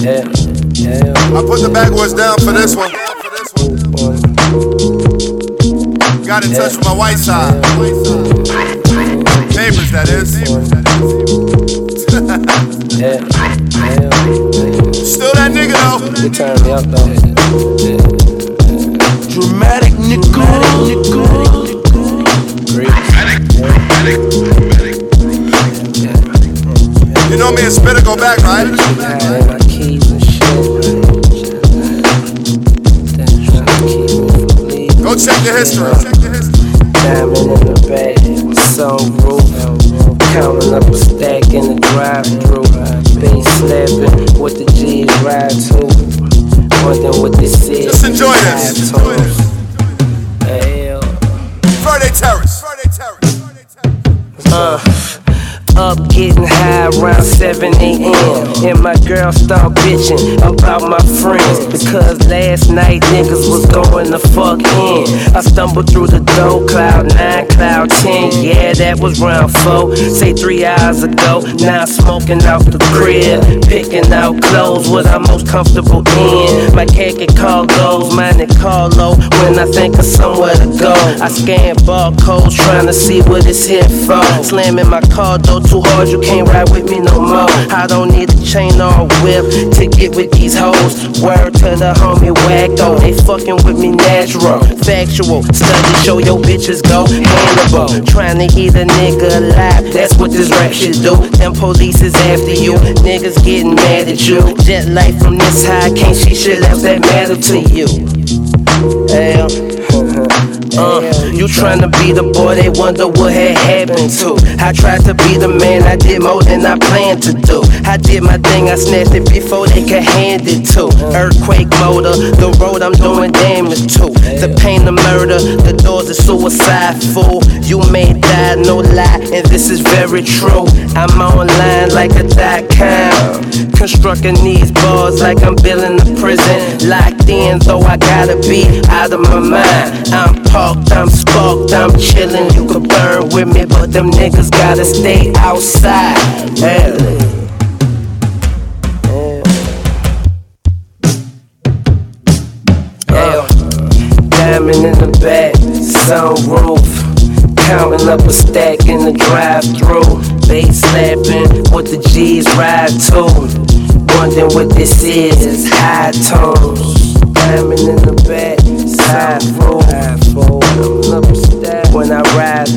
Yeah. I put the backwoods down for this one. Got in touch with my white side. Neighbors, that is. Still that nigga though. You turn me up though. Trying to keep it from. Go check the history. Check the history. Diamond in the back, sunroof. Counting up a stack in the drive-through. Bass slapping, what the G's ride to. Wondering what this is. Just enjoy this. Enjoy this. 7 a.m. And my girl start bitching about my friends. Because last night niggas was going the fuck in. I stumbled through the door, cloud 9, cloud 10. Yeah, that was round 4. Say 3 hours ago. Now smoking out the crib. Picking out clothes, what I'm most comfortable in. My khaki cargoes, mine and Carlo. When I think of somewhere to go, I scan barcodes trying to see what it's here for. Slamming my car door too hard, you can't ride with me no more. I don't need a chain or a whip to get with these hoes. Word to the homie Wacko, they fucking with me natural. Factual, study show your bitches go handleable. Trying to eat a nigga alive, that's what this rap shit do. Them police is after you, niggas getting mad at you. Jet life from this high, can't see shit else that matter to you. Hell. Uh, you tryna be the boy, they wonder what had happened to. I tried to be the man, I did more than I planned to do. I did my thing, I snatched it before they could hand it to. Earthquake motor, the road I'm doing damage to. The pain, the murder, the doors of suicide, fool. You may die, no lie, and this is very true. I'm online like a dot com. Constructing these bars like I'm building a prison. Locked in, though I gotta be out of my mind. I'm parked, I'm sparked, I'm chillin'. You could burn with me, but them niggas gotta stay outside. Diamond in the back, sunroof. Counting up a stack in the drive-through. Bass slapping, what the G's ride to. Wondering what this is, it's high tones. Diamond in the back, sunroof. Counting up a stack when I ride.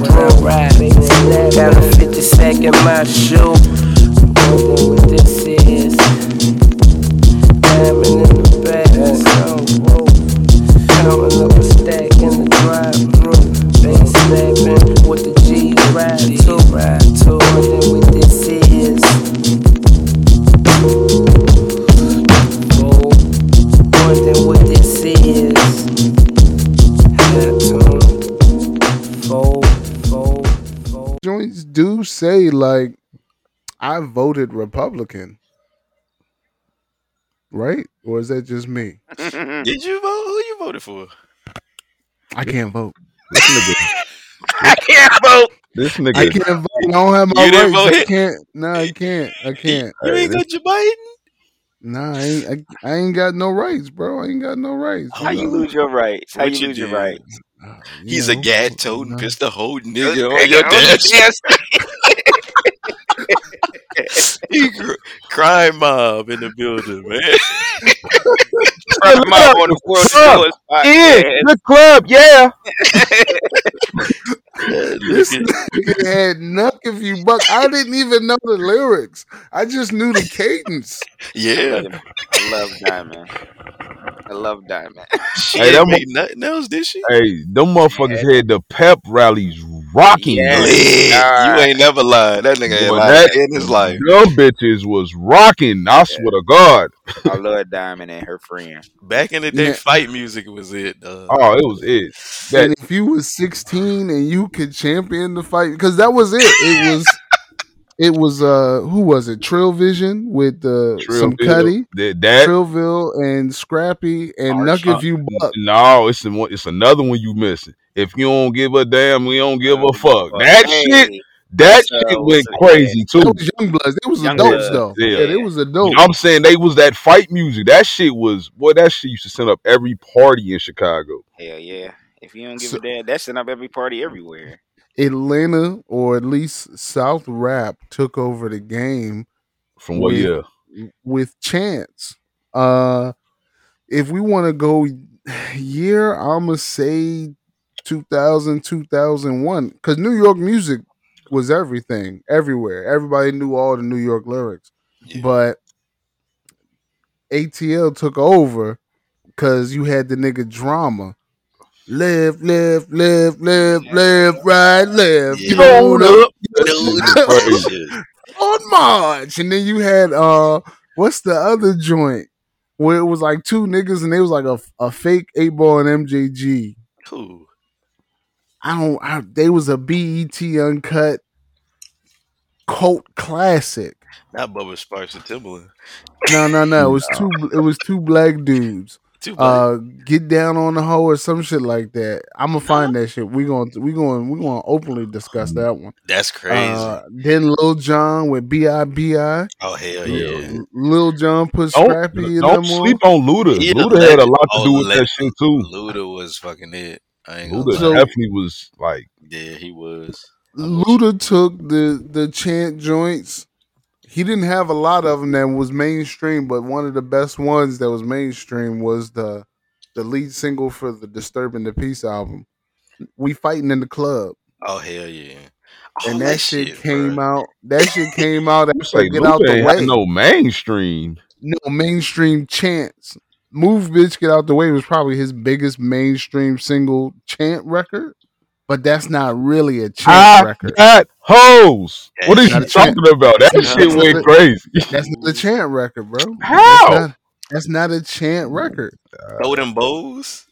Got a 50 sack in my shoe. Wondering what this is. Diamond in the back, sunroof. Counting up do say like I voted Republican. Right? Or is that just me? Did you vote? Who you voted for? I can't vote. This nigga. I can't vote. This nigga. I can't vote. I don't have my You didn't rights. I can't. No, I can't. I can't. You ain't got your Biden. Nah, I ain't. I, I ain't got no rights, bro. I ain't got no rights. How you know? lose your rights? How What you you lose your rights? Uh, you He's a know, gad toting, know. pistol holding nigga On on your your dash. dash. he cr- crime mob in the building, man. Crime mob on the floor of the Fuck. door spot, Yeah, man. good club, yeah. This nigga had Nuck if you buck. I didn't even know the lyrics. I just knew the cadence. yeah, I love Diamond. I love Diamond. she Hey, ain't that make nothing else, did she? Hey, them motherfuckers had the pep rallies rocking. Yeah. bro. Lit. God. You ain't never lied. That nigga ain't Boy, lied that- in his life. Them bitches was rocking. I swear to God. I love Diamond and her friend. Back in the day, Yeah. fight music was it. Uh, Oh, it was it. That And if you was 16 and you could champion the fight, because that was it. It was, it was uh, who was it? Trillville with uh, some Trillville, Cutty, That, that Trillville, and Scrappy, and Nuck if you buck. no, it's a, it's another one you missing. If you don't give a damn, we don't give a fuck. That Hey, shit, That What's, uh, shit went the- crazy too. That was YoungBloodZ. They was Young adults Bloods, though. yeah. Yeah, they was You adults. know I'm saying? They was that fight music. That shit was boy, that shit used to send up every party in Chicago. Hell yeah. If you don't give So- a damn, that's setting up every party everywhere. Atlanta or at least South Rap took over the game From what With- year? with Chance. Uh if we want to go year, I'ma say 2000, 2001 cuz New York music was everything, everywhere. Everybody knew all the New York lyrics. Yeah. But ATL took over cuz you had the nigga drama. Live, live, live, live, live, right, live. Yeah. You know, Hold up. Dude, Crazy. shit. on March. And then you had uh what's the other joint where it was like two niggas and they was like a, a fake eight ball and MJG. Cool. I don't I, they was a BET uncut cult classic. Not Bubba Sparxxx and Timbaland. No, no, no. It was two it was two black dudes. Too. Uh get down on the hoe or some shit like that. I'm gonna find that shit. We going to we going we going to openly discuss that one. That's crazy. Uh, then Lil Jon with B.I.B.I. oh hell yeah. Lil Jon put Scrappy Don't, in don't them on. sleep on Luda. He a Luda had a lot to Oh, do with that shit too. Luda was fucking it. I ain't Luda. So- definitely was like yeah, he was. Luda took the the chant joints. He didn't have a lot of them that was mainstream, but one of the best ones that was mainstream was the the lead single for the Disturbing the Peace album. We fighting in the club, Oh hell yeah. All and that, shit, came bruh. out. That shit came out after like Get Out the Way. no mainstream. no mainstream chants. Move Bitch Get Out the Way was probably his biggest mainstream single chant record, but that's not really a chant I record. got hoes. What are you not a chant. talking about? That It's shit not- went crazy. That's not a chant record, bro. How? That's not, that's not a chant record. Throw them bows.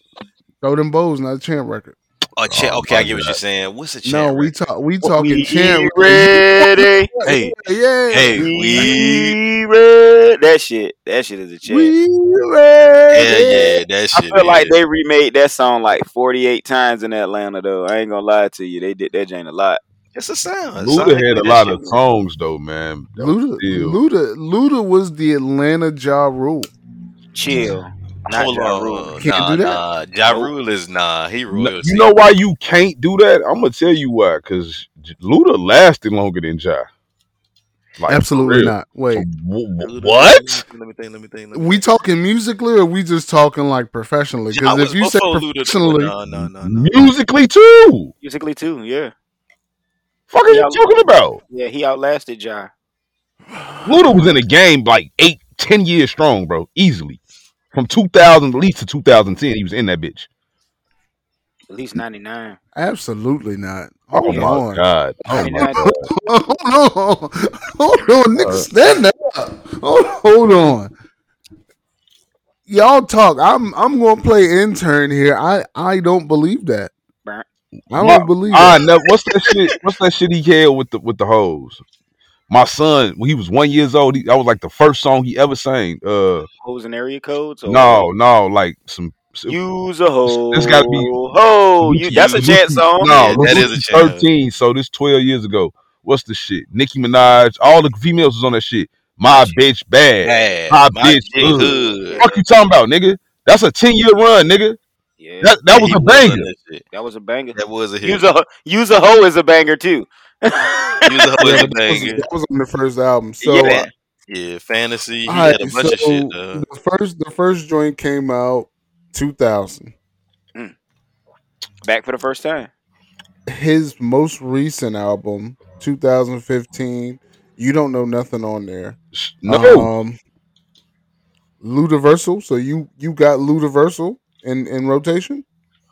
Throw them bows, not a chant record. Oh, cha- Oh, okay, I get what you're saying. What's a chant? No, we talk. We talking We chant. ready. Hey, yeah. hey, we We ready. That shit. That shit is a chant. we yeah, ready. yeah, that shit. I shit. feel like they remade that song like 48 times in Atlanta though. I ain't gonna lie to you. They did that Jane a lot. It's a sound. It's Luda something had a lot of songs though, man. Luda, Luda, Luda was the Atlanta Ja Rule. Chill. Not Hold Ja on, Can't nah, do that? nah. Ja Rule is nah. He No, royalty. you know why you can't do that? I'm gonna tell you why. Because Luda lasted longer than Ja. Like, Absolutely not. Wait, W- w- Luda- What? Let me think. Let me think. Let me we think. talking musically or we just talking like professionally? Because if you say before Luda, too. professionally, no, no, no, no. Musically too. Musically too, yeah. Fuck are Yeah. you talking about? Yeah, he outlasted Ja. Luda was in the game like eight, ten years strong, bro. Easily. From 2000 at least to 2010, he was in that bitch. At least 99. absolutely not. Oh Hold my on. god. Oh my god. hold on, hold on, nigga, uh, stand up. Hold, hold on. Y'all talk. I'm I'm gonna play intern here. I I don't believe that. I don't believe I that. never. What's that shit? What's that shit he had with the with the hoes? My son, when he was one years old, he, that was like the first song he ever sang. Uh, Hoes and area codes? Or no, no, like some. some Use a hoe. This gotta be- Ho. You, that's a Lucy- chant song. No, Yeah, that is a Lucy chant. Thirteen. So this twelve years ago. What's the shit? Nicki Minaj. All the females was on that shit. My bitch bad. Bad. My My bitch dick hood. hood. Fuck you talking about, nigga? That's a ten year run, nigga. Yeah. That that was a on banger. that. That was a banger. That was a hit. Use a use a hoe is a banger too. A hoe Yeah, is that, was, was on the first album. So Yeah. uh, Yeah, fantasy. He all had a bunch of shit. Uh, the first the first joint came out 2000. Back for the first time. His most recent album 2015. You don't know nothing on there. No, Um, Ludaversal. So you you got Ludaversal in in rotation?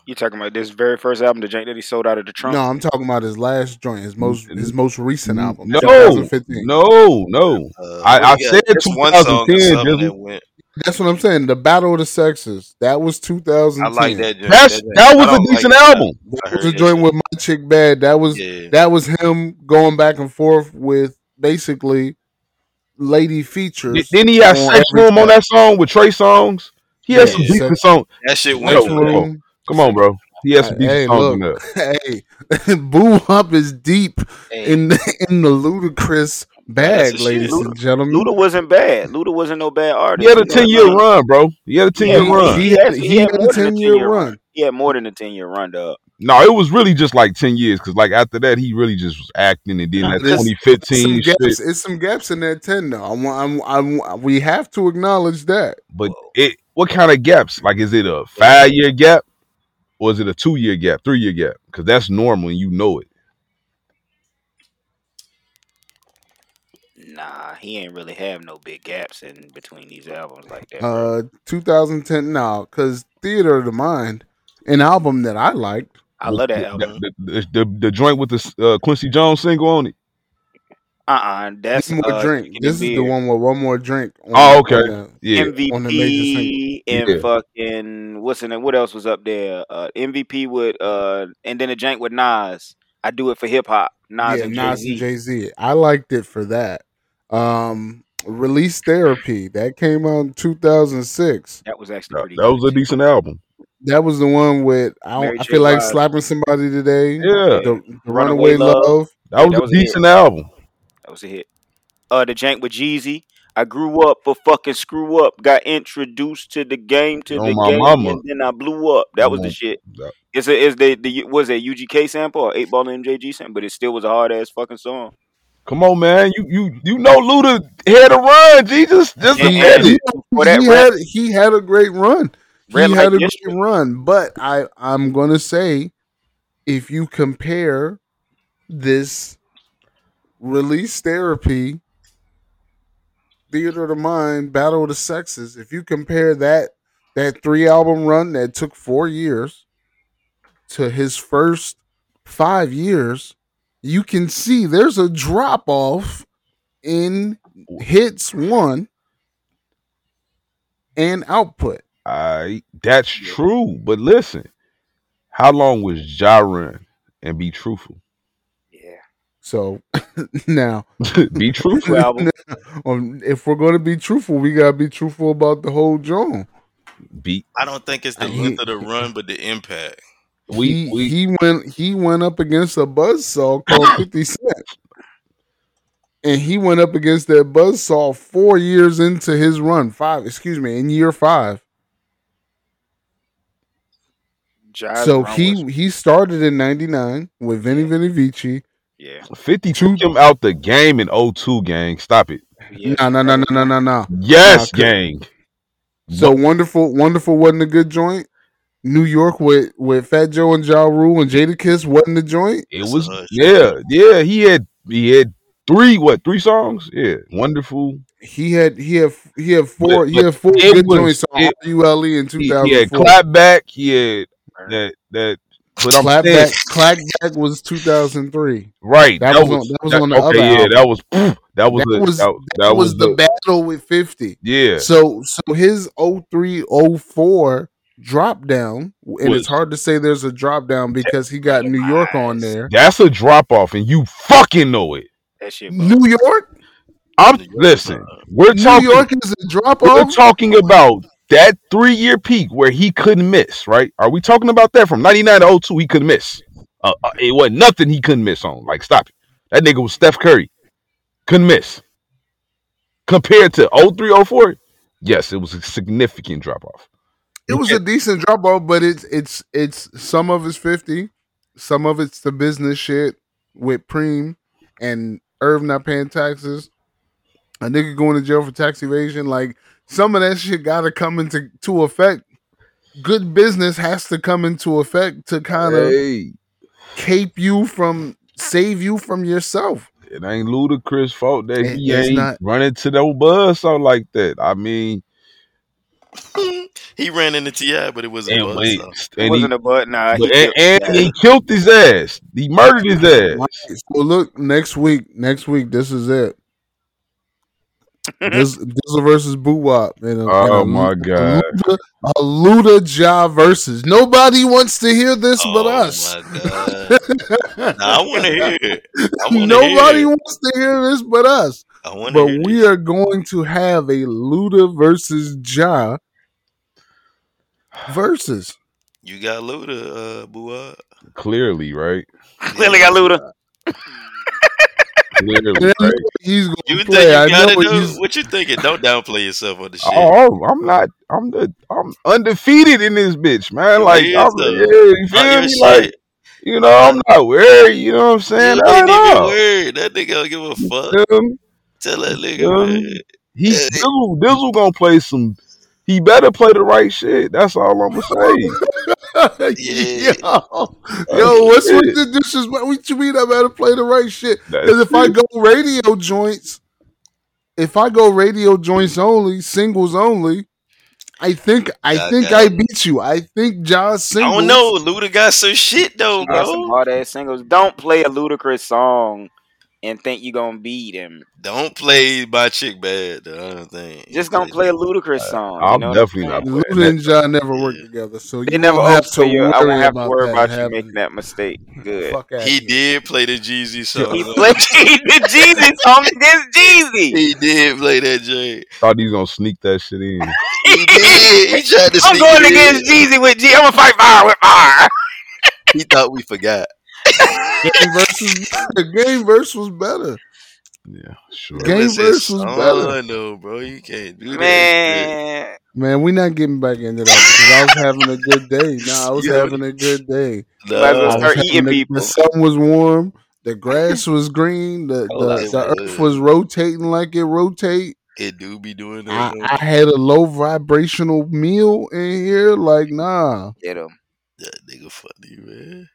You talking about this very first album, the jank that he sold out of the trunk? No, I'm talking about his last joint, his most his most recent album, no, 2015. no, no. uh, I- I he got? said one song, 2010, that. That's what I'm saying. The Battle of the Sexes. That was 2010. I like that. Joint. That's joint- that was a don't like decent album. I That was a that joint shit. with my chick bad. That was Yeah. that was him going back and forth with basically lady features. Didn't he had sex every room on that song with Trey Songz? He had some Yeah. decent Sex- songs. That shit Yo, went Sex come on. room. Come on, bro. He has some decent Hey, songs in look, there. hey, Boo Hop is deep Hey, in the, in the Ludacris bag, ladies shit. and gentlemen. Luda wasn't bad. Luda wasn't no bad artist. He had a ten year run, bro. He had a ten year run. He He had had- he he had had a more than a ten year 10-year run. He had more than a ten year run, dog. No, it was really just like ten years because like after that he really just was acting and then that There's twenty gaps, it's some gaps in that ten though. I want, I'm, I'm, we have to acknowledge that. But it what kind of gaps? Like is it a five year gap or is it a two year gap, three year gap? Because that's normal and you know it. Nah, he ain't really have no big gaps in between these albums like that. Uh, bro. 2010 now, because Theater of the Mind, an album that I liked. I love that The, album. the, the, the, the joint with the uh, Quincy Jones single on it. Uh uh that's one more uh, drink. This is the one with one more drink. on Oh, okay. on the- Yeah. on the major MVP and Yeah. fucking what's in it? What else was up there? Uh, MVP with uh, and then a jank with Nas. I do it for hip hop. Nas yeah, and Nas Jay and Z. Jay Z. I liked it for that. Um, Release Therapy that came out in 2006. That was actually That, pretty. that was a decent album. That was the one with I, don't, Mary I J. feel like Blige. slapping somebody today. Yeah. the, the Runaway Runaway Love. Love. That Yeah, was that a was a hit. decent album. That was a hit. Uh, the jank with Jeezy. I grew up for fucking screw up. Got introduced to the game to On the my game, mama. and then I blew up. That was the Mhm. shit. That- It's a is the the was it UGK sample or eight ball MJG sample, but it still was a hard ass fucking song. Come on, man. You you you know Luda had a run, Jesus. Just Yeah, admit it. He rap- had he had a great run. Red he Light had a District. great run, but I I'm gonna say if you compare this release therapy, theater of the mind, battle of the sexes, if you compare that that three album run that took four years to his first five years, you can see there's a drop off in hits one and output. I that's true. But listen, how long was Ja run? And be truthful. Yeah. So now, be truthful. album. um, if we're going to be truthful, we gotta be truthful about the whole Joan. Be I don't think it's the He- length of the run, but the impact. we he, we he went he went up against a buzzsaw called Fifty Cent, and he went up against that buzzsaw four years into his run. Five, excuse me, in year five. Jive's so he was- he started in '99 with Venni Vetti Vecci. Yeah. 50 took him out the game in 02 gang. Stop it. yeah. No, no, no, no, no, no, no. Yes, Nah, gang. So wonderful, wonderful wasn't a good joint. New York with with Fat Joe and Ja Rule and Jadakiss wasn't the joint. It was yeah, yeah. He had he had three what three songs? Yeah, wonderful. He had he had he had four But- he had four good was- joints on it- RULE in He, he had 2004. clap back. He had that that. But I'm Clap saying, back, clap back was 2003. right. That was on- that was on the okay. other yeah, album. that was that was That a- was that, that, was, the, battle with 50. yeah. So so his 03 04 drop down, and Was- it's hard to say there's a drop down because he got New York on there. That's a drop off, and you fucking know it. That shit. New York, I'm New York, listen. We're talking New talking. York is a drop off. We're talking about that three year peak where he couldn't miss, right? Are we talking about that from 99 to 02? He couldn't miss. Uh, uh, it wasn't nothing he couldn't miss on. Like, stop it. That nigga was Steph Curry. Couldn't miss. Compared to 03, 04, yes, it was a significant drop off. It was a decent drop off, but it's it's it's some of it's 50, some of it's the business shit with Preem and Irv not paying taxes. A nigga going to jail for tax evasion. Like some of that shit gotta come into to effect. Good business has to come into effect to kind of Hey, cape you from save you from yourself. it ain't Ludacris fault that It- he it's ain't not. running to no buzz or like that. I mean, he ran into T.I., but it wasn't. and, a buzz, so. It and wasn't a butt. Nah. he and, killed- and he killed his ass. He murdered his ass. So look, next week, next week, this is it. This this versus Boo Wop. And a, Oh and a, my a God. Luda, a Luda Ja versus. Nobody wants to hear this but Oh us. my god! Nah, I want to hear it. Nobody hear it. wants to hear this but us. I want to But hear we this. are going to have a Luda versus Ja versus. You got Luda, uh, Bua. Clearly, right? Clearly got Luda. Clearly, right? He's gonna You think play. you I got know it? though? he's What you thinking? Don't downplay yourself on the shit. Oh, I'm not. I'm the. I'm undefeated in this bitch, man. You Like, I'm, though. yeah, you feel your me? shit. Like, you know, I'm not worried. You know what I'm saying? You At ain't even all. worried. That nigga don't give a fuck. Feel me? Tell that nigga, Feel man. me? He Dizzle, Dizzle gonna play some. He better play the right shit. That's all I'm gonna say. Yeah. yo, yo, what's with the disrespect? What you mean I better play the right shit? Because if I go radio joints, if I go radio joints only, singles only, I think I Yeah, I think got I beat you. I think Josh I singles. don't know. Luda got some shit though, He got some hard ass singles. Don't play a Ludacris song and think you're gonna beat him. Don't play my chick bad. The other thing. Just don't play a Ludacris song. I'm you know definitely not playing Luda and. John never worked Yeah. together, so They you never don't have to so you. I worry won't have to about worry that about you making that mistake. Good. Fuck He here. did play the Jeezy song. He played the Jeezy song against Jeezy. He did play that joint. Thought he was gonna sneak that shit in. He did. He tried to I'm sneak going it in. against Jeezy with G. I'm gonna fight fire with fire. He thought we forgot. Game versus game verse was better. Yeah, sure. Game It was verse was better. song, though, bro. You can't do that. Man, Man, we not getting back into that because I was having a good day. Nah, I was Yeah. having a good day. shit. Might Nah, I start was eating a- people. The sun was warm. The grass was green. The Oh, the, it the earth was rotating like it rotate. it do be doing that. though. I had a low vibrational meal in here. Like nah, get him. That nigga funny, man.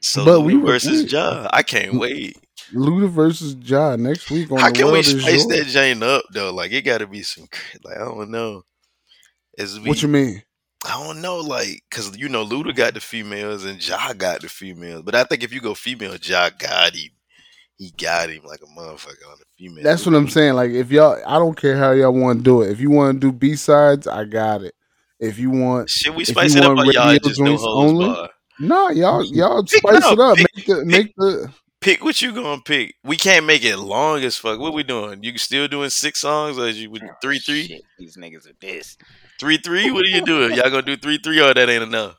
So But Luda we versus we- Ja. I can't wait. Luda versus Ja next week on How the can we world is spice that Jane up though? Like it got to be some like I don't know. We, What you mean? I don't know, like because you know Luda got the females and Ja got the females, but I think if you go female, Ja got him. He got him like a motherfucker on the female. That's what I'm saying. Like if y'all, I don't care how y'all want to do it. If you want to do B sides, I got it. If you want, Should we spice it up or y'all just no joints holds only, bar? Nah, y'all y'all Pick spice it it up. up. Pick- Make the pick- make the Pick what you gonna pick. We can't make it long as fuck. What we doing? You still doing six songs or you with three three? Shit, these niggas are this. Three three? What are you doing? Y'all gonna do three three or that ain't enough?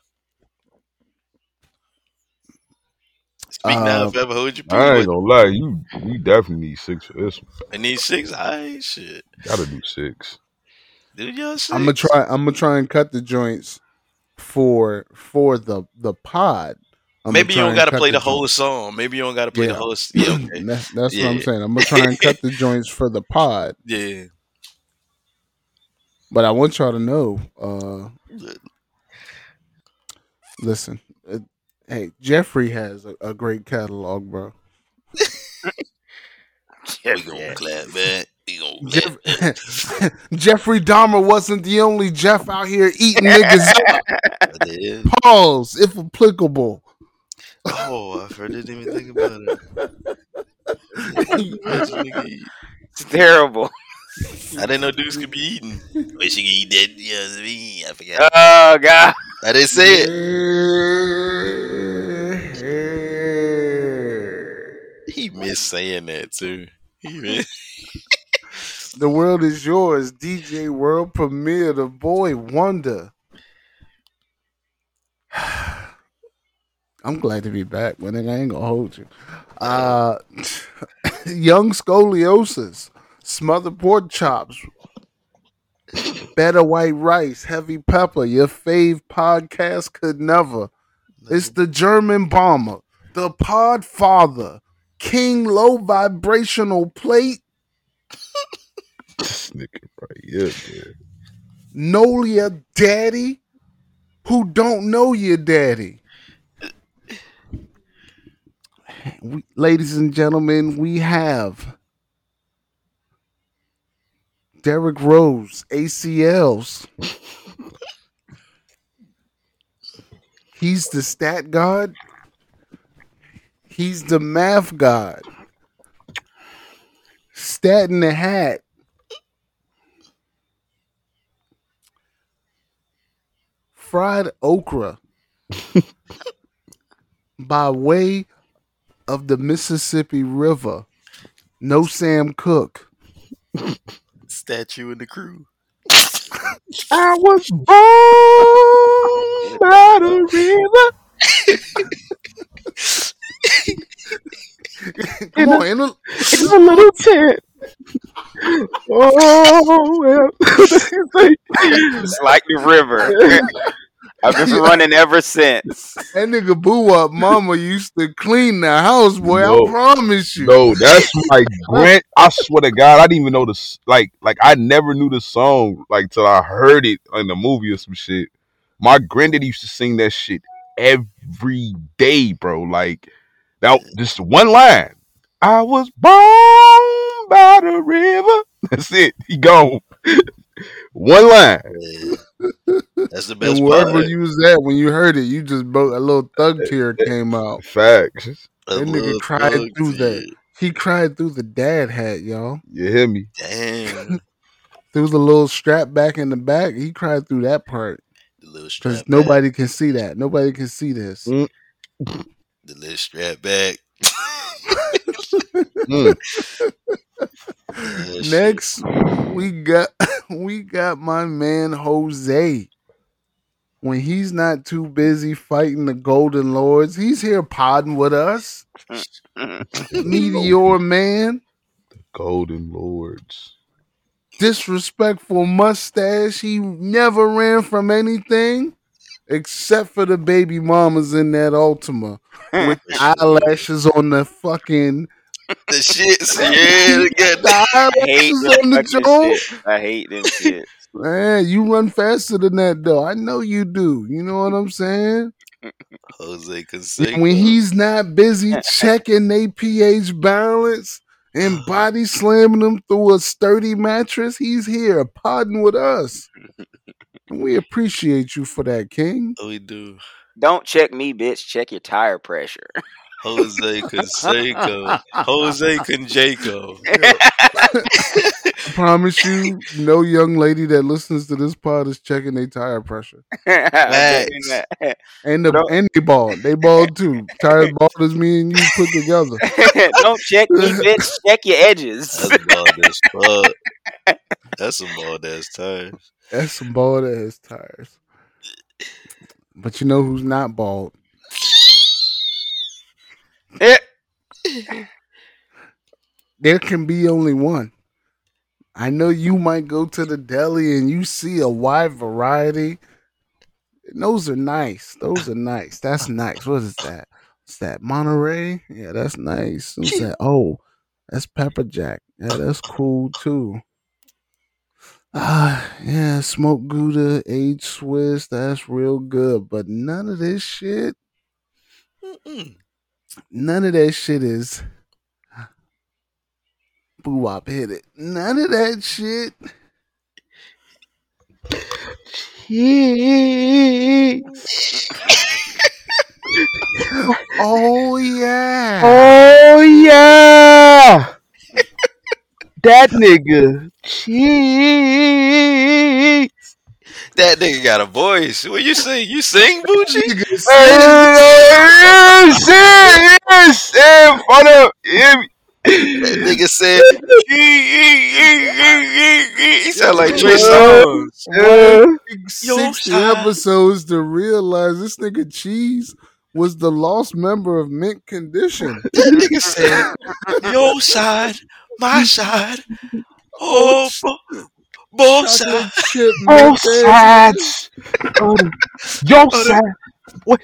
Speak now, Um, forever hold your peace. I ain't gonna lie, you we definitely need six for this one. I need six. I shit. Gotta do six. Did y'all six? I'm gonna try. I'm gonna try and cut the joints for for the the pod. I'ma Maybe you don't gotta play the whole song. Maybe you don't gotta play the whole. s- Yeah, okay. That's, that's what I'm saying. I'm gonna try and cut the joints for the pod, yeah. but I want y'all to know. uh Listen, uh, hey, Jeffrey has a, a great catalog, bro. We gonna clap back. We gonna Jeff- Jeffrey Dahmer wasn't the only Jeff out here eating niggas up. Pause, if applicable. Oh, I didn't even think about it. Imagine. It's terrible. I didn't know dudes could be eating. Wish you could eat that. You know what I mean? I forgot. Oh god. I didn't say it. He missed saying that too. He missed. The world is yours, DJ World Premiere, the boy wonder. I'm glad to be back, nigga, I ain't gonna hold you. Uh, young scoliosis, smothered pork chops, better white rice, heavy pepper. Your fave podcast could never. It's the German bomber, the pod father, king low vibrational plate. This nigga right here, man. know your daddy who don't know your daddy. We, ladies and gentlemen, we have Derrick Rose, ACLs. He's the stat god. He's the math god. Stat in the hat. Fried okra by way of the Mississippi River. No Sam Cooke. Statue in the crew. I was born by the river Come on, in a, in a little tent. Oh, well. It's like the river. I've been running ever since. that nigga Boo up Mama used to clean the house, boy. No. I promise you. No, that's my grand. I swear to God, I didn't even know this. Like, like I never knew the song like till I heard it in the movie or some shit. My granddad used to sing that shit every day, bro. Like, that just one line. I was born by the river. That's it. He gone. one line. Yeah. That's the best And wherever part. you was at when you heard it, you just broke a little thug tear came out. Facts. That nigga cried through that. He cried through the dad hat, y'all. You hear me? Damn. Through the little strap back in the back. He cried through that part The little because strap nobody can see that. Nobody can see this. Mm. The little strap back. Mm. Next, we got we got my man Jose. When he's not too busy fighting the Golden Lords, he's here podding with us. Meteor Man, The Golden Lords. disrespectful mustache. He never ran from anything except for the baby mamas in that Altima with eyelashes on the fucking The shits. Yeah, they got the I hate eyelashes on the fucking joint. shit. I hate them shit. Man, you run faster than that though. I know you do. You know what I'm saying? Jose Canseco. When he's not busy checking their pH balance and body slamming them through a sturdy mattress, he's here podding with us. And we appreciate you for that, King. Oh, we do. Don't check me, bitch. Check your tire pressure. Jose Canseco. Jose Canseco. I promise you, no young lady that listens to this pod is checking their tire pressure. Facts. And the Don't- and they bald. They bald too. Tires bald as me and you put together. Don't check me, bitch. Check your edges. That's a bald as fuck. That's some bald ass tires. That's some bald ass tires. But you know who's not bald? Eh, There can be only one. I know you might go to the deli and you see a wide variety. And those are nice. Those are nice. That's nice. What is that? What's that? Monterey? Yeah, that's nice. What's that? Oh, that's pepper jack. Yeah, that's cool too. Ah, yeah, smoked Gouda, aged Swiss. That's real good. But none of this shit, Mm-mm. None of that shit is. Boo wop hit it. None of that shit. Oh yeah. Oh yeah, that nigga cheese. That nigga got a voice. What you sing? You sing, Bucci? Nigga Yes, yes, yes, yes, for the- That nigga said. he sound like Trey Songz. Yeah. Yo, 60 child. episodes to realize this nigga Cheese was the lost member of Mint Condition. That nigga said, "Your side, my side, oh, bo- both Chocolate sides." Both mint ass sides. Oh, your side. What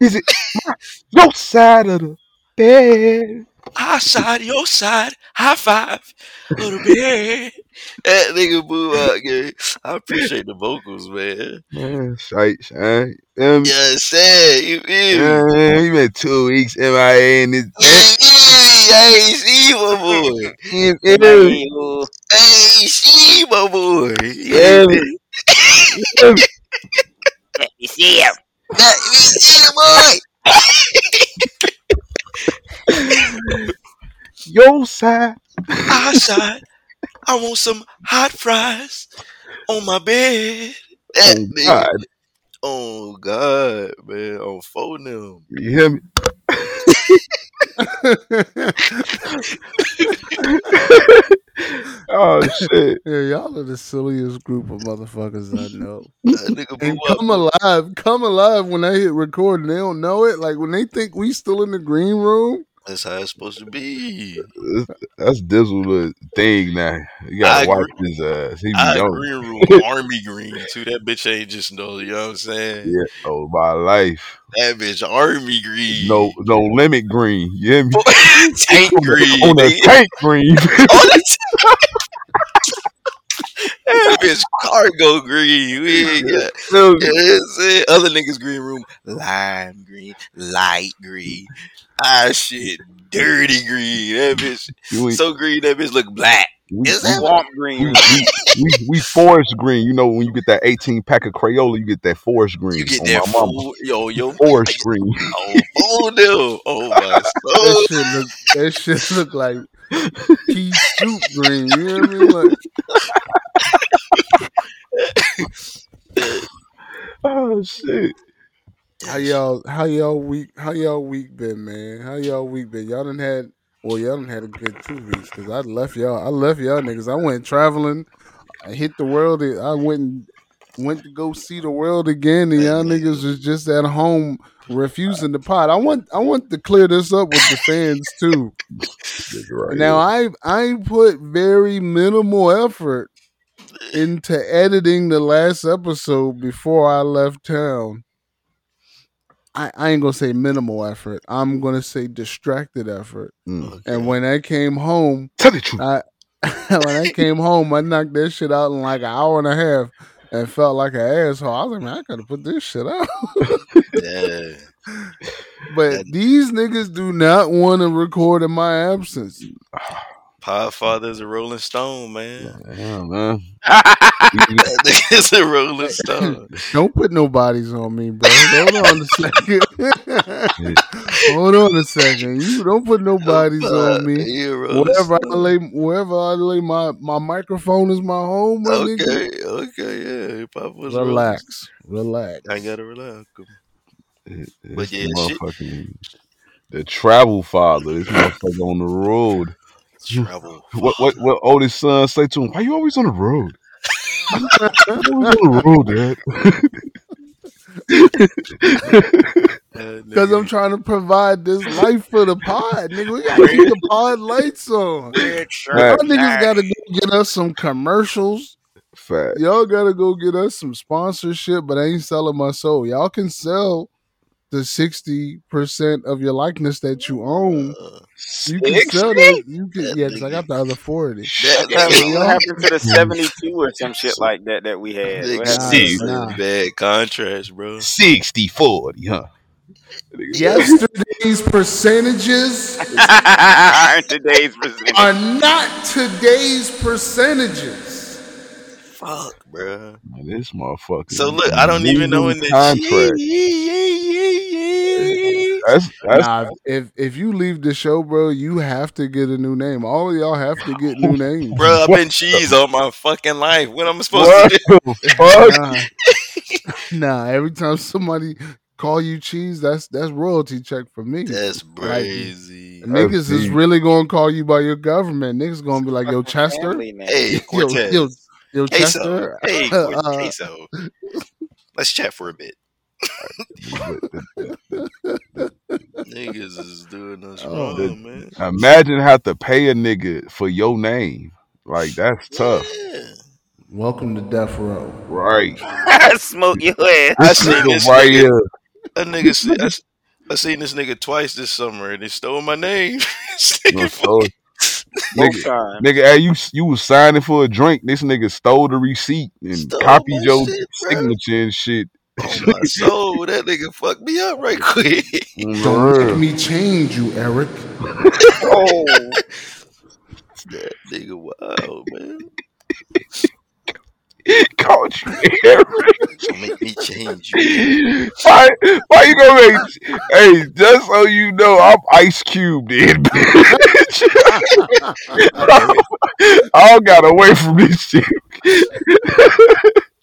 is it? My, your side of the bed. Our side, your side, high five, little bit. That nigga boo out, gang. I appreciate the vocals, man. Man, shite, shite. Um, Yeah, sad. You feel me? yeah, he been two weeks MIA in this. Hey, see my boy. Yeah, Hey, ooh. Hey, see my boy. yeah, Let me see him. Let me see the boy. your side. Our side. I want some hot fries on my bed. Oh, that Oh, nigga. God. Oh God, man, on phone them. You hear me? Oh shit. Yeah, y'all are the silliest group of motherfuckers I know. And come alive, come alive when I hit record and they don't know it. Like when they think we still in the green room. That's how it's supposed to be. That's Dizzle the thing now. You gotta watch agree. his ass. He I young. green room army green too. That bitch ain't just no. You know what I'm saying? Yeah. Oh my life. That bitch army green. No no limit green. You hear me? tank On the- green. On the tank green. On the that bitch cargo green. We ain't got. Feel me? Yeah, that's it. Other niggas green room lime green, light green. Ah shit, dirty green. That bitch You ain't- so green that bitch look black. we, Is that Swamp green. we, we, we forest green. You know when you get that 18 pack of Crayola, you get that forest green. You get that my mama. full yo yo Forest green. Oh, oh no. Oh my That shit look that shit look like pea soup green. You know what I mean? Like Oh shit. How y'all how y'all week how y'all week been, man? How y'all week been? Y'all done had well, y'all done had a good two weeks because I left y'all. I left y'all niggas. I went traveling. I hit the world. I went and went to go see the world again, and y'all niggas was just at home refusing the pot. I want I want to clear this up with the fans too. Right Now I I put very minimal effort into editing the last episode before I left town. I, I ain't gonna say minimal effort. I'm gonna say distracted effort. here. Mm. And when I came home, Tell the truth. I when I came home, I knocked that shit out in like an hour and a half and felt like an asshole. I was like, man, I gotta put this shit out. Yeah. but these niggas do not want to record in my absence. Podfather's a Rolling Stone, man. Yeah, man. That nigga's a Rolling Stone. Don't put no bodies on me, bro. Hold on a second. Hold on a second. You don't put no bodies on me. He a Rolling Wherever I lay, wherever I lay my my microphone is my home. My nigga. Okay, okay, yeah. Papa was Relax, relax. I gotta relax. It's But yeah, the the travel father. This motherfucker on the road. Travel. What what what oldest son say to him? Why you always on the road? You always on the road, Dad. Because I'm trying to provide this life for the pod, nigga. We gotta keep the pod lights on. Y'all niggas gotta go get us some commercials. Fat. Y'all gotta go get us some sponsorship, but I ain't selling my soul. Y'all can sell the sixty percent of your likeness that you own. Uh, You can sell that. You can, yeah, 'cause I got the other forty. that, Yeah, that, what happened to the 72 or some shit like that that we had? What nigga, happened Nah, see, nah. bad contrast, bro. 60 40, huh? Yesterday's percentages Today's percentage. are not today's percentages. Fuck, bro. Man, this motherfucker. So look, I don't even know in the contract. That's that's Nah, if if you leave the show, bro, you have to get a new name. All of y'all have to get new names. Bro, I've been cheese all my fucking life. What am I supposed what to do? the fuck? Nah, nah. Every time somebody call you cheese, that's that's royalty check for me. That's crazy. Niggas is deep. really gonna call you by your government. Niggas gonna be like, yo, Chester, Family. Hey, yo, Cortez. yo, yo, Queso. Chester. Hey, Uh, queso. Let's chat for a bit. Niggas is doing us Oh, wrong, man. Imagine have to pay a nigga for your name. Like that's tough. Yeah. Welcome to Death Row. Right. I smoke your ass. I This seen nigga this right nigga. here. That nigga, see, I, s- I seen this nigga twice this summer, and they stole my name. This No, nigga nigga, times. nigga, hey, you you was signing for a drink. This nigga stole the receipt and Stole copied my your shit, bro. signature and shit. Oh, on my soul, that nigga fucked me up right quick. Mm, don't the make me change you, Eric. Oh, that nigga wild, man. Caught you, Eric. Don't make me change you. why, why you gonna make? Hey, just so you know, I'm Ice Cube, in bitch. I don't got away from this shit.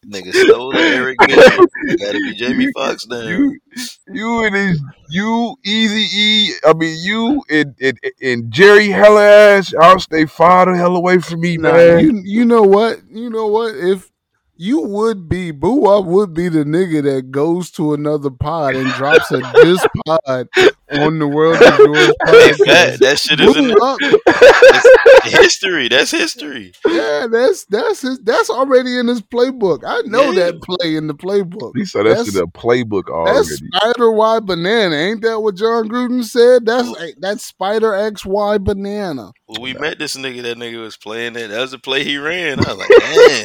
Nigga stole the Eric Bishop. Gotta be Jamie Foxx now. You, you and his, you, Easy E, I mean, you and, and, and Jerry Heller ass, y'all stay far the hell away from me, Nah, man. you you know what? You know what? If you would be Boo Up would be the nigga that goes to another pod and drops a diss pod on the world of yours that, that shit is in Boo that's history. That's history. yeah, that's that's his, that's already in his playbook. I know Yeah. that play in the playbook. he said that's, That's- in the playbook already. That's Spider Y Banana. Ain't that what Jon Gruden said? That's that's Spider X Y Banana. When we met this nigga, that nigga was playing that. That was the play he ran. I was like, damn.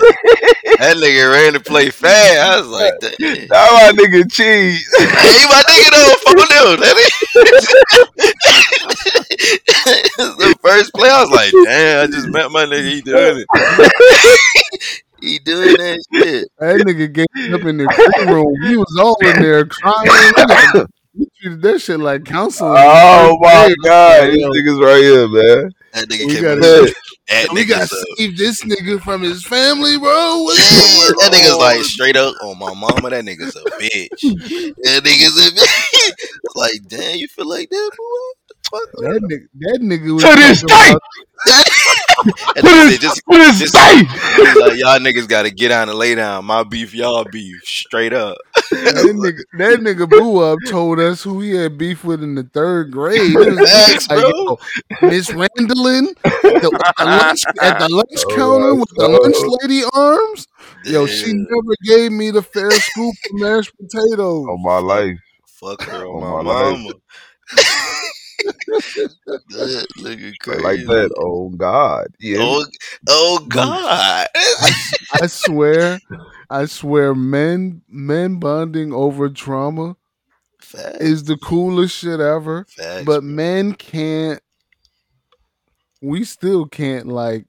that nigga ran to play fast. I was like, that Now my nigga cheese. Hey, my nigga don't fuck with him. the first play, I was like, damn, I just met my nigga. He doing it. he doing that shit. That nigga gave up in the green room. He was all in there crying. We treated that shit like counseling. Oh my god, these niggas right here, man. That nigga We came gotta- in. That we nigga gotta save this nigga from his family, bro. What's Yeah, going that nigga's like straight up on my mama. That nigga's a bitch. That nigga's a bitch. like, damn, you feel like that, boy? What that nigga. That nigga was To this day, about- fuck? That to this, just, to this just- day. like, y'all niggas gotta get down and lay down. My beef, y'all beef. Straight up. that nigga. That nigga Boo Up told us who he had beef with in the third grade. He was Facts, like, bro. yo, Miss Randallin the, at the lunch, at the lunch Oh, counter with the oh. lunch lady arms. Yo, she never gave me the fair scoop of mashed potatoes. On my life. Fuck her Oh, on my, my life. That nigga crazy. like that. Oh God. Yeah. Oh, oh God. I swear, I swear, men men bonding over trauma Facts. is the coolest shit ever. Facts. But men can't. We still can't like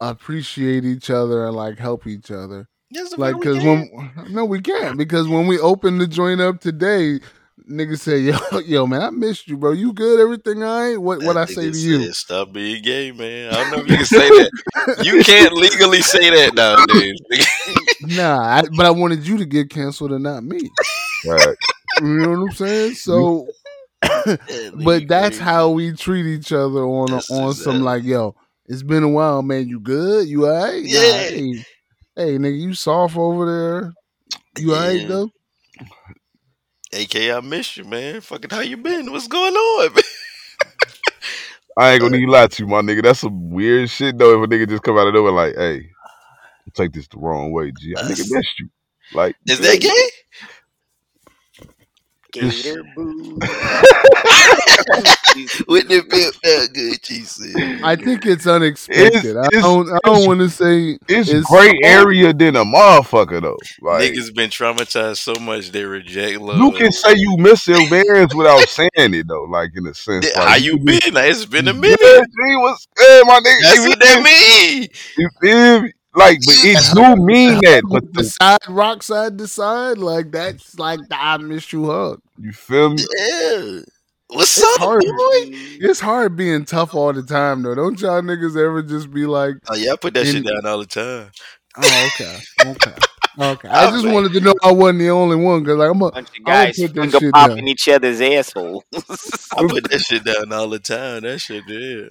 appreciate each other and like help each other. Yes, Like, cause when no, we can't because when we open the joint up today, niggas say, "Yo, yo, man, I missed you, bro. You good? Everything all right? What what I say to you?" said, Stop being gay, man. I don't know if you can say that. You can't legally say that nowadays. nigga. Nah, I, but I wanted you to get canceled and not me. Right. You know what I'm saying? So, but that's how we treat each other on a, on some that. like, yo, it's been a while, man. You good? You all right? Nah, hey, hey, nigga, you soft over there? You all right though? AK, I miss you, man. Fucking how you been? What's going on, man? I ain't gonna need to lie to you, my nigga. That's some weird shit though. If a nigga just come out of nowhere like, hey, take this the wrong way, G. I nigga missed you. Like, Is that gay? Gator boo. Wouldn't it feel that good? She said. I think it's unexpected. I it's- don't. I don't want to say it's, It's great so- area than a motherfucker though. Like, Niggas been traumatized so much they reject love. you can say you miss your bands without saying it though. Like in a sense, like, how you been? Like, it's been a Yeah, minute. G, what's good, my nigga? That's You what that mean. You feel me? Like, but it do mean that. But the the, side rock side to side like that's like the I miss you hug. you feel me? Yeah. What's It's up, hard. boy? It's hard being tough all the time though. Don't y'all niggas ever just be like, Oh yeah, I put that In- shit down all the time. oh okay, okay, okay. I I'm just like- wanted to know I wasn't the only one because like I'm a, Bunch of guys put that finger shit popping down. each other's asshole. I put that shit down all the time. That shit yeah.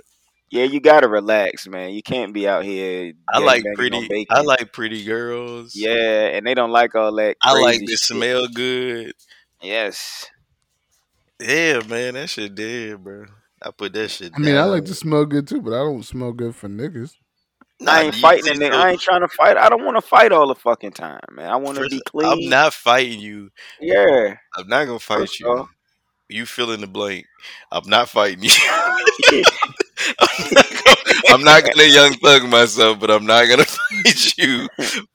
Yeah, you gotta relax, man. You can't be out here. I like pretty. I like pretty girls. Yeah, and they don't like all that. I like to shit. smell good. Yes. Yeah, man, that shit dead, bro. I put that shit. I mean, I like to smell good too, but I don't smell good for niggas. Nah, I ain't fighting just a nigga. I ain't trying to fight. I don't want to fight all the fucking time, man. I want to be clean. I'm not fighting you. Yeah. I'm not gonna fight First you. Off. You fill in the blank. I'm not fighting you. I'm, not gonna, I'm not gonna young thug myself, but I'm not gonna fight you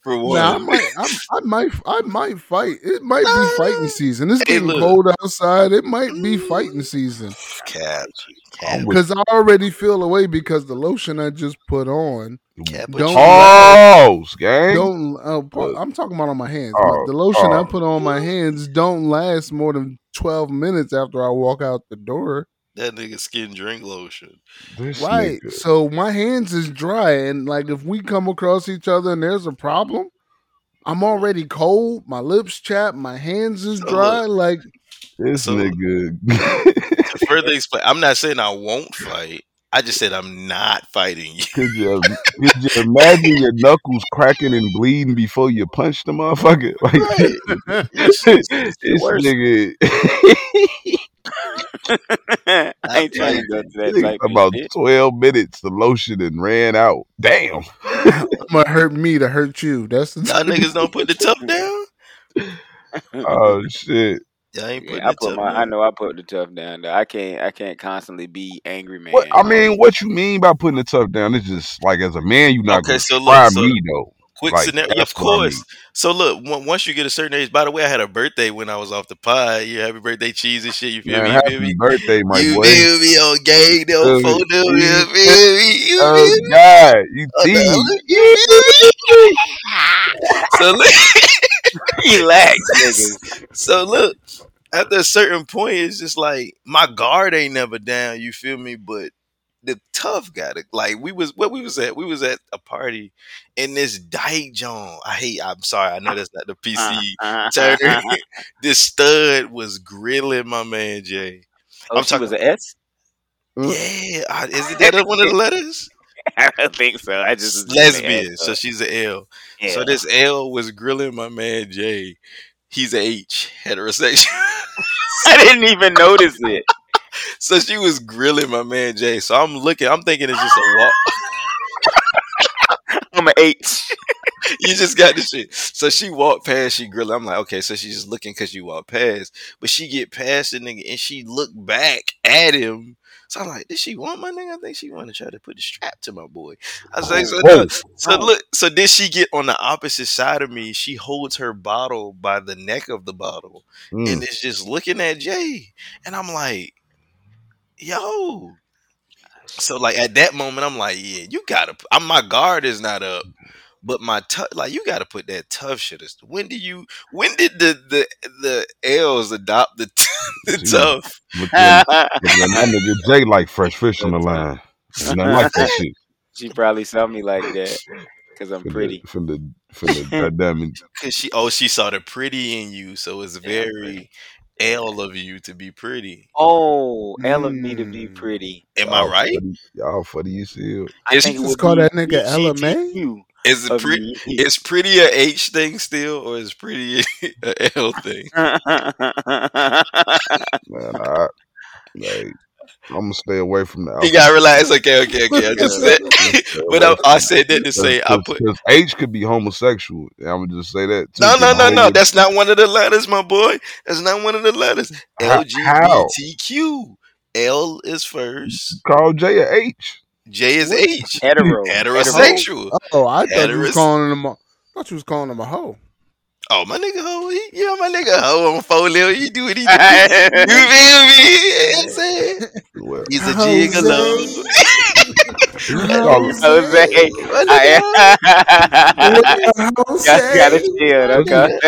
for one. Nah, I might, I, I might, I might fight. It might be fighting season. It's getting look. cold outside. It might be fighting season Cap, I'm cap, with because I already feel away because the lotion I just put on don't- Oh, gang. don't. Uh, I'm talking about on my hands. Oh, the lotion I oh. put on my hands don't last more than 12 minutes after I walk out the door. That nigga skin drink lotion. This Right. nigga. So my hands is dry, and like if we come across each other and there's a problem, I'm already cold. My lips chapped. My hands is So dry. Like This So- nigga. To further explain, I'm not saying I won't fight. I just said I'm not fighting you. could you could you imagine your knuckles cracking and bleeding before you punch the motherfucker? Like It's- this it's the worst. nigga. I ain't trying to go to that Nigga, type of about shit. twelve minutes, the lotion and ran out. Damn. I'm gonna hurt me to hurt you. That's the Y'all niggas don't put the tough down. Oh shit. Y'all ain't putting Yeah, I put tough my. I know I put the tough down. Though I can't. I can't constantly be angry man. What I mean, what you mean by putting the tough down? It's just like as a man, you not Okay, gonna so look, so- me though. Quick Like, scenario, of what I course. mean. So look, on- once you get a certain age. By the way, I had a birthday when I was off the pod. Yeah, happy birthday, cheese and shit. You feel Man, me? You happy me? birthday, my you boy. feel me on gang, Uh, no phone. You you- feel me? You Oh feel me? God, you Oh, tease. no, you feel me? So look, Relax, so look. at a certain point, it's just like my guard ain't never down. You feel me? But the tough got it. Like we was where we was at. We was at a party in this dyke John. I hate. I'm sorry. I know that's not the PC term. Uh-huh. this stud was grilling my man Jay. Oh, I'm she talking- was an S. Mm. Yeah, I, is it that one of the letters? I don't think so. I just Lesbian. So uh, she's an L. yeah. So this L was grilling my man Jay. He's a H, heterosexual. I didn't even notice it. So she was grilling my man Jay. So I'm looking. I'm thinking it's just a walk. I'm an eight. you just got the shit. So she walked past, she grilled. I'm like, okay, so she's just looking because you walked past. But she get past the nigga and she looked back at him. So I'm like, did she want my nigga? I think she want to try to put the strap to my boy. I was like, so, no. so look, so did she get on the opposite side of me? She holds her bottle by the neck of the bottle Mm. and is just looking at Jay. And I'm like, yo. So like at that moment, I'm like, yeah, you gotta. I'm my guard is not up, but my tough, like you gotta put that tough shit. Is when do you? When did the the the L's adopt the the See, tough? But then, but then that nigga Jay like fresh fish on the line. And I like that shit. she probably saw me like that because I'm Finna- pretty. Finna, finna, goddamn it. Cause she oh she saw the pretty in you, so it's Yeah, very L of you to be pretty. Oh, L of me to be Mm. pretty. Am I Y'all right? funny- Y'all funny you see it. I think it Just call that nigga LMA? PGTQ Is it of pretty? Is pretty a H thing still, or is pretty a L thing? Man, I like I'm gonna stay away from that. You gotta relax. Okay, okay, okay. I just said, but I, I said that to say I put. H could be homosexual. I'm gonna just say that. Too, No, no, 'cause no, no. That's not one of the letters, my boy. That's not one of the letters. How- how? LGBTQ. L is first. Call Jay a H. J is H. Hetero. Heterosexual. Oh, I thought you was calling him. A, thought you was calling him a hoe. Oh, my nigga, ho, he, yeah, my nigga, ho, I'm four little. He do what he do. you feel me? You know what I'm saying? Well, He's a Jose. gigolo. call him- Jose. My I, Jose. gotta, gotta chill. Okay.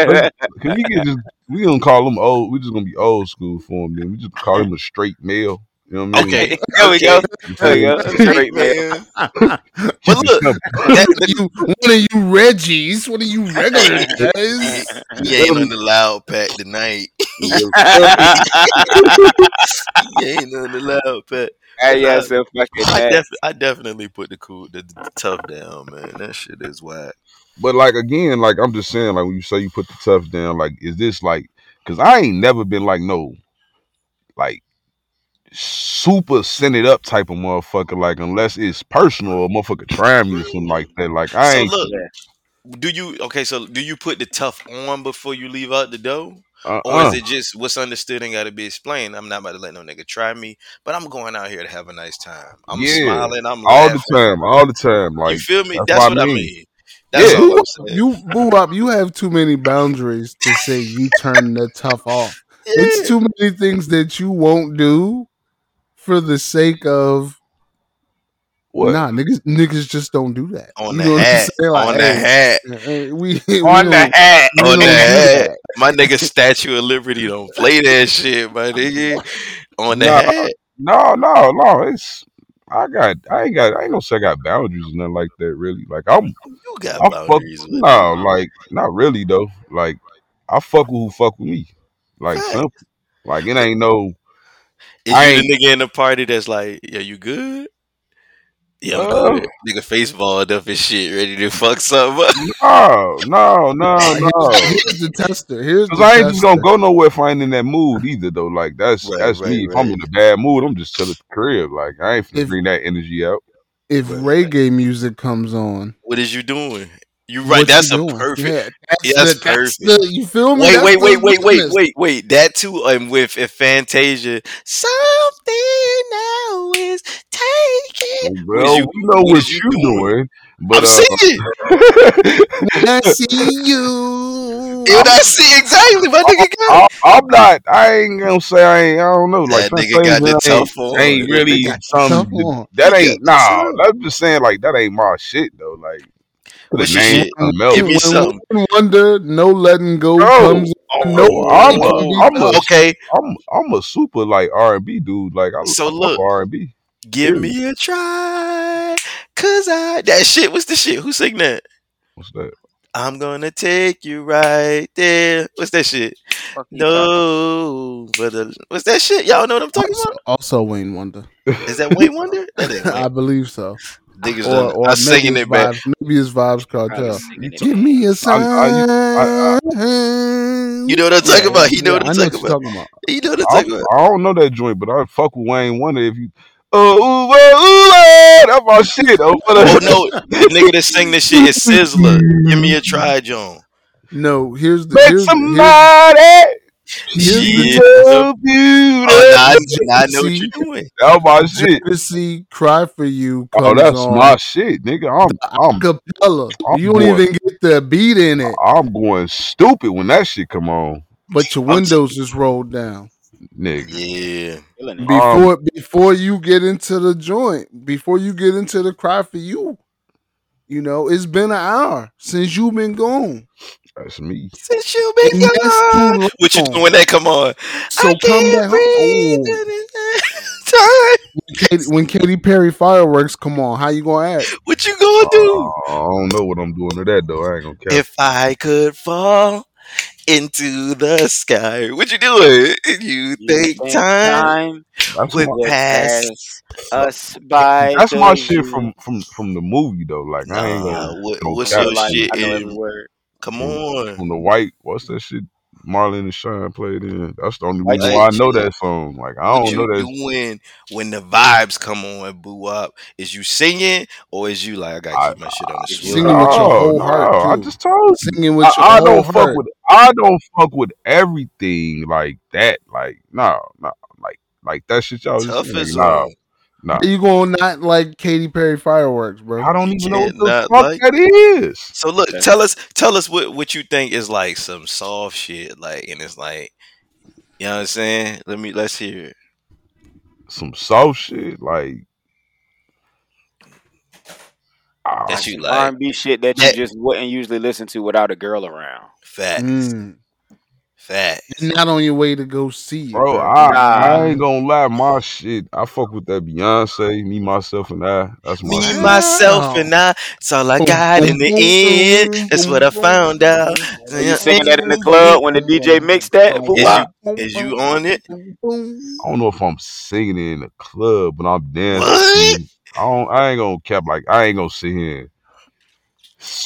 Can we get just we gonna call him old? We just gonna be old school for him. Then we just call him a straight male. You know what I mean? Okay. There we go. You There we feel go. me? Straight man. But look, simple. that, you, one of you Reggies, one of you regular guys. he ain't on the loud pack tonight. He ain't on the loud pack. Hey, yeah, so fucking I, def- I definitely put the cool, the, the tough down, man. That shit is whack. But like again, like I'm just saying, like when you say you put the tough down, like is this like? Because I ain't never been like no, like super send it up type of motherfucker. Like unless it's personal or motherfucker trying me or something like that. Like I So ain't. look, do you okay? So do you put the tough on before you leave out the door, or uh-uh. is it just what's understood and got to be explained? I'm not about to let no nigga try me, but I'm going out here to have a nice time. I'm Yeah. smiling. I'm all laughing. the time, all the time. Like you feel me? that's That's, what what I I mean. mean. That's Yeah. all You, I'm you boo up. You have too many boundaries to say you turn the tough off. It's too many things that you won't do for the sake of what? nah. Niggas, niggas just don't do that. on You the know hat. Like, on the hat, hey, we, we On the hat. we on don't the hat. My nigga Statue of Liberty don't play that shit, my nigga. On the Nah. hat. No, no, no. It's I got, I ain't got, I ain't gonna say I got boundaries or nothing like that. Really, like I'm, You got I fuck, boundaries. with no, like not really though. Like I fuck with who fuck with me. Like Facts. simple. Like it ain't no. Is I you the nigga in the party that's like, yeah, you good? Yeah, I'm Uh, good. Nigga face balled up and shit, ready to fuck something up. No, no, no, no. Here's the tester. Here's the Cause I ain't just gonna go nowhere if I ain't in that mood either though. Like that's Right, that's right, me. If I'm in a bad mood, I'm just chilling at the crib. Like I ain't finna If- bring that energy out. If reggae music comes on, What is you doing? You what right? you That's a doing? perfect. Yeah, that's, Yeah, that's the, that's perfect. the- you feel me? Wait, That's wait, the wait, wait, wait, wait, wait. That too, and with if Fantasia, something now is taking. What is Well, you- we know what what, is you you doing? doing, but I'm uh, singing. When I see you, And I see exactly my nigga got. I, I'm not. I ain't gonna say I ain't. I don't know. Like That some nigga got things the ain't, tough on. ain't really nigga got the some. That ain't nah. I'm just saying like that ain't my shit though. Like put What's a your name shit? Give me something. Wayne Wonder, no letting go Bro, comes. Oh, No, I'm it a, can be I'm a, okay. I'm, I'm a super like R and B dude. Like I, So I look, R and B. give me a try, cause I that shit. What's the shit? Who sing that? What's that? I'm gonna take you right there. What's that shit? Fuck you talking No, brother. Uh, what's that shit? Y'all know what I'm talking Also, about? also Wayne Wonder. Is that Wayne Wonder? That ain't I believe so. Niggas Or, or I maybe singing it back. Maybe it's Vybz Kartel. Give me a sign. I, I, You know what I'm talking Yeah, about? He know yeah, what I I'm talking talking about. He know what I'm I, talking about. I don't know that joint, but I fuck with Wayne Wonder if you. Oh, ooh, oh, ooh, oh, that's my shit. Oh, Oh no, the nigga that sing this shit is Sizzla. Give me a try, John. No, here's the here's, here's, somebody here's the Shit. so beautiful. Oh, now, I- now I know what you're doing. That was my shit. Jodeci "Cry for You" Oh, that's on my shit, nigga. I'm I'm acapella. I'm You don't going- even get the beat in it, I'm going stupid when that shit come on, but your I'm windows is rolled down nigga. Yeah. Killing it. before um, before you get into the joint. Before you get into the "Cry for You," you know it's been an hour since you've been gone. That's me. Since you been And that's too gone. What you doing when that come on? So I come can't back breathe Oh. in this time. Katy, when Katy Perry fireworks come on, how you gonna act? What you gonna do? Uh, I don't know what I'm doing to that though. I ain't gonna cap. If I could fall into the sky, what you doing? You You think think time that's would my, would pass? pass us by? that's my shit from from from the movie though. Like I ain't Nah, gonna what, no what's cap. your like, shit? I know every word. Come from, on. from the white. What's that shit? Marlon and Shawn played in. That's the only White reason why I know that song. Like I don't know that. doing when the vibes come on, and boo up? Is you singing or is you like I gotta keep my shit on the Singing swing? with your No, whole no, heart, I just told you. Singing with your I, I whole don't fuck heart. with I don't fuck with everything like that. Like no, no, like like that shit y'all Tough as Nah, on. Nah. You gonna not like Katy Perry fireworks, bro? I don't You even know what the fuck like- that is. So look, Okay. tell us, tell us what what you think is like some soft shit, like, and it's like, you know what I'm saying? Let me let's hear it. Some soft shit like. ah, That you R&B shit that you just wouldn't usually listen to without a girl around. facts, Mm. Facts. You're not on your way to go see it, Bro, bro. I, Nah. I ain't gonna lie, my shit. I fuck with that Beyonce, me, myself, and I. That's my Me, shit. myself, oh. and I. It's all I oh, got in the oh, end. That's what I found out. boom, So you singing that in the club when the DJ mixed that? Is Poo Is. Is you on it? I don't know if I'm singing it in the club, but I'm dancing. What? I don't. I ain't gonna cap like I ain't gonna sit here.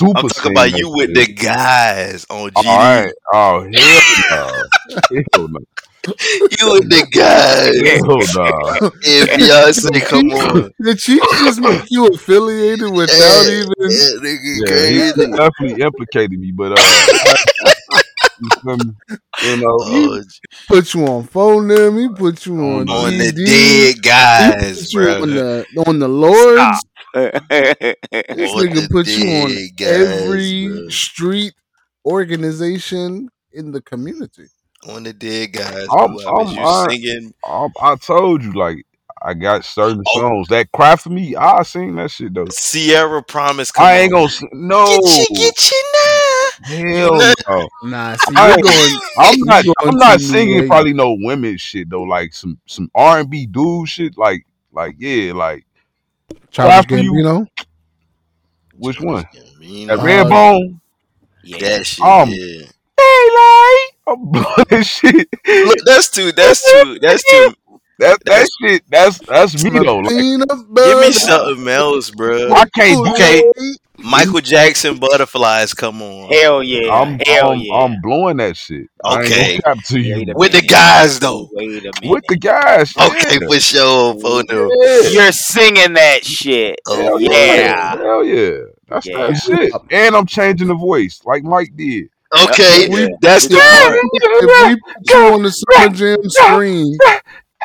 And super. I'm talking about you with the guys on All GD. right. Oh hell no. hell no. You with the guys. Hell no. If Beyonce, come on. The Chiefs just make you affiliated without Yeah, even. yeah, nigga, Yeah, he definitely implicated me, but uh, you feel me? You know, Oh, put you on phone them. He put you on, On the dead guys, bro. on the on the Lords. This nigga put you on guys, every bro. street organization in the community. On the dead guys. I'm- I'm- I- singing. I, I told you like I got certain Oh. songs that cry for me. I sing that shit though. Ciara Promise. I ain't on. gonna. No, Get you, get you now. Hell no. Nah, see, I you're ain't- going. I'm you not. going I'm not singing late. probably no women shit though. Like some some R and B dude shit. Like like yeah. Like Childish After you- Gambino. Which one? Gambino. That Uh, red bone. Yeah. That shit. Um, yeah. Hey, like I'm blowing shit. Look, that's too. That's too. That's too. That that shit. That's that's me though. Like, Give me something else, bro. I can't. Okay. do Michael Jackson butterflies. Come on. Hell yeah. I'm, Hell I'm, yeah. I'm blowing that shit. Okay. gonna you. Wait a With the guys though. Wait a minute. With the guys. Okay, yeah. for sure, photo. Yeah. You're singing that shit. Oh, Hell yeah. Hell yeah. That's Yeah. that shit. And I'm changing the voice like Mike did. Okay, Yeah. that's the If part. we, if we put you on the Summer Jam screen,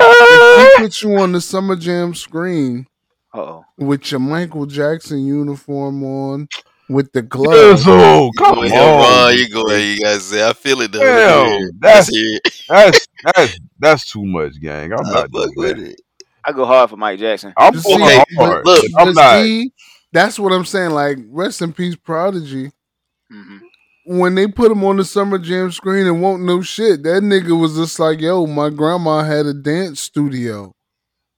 if we put you on the Summer Jam screen Uh-oh. with your Michael Jackson uniform on, with the gloves, Izzo, come Go on. ahead, Ron. You go ahead. You guys say I feel it though. Damn, Let's hear it. that's- it. That's that's that's too much, gang. I'm I not fuck with that. it. I go hard for Mike Jackson. I'm Just going see, hard. look, I'm not. he- that's what I'm saying. Like, rest in peace, Prodigy. hmm When they put him on the Summer Jam screen and won't no shit, that nigga was just like, "Yo, my grandma had a dance studio.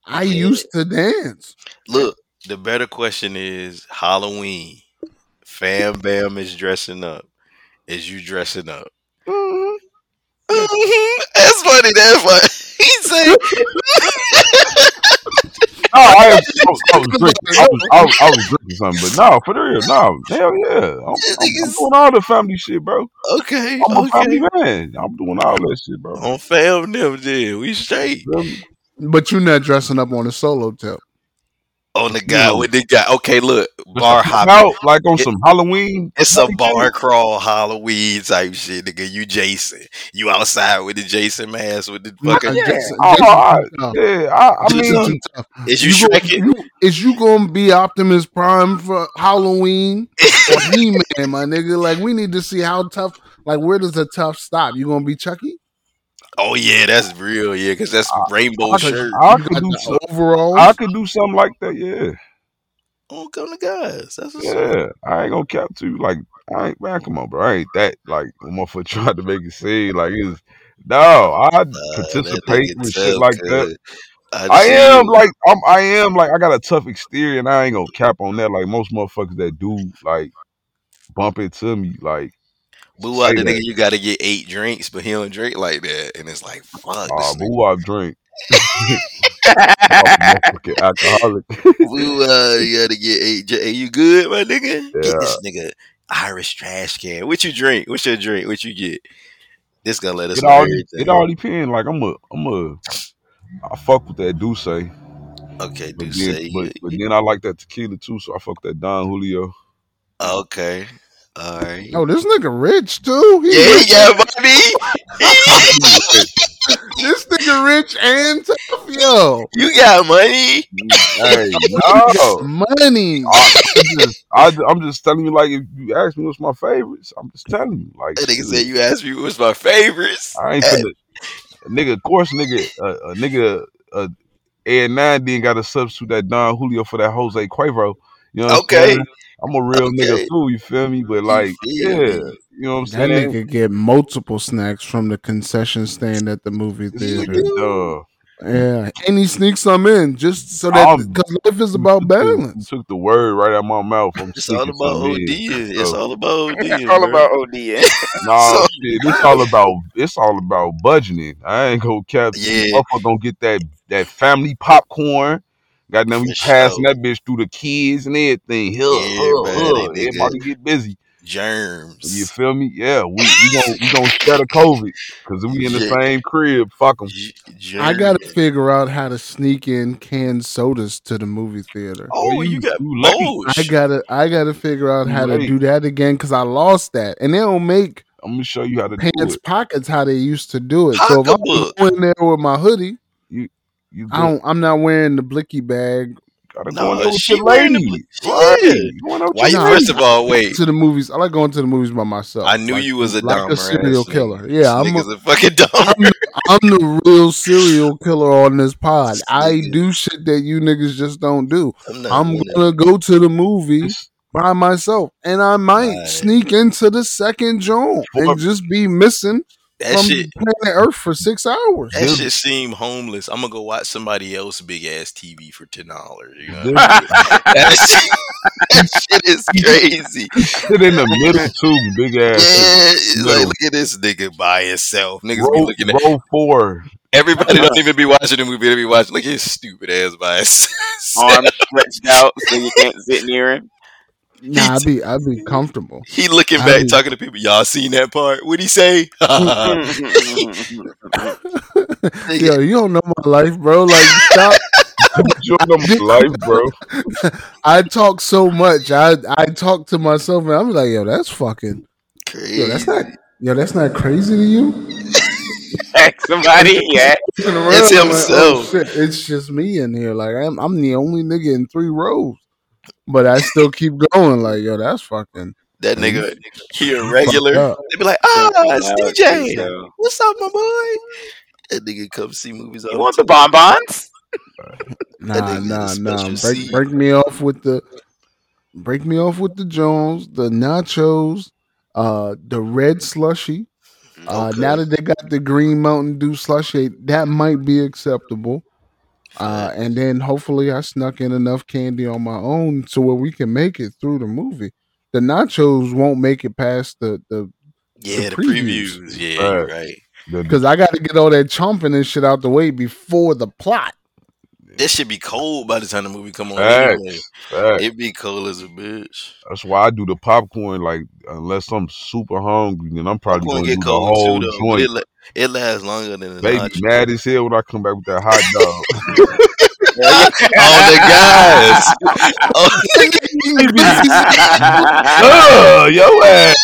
I used to dance." Look, the better question is Halloween. Fam Bam is dressing up. Is you dressing up? Mhm. That's funny. That's funny. He said, No, I, am, I, was, I was drinking. I was, I, was, I was drinking something, but no, for the real, no, hell yeah, I'm, I'm, I'm doing all the family shit, bro. okay, I'm a family man. I'm doing all that shit, bro. On fam them, then we straight. But you're not dressing up on a solo tip. On the guy No. with the guy. Okay, look, bar come hopping. out like on It- some Halloween. It's a bar crawl Halloween type shit, nigga. You Jason. You outside with the Jason mask with the fucking. Yeah. Jason- Oh, Jason I, too tough. yeah, I, I Jason mean, tough. Is you, go- Shrek it? you- is you gonna be Optimus Prime for Halloween or He Man, my nigga? Like we need to see how tough. Like where does the tough stop? You gonna be Chucky? Oh yeah, that's real. Yeah, because that's I- rainbow I could, shirt. I You could do some, uh, overalls. I could do something like that. Yeah, Oh, come to guys. That's what's up. yeah. I ain't gonna cap to you. Like, I ain't man. Come on, bro. I ain't that like when motherfucker tried to make it seem like it's no. I Nah, participate with shit tough, like that. I, I am like I'm. I am like I got a tough exterior, and I ain't gonna cap on that. Like most motherfuckers that do like bump into me, like Boo out the nigga, you gotta get eight drinks, but he don't drink like that. And it's like, fuck uh, boo wop drink. I'm a motherfucking alcoholic. Boo uh, you gotta get eight. Hey, you good, my nigga? Get Yeah. this nigga Irish trash can. What you drink? What's your drink? What you get? This gonna let us it know all it all depends. Like I'm a I'm a I fuck with that D'USSÉ, but Okay, do then but, but then I like that tequila too, so I fuck that Don Julio. Okay. All right. Oh, this nigga rich too. He Yeah, rich. he got money. This nigga rich and tough, yo. you got money. hey, no. Money. I, I'm just, I, am just telling you, like, if you ask me what's my favorites, I'm just telling you, like, That nigga shit, said you asked me what's my favorites. I ain't finna, nigga. Of course, nigga, uh, a nigga, uh, Ed Nine then got to substitute that Don Julio for that Jose Cuervo. You know, what I'm Okay. saying? I'm a real nigga too. You feel me? But like, feel yeah, you know what I'm saying? That nigga get multiple snacks from the concession stand at the movie theater. Uh, Yeah, and he sneaks some in just so that because life is about you took balance. Took the word right out of my mouth. I'm It's all about something OD. It's all about OD. It's all about OD. Nah, So- shit, it's all about it's all about budgeting. I ain't gonna cap. Yeah. Motherfucker gonna get that that family popcorn. Goddamn, we For passing sure. that bitch through the kids and everything. Huh, Everybody, huh, huh. nigga. Everybody get busy. germs. You feel me? Yeah, we we gonna we gonna share the COVID because we in the Yeah. same crib. Fuck them. G- I germs. gotta figure out how to sneak in canned sodas to the movie theater. Oh, you, you- got you lucky. both. I gotta I gotta figure out how to Right. do that again because I lost that, and they don't make I'm gonna show you how to do pants it. pockets how they used to do it. So if I'm Pocketbook. going there with my hoodie, You I don't. I'm not wearing the blicky bag gotta No, go in she your wearing the lady. bl- Yeah. You going out with Why you your Nah, first of all wait? to the movies. I like going to the movies by myself. I knew Like- you was a like dumber a serial ass nigga. killer. Yeah, I'm a, a fucking dumb. I'm, I'm the real serial killer on this pod. I do shit that you niggas just don't do. I'm I'm gonna go to the movies by myself, and I might Right. sneak into the second joint and just be missing That from shit, planet Earth for six hours. that shit seem homeless. I'm gonna go watch somebody else big ass TV for ten dollars. You know, that shit, that shit is crazy. shit in the middle too, big Yeah, ass. it's like look at this nigga by himself. Niggas be Row, looking at row four. everybody. Don't even be watching the movie. They be watching. Look at his stupid ass by himself. Arms stretched out so you can't sit near him. Nah, I'd be I'd be comfortable. He looking I back, mean- talking to people. Y'all seen that part? What'd he say? Yo, you don't know my life, bro. Like stop. You don't know my life, bro. I talk so much. I I talk to myself and I'm like, yo, that's fucking. Crazy. Yo, that's not. Yo, that's not crazy to you. Ask somebody. Yeah. It's I'm like, oh, himself. shit, it's just me in here. Like I'm I'm the only nigga in three rows, but I still keep going. Like yo, that's fucking. that nigga, he a regular. They be like, ah, it's DJ. so. What's up, my boy? That nigga come see movies. You want the the bonbons? Nah, nah, nah. Break seed. break me off with the. Break me off with the Jones, the nachos, uh, the red slushy. Uh, Okay. Now that they got the green Mountain Dew slushy, that might be acceptable. Uh, and then hopefully I snuck in enough candy on my own so where we can make it through the movie. The nachos won't make it past the the yeah, the the previews. previews. Yeah, you're Right. right. Because I got to get all that chomping and shit out the way before the plot. This should be cold by the time the movie come on. Facts. Anyway. Facts. It be cold as a bitch. That's why I do the popcorn. Like unless I'm super hungry, then I'm probably Popcorn gonna get do the cold whole too, though. It, la- it lasts longer than the Baby, mad as hell when I come back with that hot dog. All the guys. on Ugh, yo ass.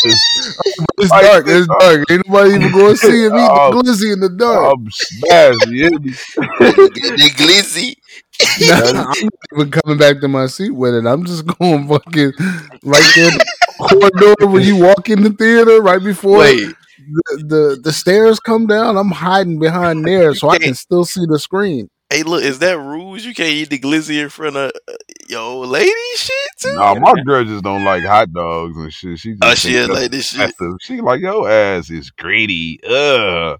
It's Like, dark. It's uh, dark. Ain't nobody even going to see him eat Oh. the glizzy in the dark. I'm smashed. You hear me? the, the glizzy. Nah, I'm not even coming back to my seat with it. I'm just going fucking right there, the corridor when you walk in the theater, right before Wait, the, the the stairs come down. I'm hiding behind there so I can still see the screen. hey, look, is that rules? You can't eat the glizzy in front of uh, your old lady shit too? Nah, my girl just don't like hot dogs and shit. She just Oh, think she is like this shit. She like yo ass is greedy. Ugh.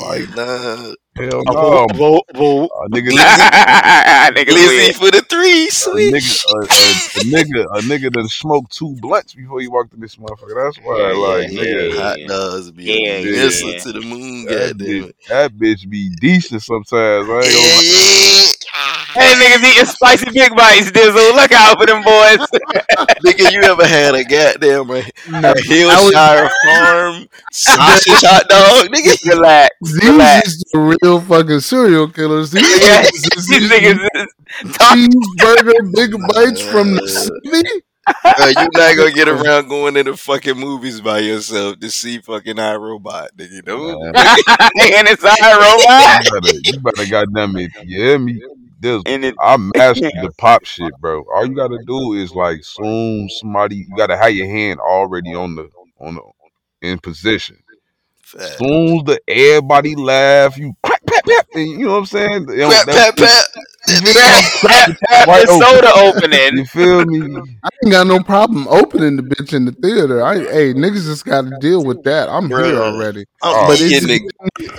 Like, nah. Hell oh, no. Whoa, whoa. A nigga, Nigga Glizzy weird. for the three, a sweet. nigga, a, a, a nigga, a nigga that smoked two blunts before he walked in this motherfucker. That's why, Yeah, like, yeah, nigga, yeah. Hot dogs be Yeah, yeah. to the moon, that, goddamn bitch, that bitch be decent sometimes. I ain't gonna lie. yeah. Hey, niggas eating spicy big bites, Dizzle. Look out for them boys. Nigga, you ever had a goddamn a, No, a Hillshire Farm sausage hot dog, nigga? Relax. These Relax. is the real fucking serial killers. These Yeah, niggas is these eating niggas is talk- cheeseburger big bites from the uh, city. Bro, you not gonna get around going to the fucking movies by yourself to see fucking iRobot, nigga. Don't and it's our robot. You better, you better goddamn it. You hear me? This, And it, I mastered the pop shit, bro. All you gotta do is like soon somebody you gotta have your hand already on the on the in position. Fat. Soon the everybody laugh, you crack pat pat, and you know what I'm saying? They don't- Pat, that- pat, pat. tap, tap Right soda opening. You feel me? I ain't got no problem opening the bitch in the theater. I hey niggas just got to deal with that. I'm here already. I'm But it's, it.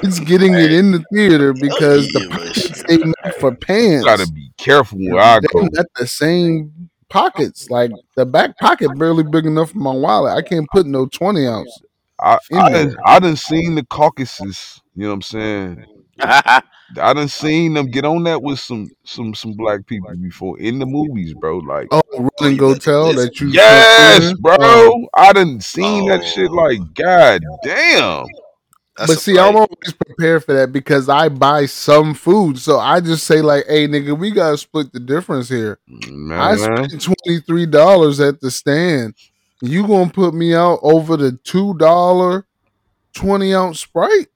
it's getting it in the theater because the pockets they make for pants. Gotta be careful where I they go. got the same pockets. Like the back pocket barely big enough for my wallet. I can't put no twenty ounce. I I there. done, I done seen the Caucasus. You know what I'm saying? I done seen them get on that with some some some black people before in the movies, bro. Like, Oh, run and you go tell that you yes, snuck bro. Oh. I done seen that shit. Oh. Like, god damn. That's but a see, I'm always prepared for that because I buy some food. So I just say like, "Hey, nigga, we gotta split the difference here." Man. I spent twenty three dollars at the stand. You gonna put me out over the two dollar twenty ounce Sprite?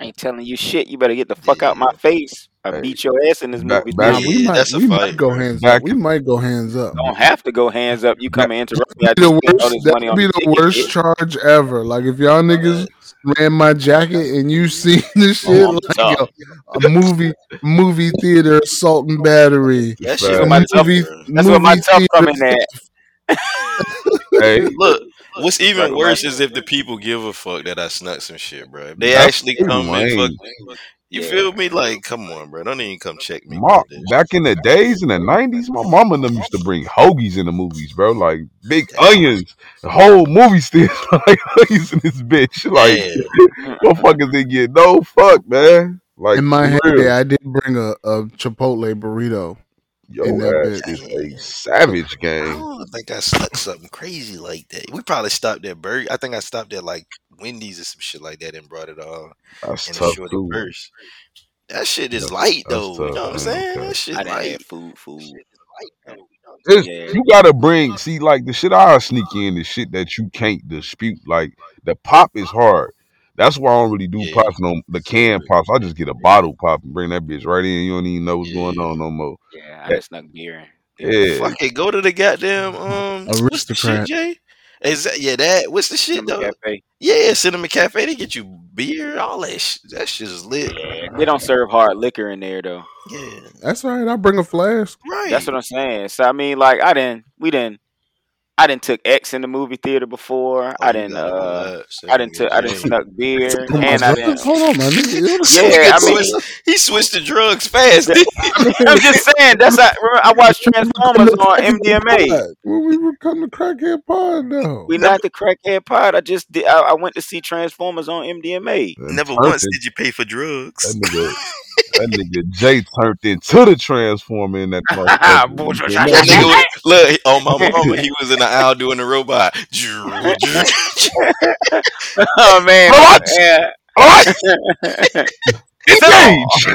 I ain't telling you shit. You better get the fuck out my face. I Hey. beat your ass in this Back- movie. back- Nah, we Yeah, might, that's a we fight, might go hands Back- up. We might go hands up. don't have to go hands up. You come and interrupt me. I Be just the all worst, this money that'd on be the the ticket. worst charge ever. Like if y'all niggas ran my jacket and you seen this shit Oh, like tough. yo, a movie movie theater assault and battery. That Facts. shit where my tough- movie, bro. That's where my movie tough come theater in at. hey, Look, what's even Right, worse is if the people give a fuck that I snuck some shit, bro. If they That's actually come and fuck, you Yeah. feel me? Like, come on, bro. Don't even come check me. Ma, back in the days in the nineties, my mama and them used to bring hoagies in the movies, bro. Like big onions, the whole movie still like onions in this bitch. Like Yeah. motherfuckers didn't get no fuck, man. Like In my for head, yeah, I did bring a, a Chipotle burrito. Yo in that ass is a savage I game. don't think I snuck something crazy like that. We probably stopped at Burger. I think I stopped at like Wendy's or some shit like that and brought it all That's in a tough shorty too. purse. That shit is That's- light that's though. You know what I'm saying? Okay. That shit I light. had food, food. It's, Yeah. You gotta bring see like the shit I sneak in the shit that you can't dispute. Like the pop is hard. That's why I don't really do Yeah. pops no the can pops. I just get a bottle pop and bring that bitch right in. You don't even know what's going on no more. Yeah, I just snuck beer. in. Yeah. Fuck it, go to the goddamn um what's the shit, Jay? Is that yeah that what's the shit Cinema though? Cafe. Yeah, Cinema Cafe, they get you beer, all that shit. That shit is lit. Yeah, they don't serve hard liquor in there though. Yeah. That's right. I'll bring a flask. Right. That's what I'm saying. So I mean, like, I didn't, we didn't, I didn't took X in the movie theater before. Oh, I didn't, uh. I didn't, Say took, I didn't snuck beer, and I didn't. Hold on, man. Nigga, you This Yeah, I mean- he switched to drugs fast. didn't? I'm just saying. That's how, remember, I watched Transformers on MDMA. Pod. When we were coming to Crackhead Pod, though. We not the crackhead pod. I just did. I, I went to see Transformers on MDMA. And Never turned once did you pay for drugs. That nigga, that nigga Jay turned into the transformer in that motherfucker. Bullshit. You That know? nigga was, look on my mama, he was in the aisle doing the robot. oh man, What? yeah. Alright, engage.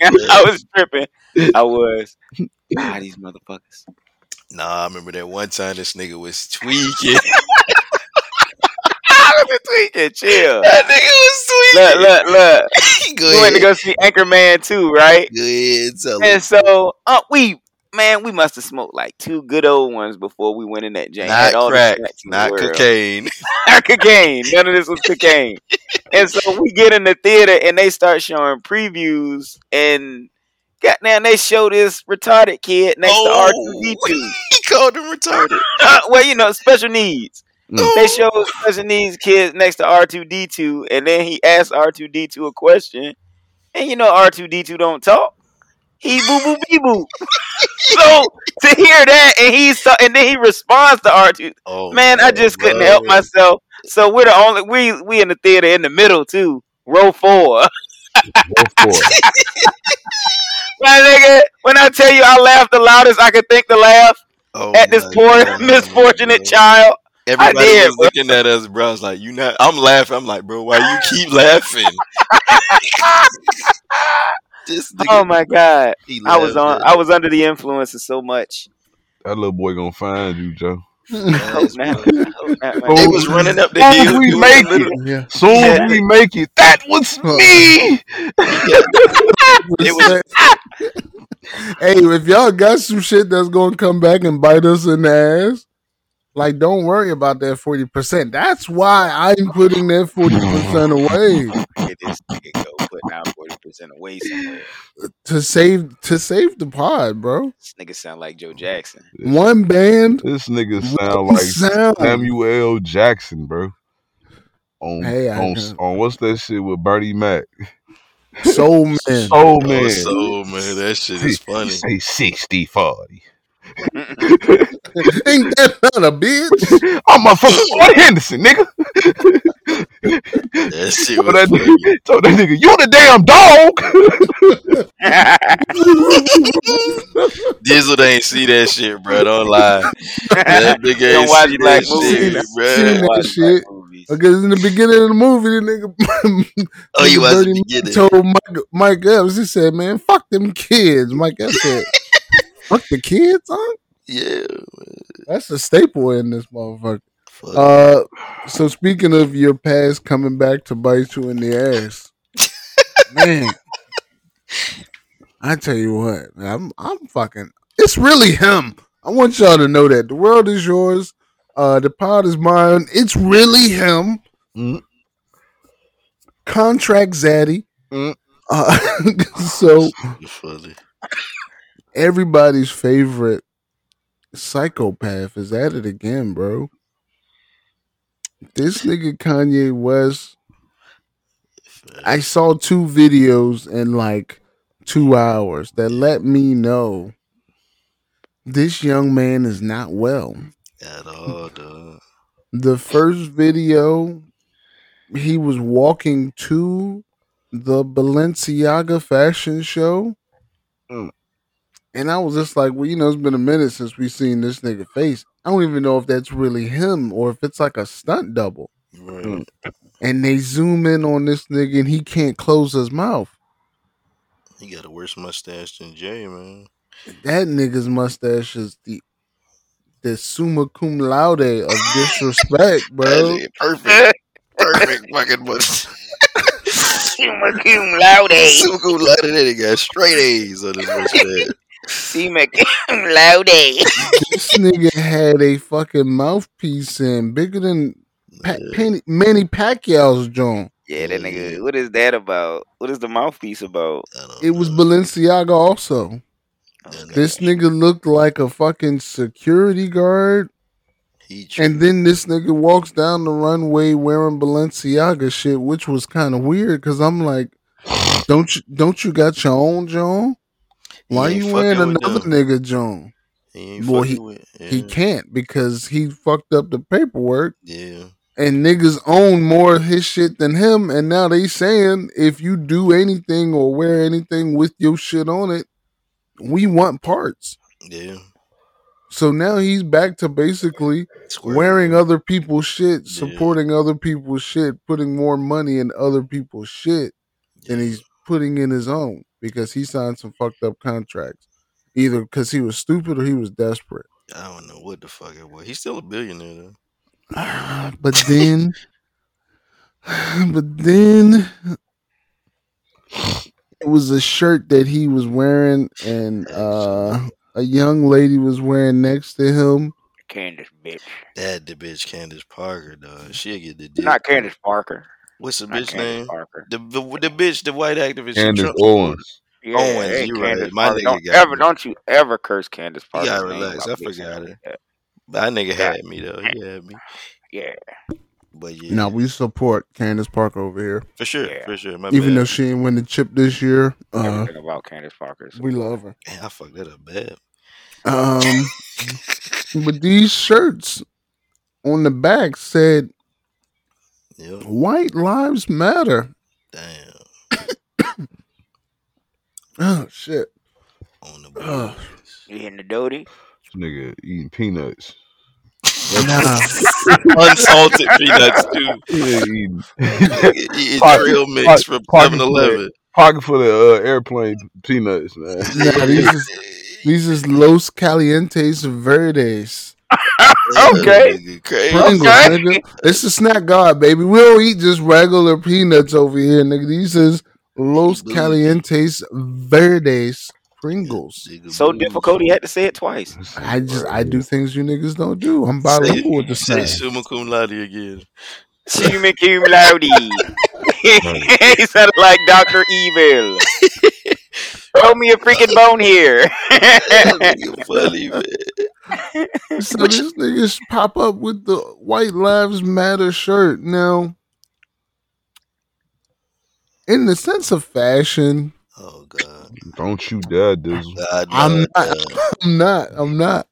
I was tripping. I was. Ah, these motherfuckers. nah, I remember that one time this nigga was tweaking. I was tweaking. Chill. that nigga was Look, tweaking. look, look. Go We went to go see Anchorman too, right? Go ahead. And him. so, uh, we man, we must have smoked like two good old ones before we went in that. Had Not all crack, snacks in the not cocaine. Not cocaine. None of this was cocaine. and so we get in the theater and they start showing previews and goddamn they show this retarded kid next Oh. to R two D two. He called him retarded. Well, you know, special needs. Mm. They show special needs kids next to R two D two, and then he asks R two D two a question, and you know R two D two don't talk. He boo boo bee boo. so to hear that, and he's so, and then he responds to R two. Oh Man, I just couldn't help myself. So we're the only we we in the theater in the middle too, row four. For it. My nigga, when I tell you I laughed the loudest I could think to laugh Oh at this poor God, misfortunate bro. child. Everybody did, was looking at us, bro. I was like, "You not?" I'm laughing. I'm like, "Bro, why you keep laughing?" this oh nigga, Oh my god. I was on laughed I was under the influence of so much. That little boy gonna find you, Joe. I hope not. I hope not, my They was running up the Soon hill. as we make it, Yeah. soon as we make it, that was me. It was hey, if y'all got some shit that's gonna come back and bite us in the ass, like don't worry about that forty percent. That's why I'm putting that forty percent away Get this nigga go putting out forty percent away somewhere. to save to save the pod, bro. This nigga sound like Joe Jackson. One band, This nigga sound like sound. Samuel L. Jackson, bro. On Hey, on, on what's that shit with Bernie Mac? Soul Man. Oh oh, man, so man, that shit is funny. Say 60 40. Ain't that not a bitch? I'm motherfucking Floyd Henderson, nigga. That shit Told was that, nigga, told that nigga, you the damn dog. Dizzle ain't see that shit, bro. Don't lie. That nigga Don't ain't watch see black that movies. shit, Seen bro. that Watch shit. Because in the beginning of the movie, the nigga, Oh, you watched the beginning. told Mike, Mike Epps, he said, man, fuck them kids. Mike Epps said, fuck the kids, huh? Yeah. That's a staple in this motherfucker. Uh, so speaking of your past coming back to bite you in the ass, man, I tell you what, I'm I'm fucking. It's really him. I want y'all to know that the world is yours. Uh, the pod is mine. It's really him. Mm. Contract Zaddy. Mm. Uh, so funny. everybody's favorite psychopath is at it again, bro. This nigga Kanye West. I saw two videos in like two hours that let me know this young man is not well. At all, dog. The first video, he was walking to the Balenciaga fashion show. Mm. And I was just like, well, you know, it's been a minute since we seen this nigga face. I don't even know if that's really him or if it's like a stunt double. Right. Mm. And they zoom in on this nigga and he can't close his mouth. He got a worse mustache than Jay, man. That nigga's mustache is the the summa cum laude of disrespect, bro. Perfect. Perfect fucking mustache. Summa cum laude. Super cool lot of that. He got straight A's on his mustache. Summa cum laude. this nigga had a fucking mouthpiece in bigger than pa- Penny, Manny Pacquiao's joint. Yeah, that nigga. What is that about? What is the mouthpiece about? I don't It was know. Balenciaga also. That This nigga, nigga looked like a fucking security guard. And then this nigga walks down the runway wearing Balenciaga shit, which was kind of weird because I'm like, don't you don't you got your own John? Why He you wearing another nigga John? he ain't Boy. Yeah. He can't because he fucked up the paperwork Yeah. and niggas own more of his shit than him. And now they saying if you do anything or wear anything with your shit on it, we want parts. Yeah. So now he's back to basically Square. wearing other people's shit, Yeah. supporting other people's shit, putting more money in other people's shit than he's putting in his own because he signed some fucked up contracts. Either because he was stupid or he was desperate. I don't know what the fuck it was. He's still a billionaire though. but then, but then it was a shirt that he was wearing, and uh, a young lady was wearing next to him. Candace, bitch. That the bitch Candace Parker, dog. She'll get the dick. Not Candace Parker. What's the bitch name? Parker. The, the the bitch, the white activist. she Candace Trump Owens. Yeah, Owens, hey, you right. Candace My Parker. nigga Don't got ever, me. don't you ever curse Candace Parker. gotta relax. I forgot it. That nigga had me though. He had me. Yeah, But yeah, Now we support Candace Parker over here, for sure, Yeah. for sure. My even though she didn't win the chip this year. Uh, about Candace Parker. is- we love her. Man, I fucked that up bad. Um, but these shirts on the back said Yep. "White Lives Matter." Damn. Oh shit! On the Ugh. boys. You hitting the doty? This nigga eating peanuts. Nah. Unsalted peanuts too. Yeah, eating Eating Pocket- trail mix pocket- from pocket 7-Eleven. pocket full of uh, airplane peanuts, man. Nah, these is these is Los Calientes Verdes. Okay. Pringles, Okay. nigga. It's a snack god, baby. We don't eat just regular peanuts over here, nigga. These is Los Calientes Verdes Pringles. So difficult. He had to say it twice. I just I do things you niggas don't do. I'm Say, bilingual with the say snack. summa cum laude again. Summa cum laude. he sounded like Doctor Evil. Throw me a freaking bone here. That nigga funny, man. So this niggas pop up with the White Lives Matter shirt. Now, in the sense of fashion, Oh god. Don't you dare, Dizzle. God, I'm not. God. I'm not. I'm not.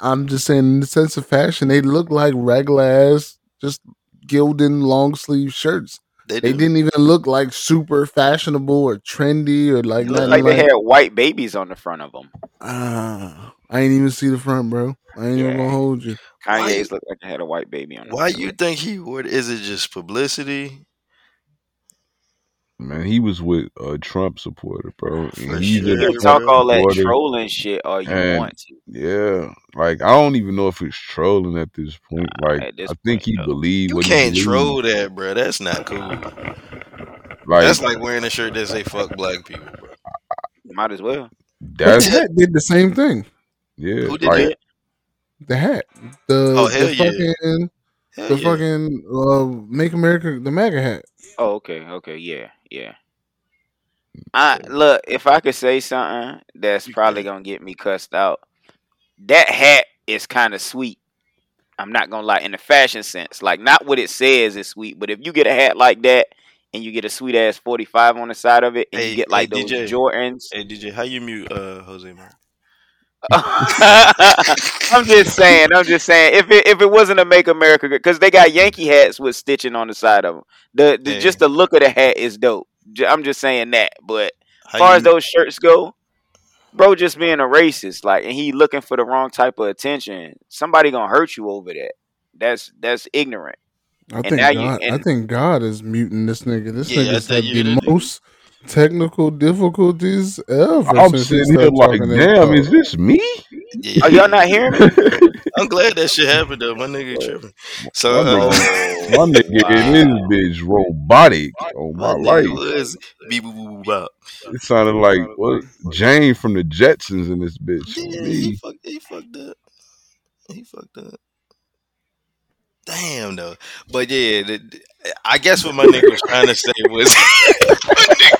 I'm just saying, in the sense of fashion, they look like regular ass, just gilding long sleeve shirts. They, They didn't even look like super fashionable or trendy or like Look nothing like like. they had white babies on the front of them. Ah, I ain't even see the front, bro. I ain't even gonna hold you. Kanye's looked like they had a white baby on. the Why front. you think he would? Is it just publicity? Man, he was with a Trump supporter, bro. And For he's sure, You can talk all that supporter. trolling shit all you And- want to. Yeah, like I don't even know if it's trolling at this point. Like this I think point, he no. believes You what can't he troll that, bro. That's not cool. Like That's like wearing a shirt that say "fuck black people," bro. Might as well. that's the hat did the same thing. yeah. Who did like, that? The hat, the Oh, hell the yeah. fucking Hell the yeah. fucking uh, make America the MAGA hat. Oh, okay, okay, yeah, yeah. I look if I could say something that's probably gonna get me cussed out. That hat is kind of sweet. I'm not gonna lie, in the fashion sense, like not what it says is sweet, but if you get a hat like that and you get a sweet ass 45 on the side of it, and Hey, you get like hey, those DJ. Jordans, Hey DJ, how you mute uh Jose Martin? I'm just saying. I'm just saying. If it if it wasn't a Make America Great, because they got Yankee hats with stitching on the side of them. The, the Hey. just the look of the hat is dope. I'm just saying that. But as far you, as those shirts go, bro, just being a racist, like, and he looking for the wrong type of attention. Somebody gonna hurt you over that. That's that's ignorant. I And think now you- God, I think God is muting this nigga. This Yeah, I nigga's think had you the did. Most technical difficulties ever. I'm since he sitting here started like, talking damn, is this me? yeah, Are y'all not hearing me? I'm glad that shit happened though. My nigga tripping. So My uh, nigga, my nigga in this bitch robotic on my my life. nigga was beep boop boop boop. It sounded like what Jane from the Jetsons in this bitch. Yeah, he fucked. He fucked up. He fucked up. Damn though, but yeah, the, the- I guess what my nigga was trying to say was,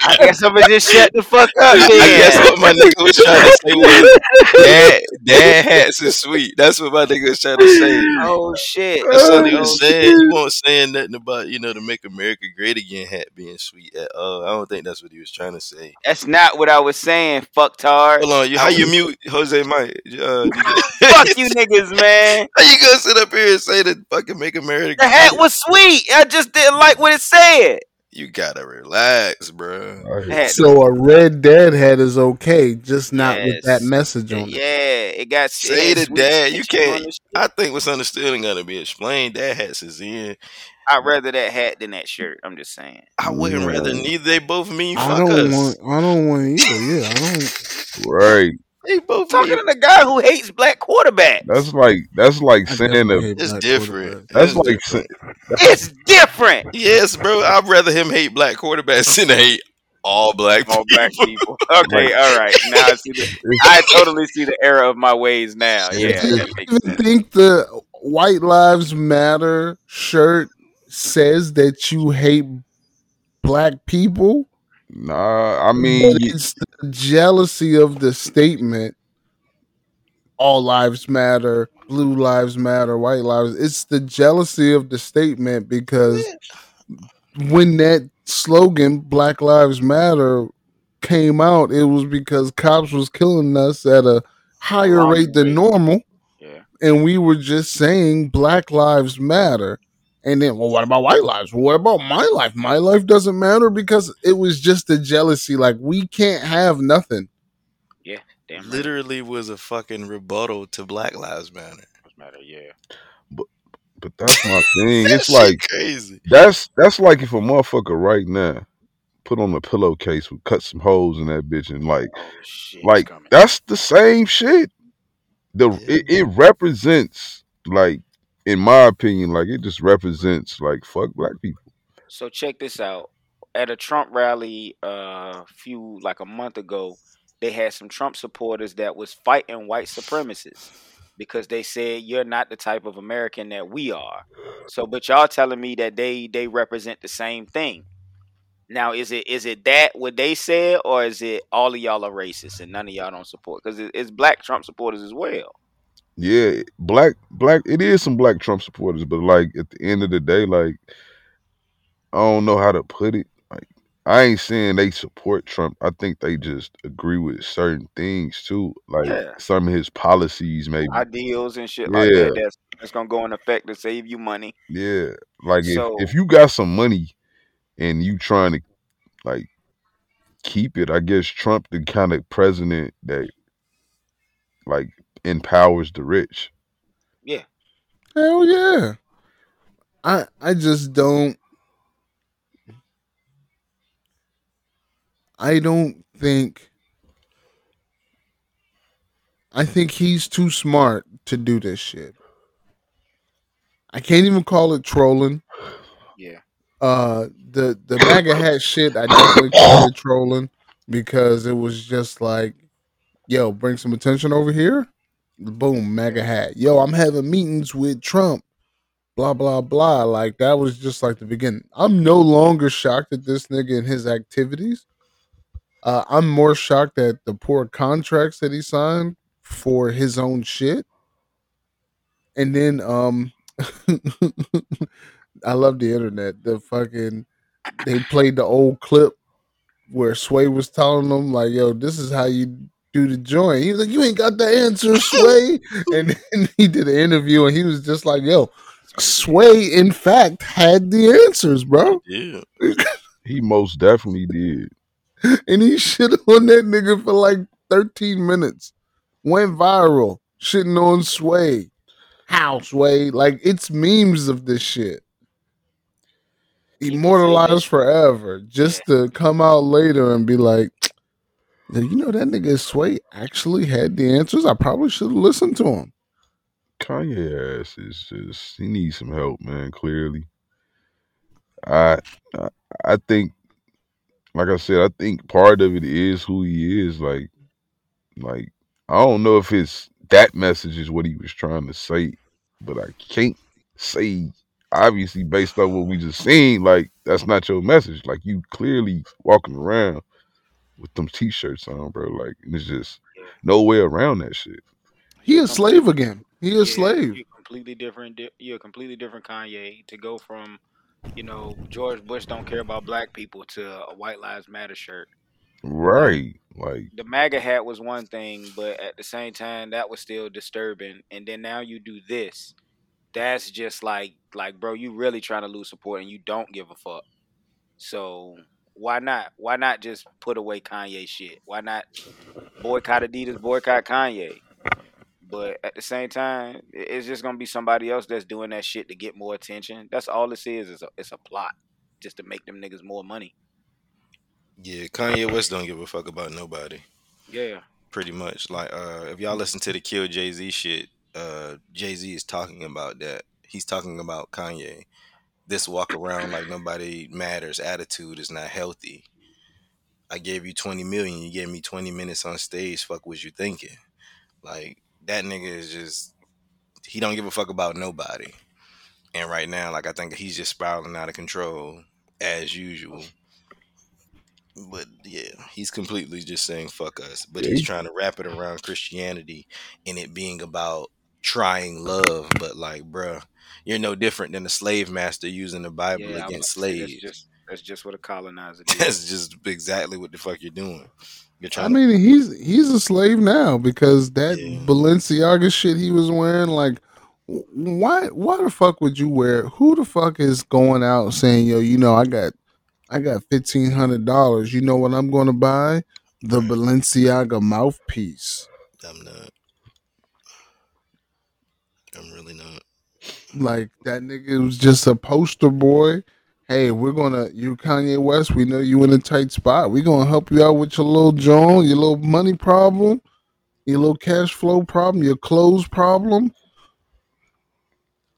I guess I'm gonna just shut the fuck up. I, I guess what my nigga was trying to say was, dad, dad hats is sweet. That's what my nigga was trying to say. Oh shit. That's what he Oh, was saying. He wasn't saying nothing about you know the "Make America Great Again" hat being sweet at all. I don't think that's what he was trying to say. That's not what I was saying. Fucktard. Hold on, you, how you mute Jose Mike? Uh, Fuck you niggas, man. How you gonna sit up here and say that fucking "Make America"? Great? The hat was sweet. I just didn't like what it said. You gotta relax, bro. Right. So a red Dead hat is okay, just not with that message on it. yeah, it got Say it had to dad, you can't- I think what's understood ain't gonna be explained. That hats is in. I'd rather that hat than that shirt. I'm just saying. I wouldn't Yeah. rather neither. They both mean fuck I don't us. want. I don't want either. Yeah, I don't. Right. They both Talking to the guy who hates black quarterbacks. That's like that's like I saying definitely that hate it's different. that's It's like different. saying it's different. yes, bro. I'd rather him hate black quarterbacks than hate all black All black people. people. Okay, all right. Now I see the. I totally see the error of my ways now. Yeah, Do you even think the White Lives Matter shirt says that you hate black people? Nah. I mean, But it's the jealousy of the statement. All lives matter, blue lives matter, white lives. It's the jealousy of the statement because when that slogan "Black Lives Matter" came out, it was because cops was killing us at a higher rate than normal, Yeah. and we were just saying "Black Lives Matter." And then, well, what about white lives? Well, what about my life? My life doesn't matter because it was just a jealousy. Like we can't have nothing. Yeah, damn right. Literally was a fucking rebuttal to Black Lives Matter. Matter, yeah. but but that's my thing. That It's like crazy. that's that's like if a motherfucker right now put on a pillowcase would cut some holes in that bitch and like Oh shit. like that's the same shit. The it, it represents like in my opinion, like it just represents like fuck black people. So check this out. At a Trump rally uh few like a month ago, they had some Trump supporters that was fighting white supremacists because they said you're not the type of American that we are. So but y'all telling me that they they represent the same thing. Now is it is it that what they said or is it all of y'all are racist and none of y'all don't support because it's black Trump supporters as well. Yeah, black black it is some black Trump supporters, but like at the end of the day, like I don't know how to put it. Like I ain't saying they support Trump. I think they just agree with certain things too. Like Yeah. some of his policies maybe. Ideals and shit like Yeah. that that's that's gonna go in effect to save you money. Yeah. Like So- if, if you got some money and you trying to like keep it, I guess Trump the kind of president that like empowers the rich. Yeah. Hell yeah. I I just don't I don't think I think he's too smart to do this shit. I can't even call it trolling. Yeah. Uh the the MAGA hat shit I definitely call it trolling because it was just like, yo, bring some attention over here. Boom, MAGA hat. Yo, I'm having meetings with Trump blah blah blah. Like that was just like the beginning. I'm no longer shocked at this nigga and his activities. Uh, I'm more shocked at the poor contracts that he signed for his own shit. and then um, I love the internet. The fucking they played the old clip where Sway was telling them like, "Yo, this is how you do the joint." He was like, "You ain't got the answer, Sway," and then he did an interview and he was just like, "Yo." Sway, in fact, had the answers, bro. Yeah. He most definitely did. and he shit on that nigga for like 13 minutes. Went viral, shitting on Sway. How Sway? Like it's memes of this shit. Immortalized forever. Just to come out later and be like, "Yo, you know that nigga Sway actually had the answers. I probably should have listened to him. Kanye ass is just he needs some help, man. Clearly, I I, think, like I said, I think part of it is who he is. Like, like I don't know if it's that message is what he was trying to say, but I can't say obviously based on what we just seen. Like that's not your message. Like you clearly walking around with them t-shirts on, bro. Like and it's just no way around that shit. He a slave again. He a Yeah, slave. You're completely different. You're a completely different Kanye to go from, you know, George Bush don't care about black people to a White Lives Matter shirt. Right. Like The MAGA hat was one thing, but at the same time, that was still disturbing. And then now you do this. That's just like, like, bro, you really trying to lose support and you don't give a fuck. So why not? Why not just put away Kanye shit? Why not boycott Adidas, boycott Kanye? But at the same time, it's just gonna be somebody else that's doing that shit to get more attention. That's all this is. It's a, it's a plot just to make them niggas more money. Yeah, Kanye West don't give a fuck about nobody. Yeah. Pretty much. Like, uh, if y'all listen to the Kill Jay Z shit, uh, Jay Z is talking about that. He's talking about Kanye. This walk around like nobody matters attitude is not healthy. I gave you 20 million, you gave me 20 minutes on stage. Fuck was you thinking? Like, that nigga is just, he don't give a fuck about nobody. And right now, like, I think he's just spiraling out of control as usual. But yeah, he's completely just saying fuck us. But he's trying to wrap it around Christianity and it being about trying love. But like, bruh, you're no different than a slave master using the Bible Yeah, against about say, slaves. That's just that's just what a colonizer did. That's just exactly what the fuck you're doing. You're trying. I trying mean, he's he's a slave now because that Yeah. Balenciaga shit he was wearing. Like, why why the fuck would you wear? Who the fuck is going out saying, "Yo, you know, I got I got fifteen hundred dollars. You know what I'm going to buy? The Balenciaga mouthpiece." to. I'm not. I'm really not. Like that nigga was just a poster boy. Hey, we're gonna you Kanye West. We know you in a tight spot. We're gonna help you out with your little John, your little money problem, your little cash flow problem, your clothes problem.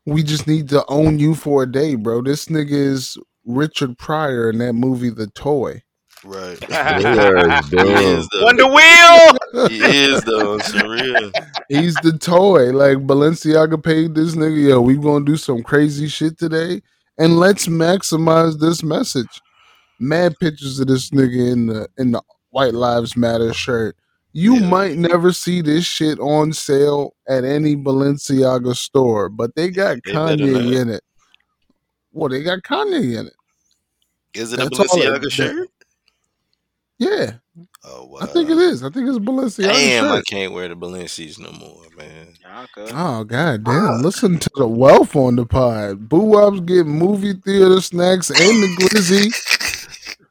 We just need to own you for a day, bro. This nigga is Richard Pryor in that movie The Toy. Right. Your ass he dumb. is though. Wonder Wheel. He is though. It's for real. He's the toy. Like Balenciaga paid this nigga, yo, we gonna do some crazy shit today. And let's maximize this message. Mad pictures of this nigga in the in the White Lives Matter shirt. You Yeah. might never see this shit on sale at any Balenciaga store, but they got They Kanye in it. Well, they got Kanye in it. Is it a That's it- Balenciaga shirt? Yeah, Oh wow. I think it is. I think it's Balenciaga Damn, I can't wear the Balenci's no more, man. Oh god damn! Ah. Listen to the wealth on the pod. Boo Wop's getting movie theater snacks and the glizzy.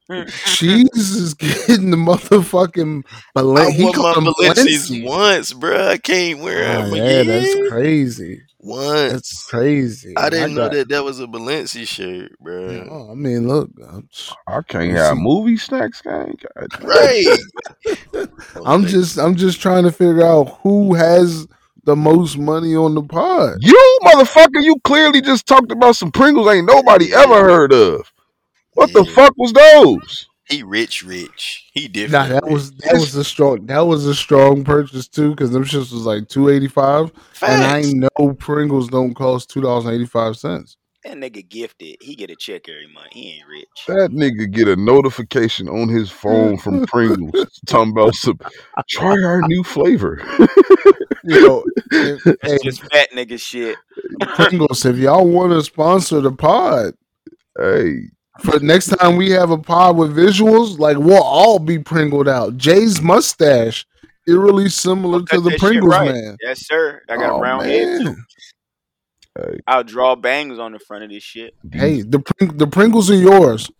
Mm-hmm. Cheese is getting the motherfucking Balen- I he wore my called them Balenci's Balenci. once, bro. I can't wear Oh, them yeah, again. that's crazy. once. That's crazy. I didn't know got- that that was a Balenci shirt, bruh. Oh, I mean, look, I'm, I can't have see- movie snacks, gang. God damn. Right. Oh, I'm just, I'm just trying to figure out who has the most money on the pod. You motherfucker, you clearly just talked about some Pringles ain't nobody ever heard of. What the fuck was those? He rich, rich. He different. Nah, different. that was that was a strong that was a strong purchase too because them shits was like two eighty five, and I know Pringles don't cost two dollars and eighty five cents. That nigga gifted. He get a check every month. He ain't rich. That nigga get a notification on his phone from Pringles talking about some try our new flavor. Yo, if- hey, just fat nigga shit. Pringles, if y'all want to sponsor the pod, hey, for next time we have a pod with visuals, like we'll all be Pringled out. Jay's mustache, eerily similar to the Pringles right. man. Yes, sir. I got Oh, a round head too. man. I'll draw bangs on the front of this shit. Hey, the Pring- the Pringles are yours.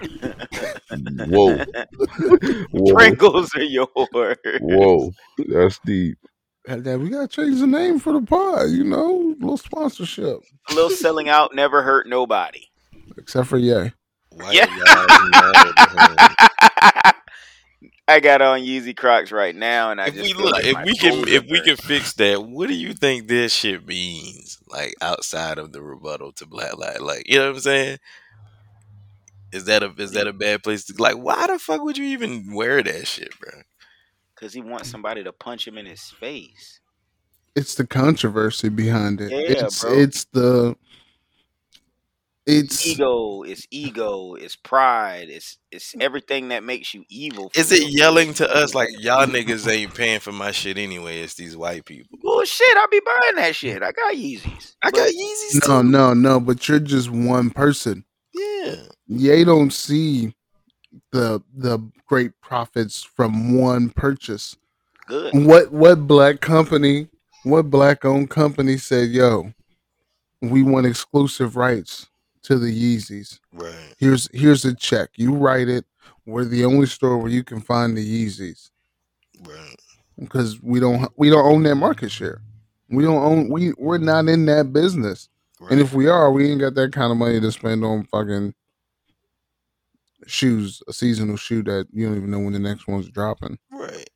whoa, whoa, Pringles are yours. whoa, that's deep. And then we gotta change the name for the pod. You know, a little sponsorship, A little selling out never hurt nobody. Except for Yay. White Yeah. lies matter. I got on Yeezy Crocs right now, and I if just we feel look, like if we can, if are we can fix that, what do you think this shit means? Like outside of the rebuttal to Black Lives, like you know what I'm saying? Is that a is that a bad place to like? Why the fuck would you even wear that shit, bro? Cause he wants somebody to punch him in his face. It's the controversy behind it. Yeah, it's bro. it's the it's Ego, it's ego, it's pride, it's it's everything that makes you evil. Is it real. yelling to us like y'all niggas ain't paying for my shit anyway? It's these white people. Bullshit, I'll be buying that shit. I got Yeezys. I got Yeezys no too. no no. But you're just one person. Yeah, Ye don't see the the great profits from one purchase. good. What what black company, what black owned company said, "Yo, we want exclusive rights to the Yeezys. right. Here's here's a check. You write it. We're the only store where you can find the Yeezys Right. because we don't we don't own that market share. We don't own we we're not in that business. right. And if we are, we ain't got that kind of money to spend on fucking shoes, a seasonal shoe that you don't even know when the next one's dropping. Right.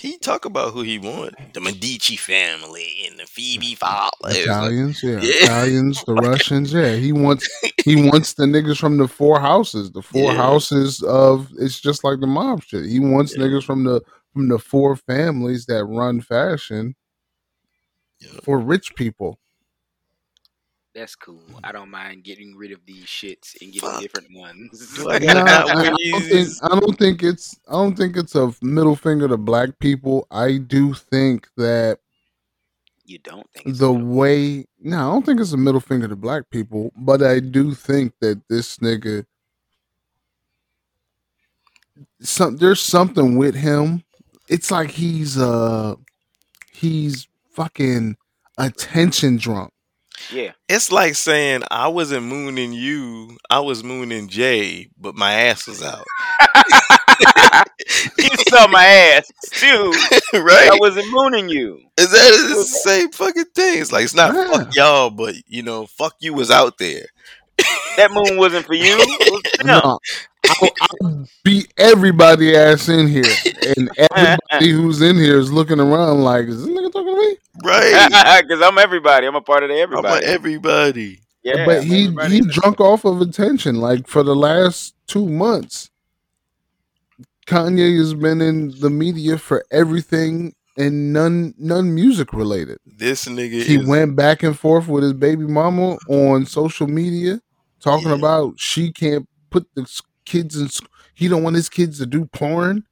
He talk about who he want. The Medici family and the Phoebe Fowler. It was like- Italians, yeah. Yeah. Italians, the Russians, yeah. He wants he wants the niggas from the four houses. The four Yeah. houses of it's just like the mob shit. He wants Yeah. niggas from the from the four families that run fashion for rich people. That's cool. I don't mind getting rid of these shits and getting Fuck. different ones. Nah, I, I don't think, I don't think it's I don't think it's a middle finger to black people. I do think that you don't think the way no, I don't think it's a middle finger to black people, but I do think that this nigga some there's something with him. It's like he's uh he's fucking attention drunk. Yeah. It's like saying I wasn't mooning you, I was mooning Jay, but my ass was out. you saw my ass too. right? I wasn't mooning you. Is that the same fucking thing? It's like it's not Yeah. fuck y'all, but you know, fuck you was out there. That moon wasn't for you. It was for. No, I'll, I'll beat everybody ass in here, and ah, ah, ah. everybody who's in here is looking around like, is this nigga talking to me? Right. Because I'm everybody. I'm a part of the I'm everybody. everybody. yeah, but he everybody. he drunk off of attention. Like for the last two months, Kanye has been in the media for everything and none none music related. This nigga He is went back and forth with his baby mama on social media, talking Yeah. about she can't put the s- kids in. sc- He don't want his kids to do porn.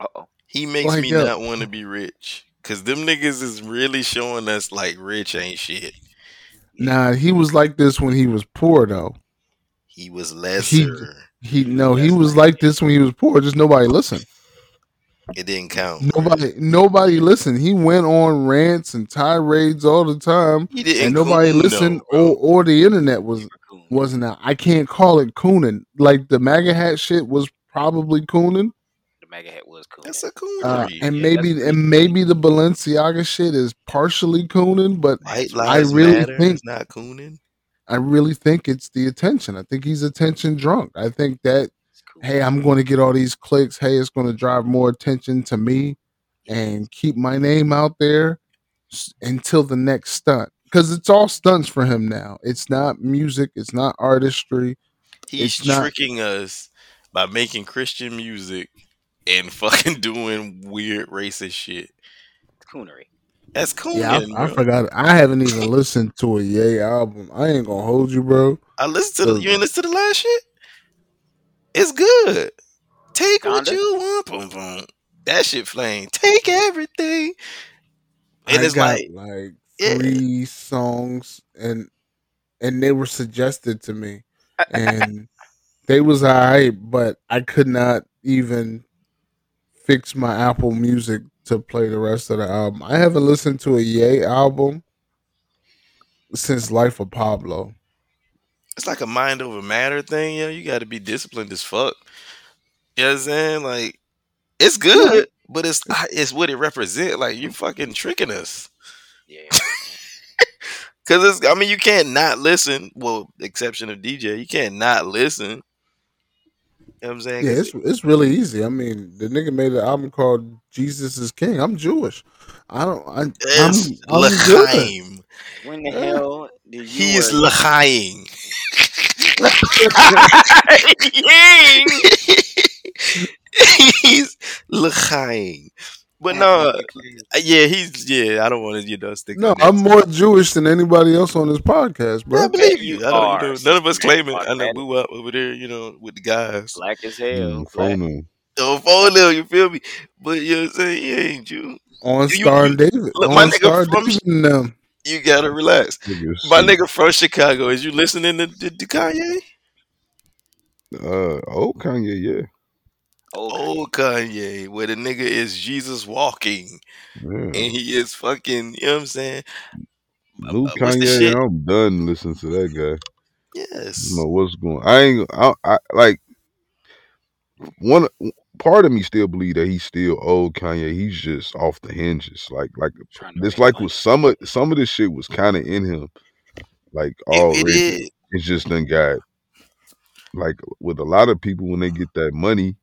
Uh-oh. he makes like me that. not want to be rich. Cause them niggas is really showing us like rich ain't shit. Nah, he was like this when he was poor though. He was lesser. He no, he was like this when he was poor. Just nobody listened. It didn't count. Nobody, nobody listened. He went on rants and tirades all the time, He didn't. and nobody coon, listened, though, or or the internet was wasn't out. I can't call it cooning. Like the MAGA hat shit was probably cooning, The MAGA hat was cool. That's a coonery. uh, and Yeah, maybe that's and maybe the Balenciaga shit is partially cooning, but I really matter. think- it's not cooning. I really think it's the attention. I think he's attention drunk. I think that It's cool. Hey, I'm going to get all these clicks. Hey, it's going to drive more attention to me and keep my name out there until the next stunt. Because it's all stunts for him now. It's not music. It's not artistry. He's It's not- tricking us by making Christian music and fucking doing weird racist shit. It's coonery. That's cool. Yeah, I, I forgot. I haven't even listened to a Yay album. I ain't gonna hold you, bro. I listened to the, you ain't listen to the last shit. It's good. Take what you want. Boom boom. That shit flame. Take everything. And I it's got like like yeah. three songs, and and they were suggested to me, and they was alright, but I could not even fix my Apple Music to play the rest of the album. I haven't listened to a Yay album since Life of Pablo. It's like a mind over matter thing, yo. You gotta be disciplined as fuck. You know what I'm saying? Like, it's good, but it's it's what it represent. Like you fucking tricking us. Yeah. Cause it's I mean you can't not listen. Well, exception of DJ, you can't not listen. You know what I'm saying? Yeah, 'Cause it's it's really easy. I mean, the nigga made an album called Jesus is King. I'm Jewish. I don't. I, I'm, it's I'm good. When the hell did you? He's work- L'chaim. He's L'chaim. But no, yeah, he's yeah. I don't want to you know stick. No, I'm more Jewish than anybody else on this podcast, bro. I believe You you. I don't, you know, none of us sister. claim it. I know Automatic. we up over there, you know, with the guys. black as hell. Mm, black. phone him. You feel me? But you know what I'm saying? He ain't you. On You- Star you- and David. look, my on nigga Star from- David and them. You gotta relax. Nigga, My nigga from Chicago, is you listening to, to, to Kanye? Uh, oh Kanye, yeah, Oh, Oh, Kanye, where the nigga is Jesus walking yeah. and he is fucking, you know what I'm saying? New uh, Kanye. I'm done listening to that guy. Yes. don't know what's going. I ain't. I, I like one part of me still believe that he's still old Kanye. He's just off the hinges. Like like this. Like with some of some of this shit was kind of in him. Like It, already, it is. it's just done got like with a lot of people when they get that money,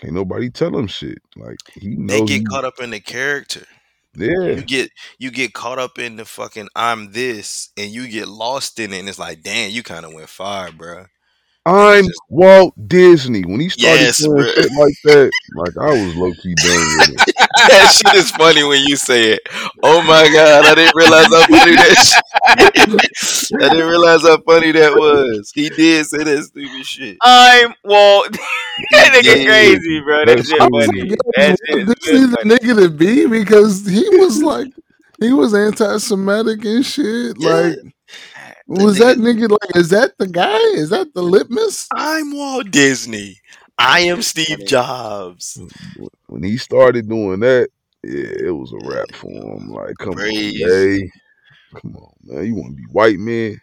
can't nobody tell them shit. Like he They get he- caught up in the character. yeah, You get you get caught up in the fucking I'm this and you get lost in it and it's like, damn, you kind of went far, bro. I'm Walt Disney. When he started Yes, saying bruh. shit like that, like I was low key done with it. that shit is funny when you say it. Oh my god, I didn't realize how funny that shit. I didn't realize how funny that was. He did say that stupid shit. I'm Walt. that nigga did. crazy, bro. That That's shit funny. Yeah, That shit is this good is the nigga to be because he was like he was anti-Semitic and shit. Yeah. Like, was that nigga like? Is that the guy? Is that the litmus? I'm Walt Disney. I am Steve Jobs. When he started doing that, yeah, it was a wrap for him. Like, come Crazy. on, man. Come on, man. You want to be white man?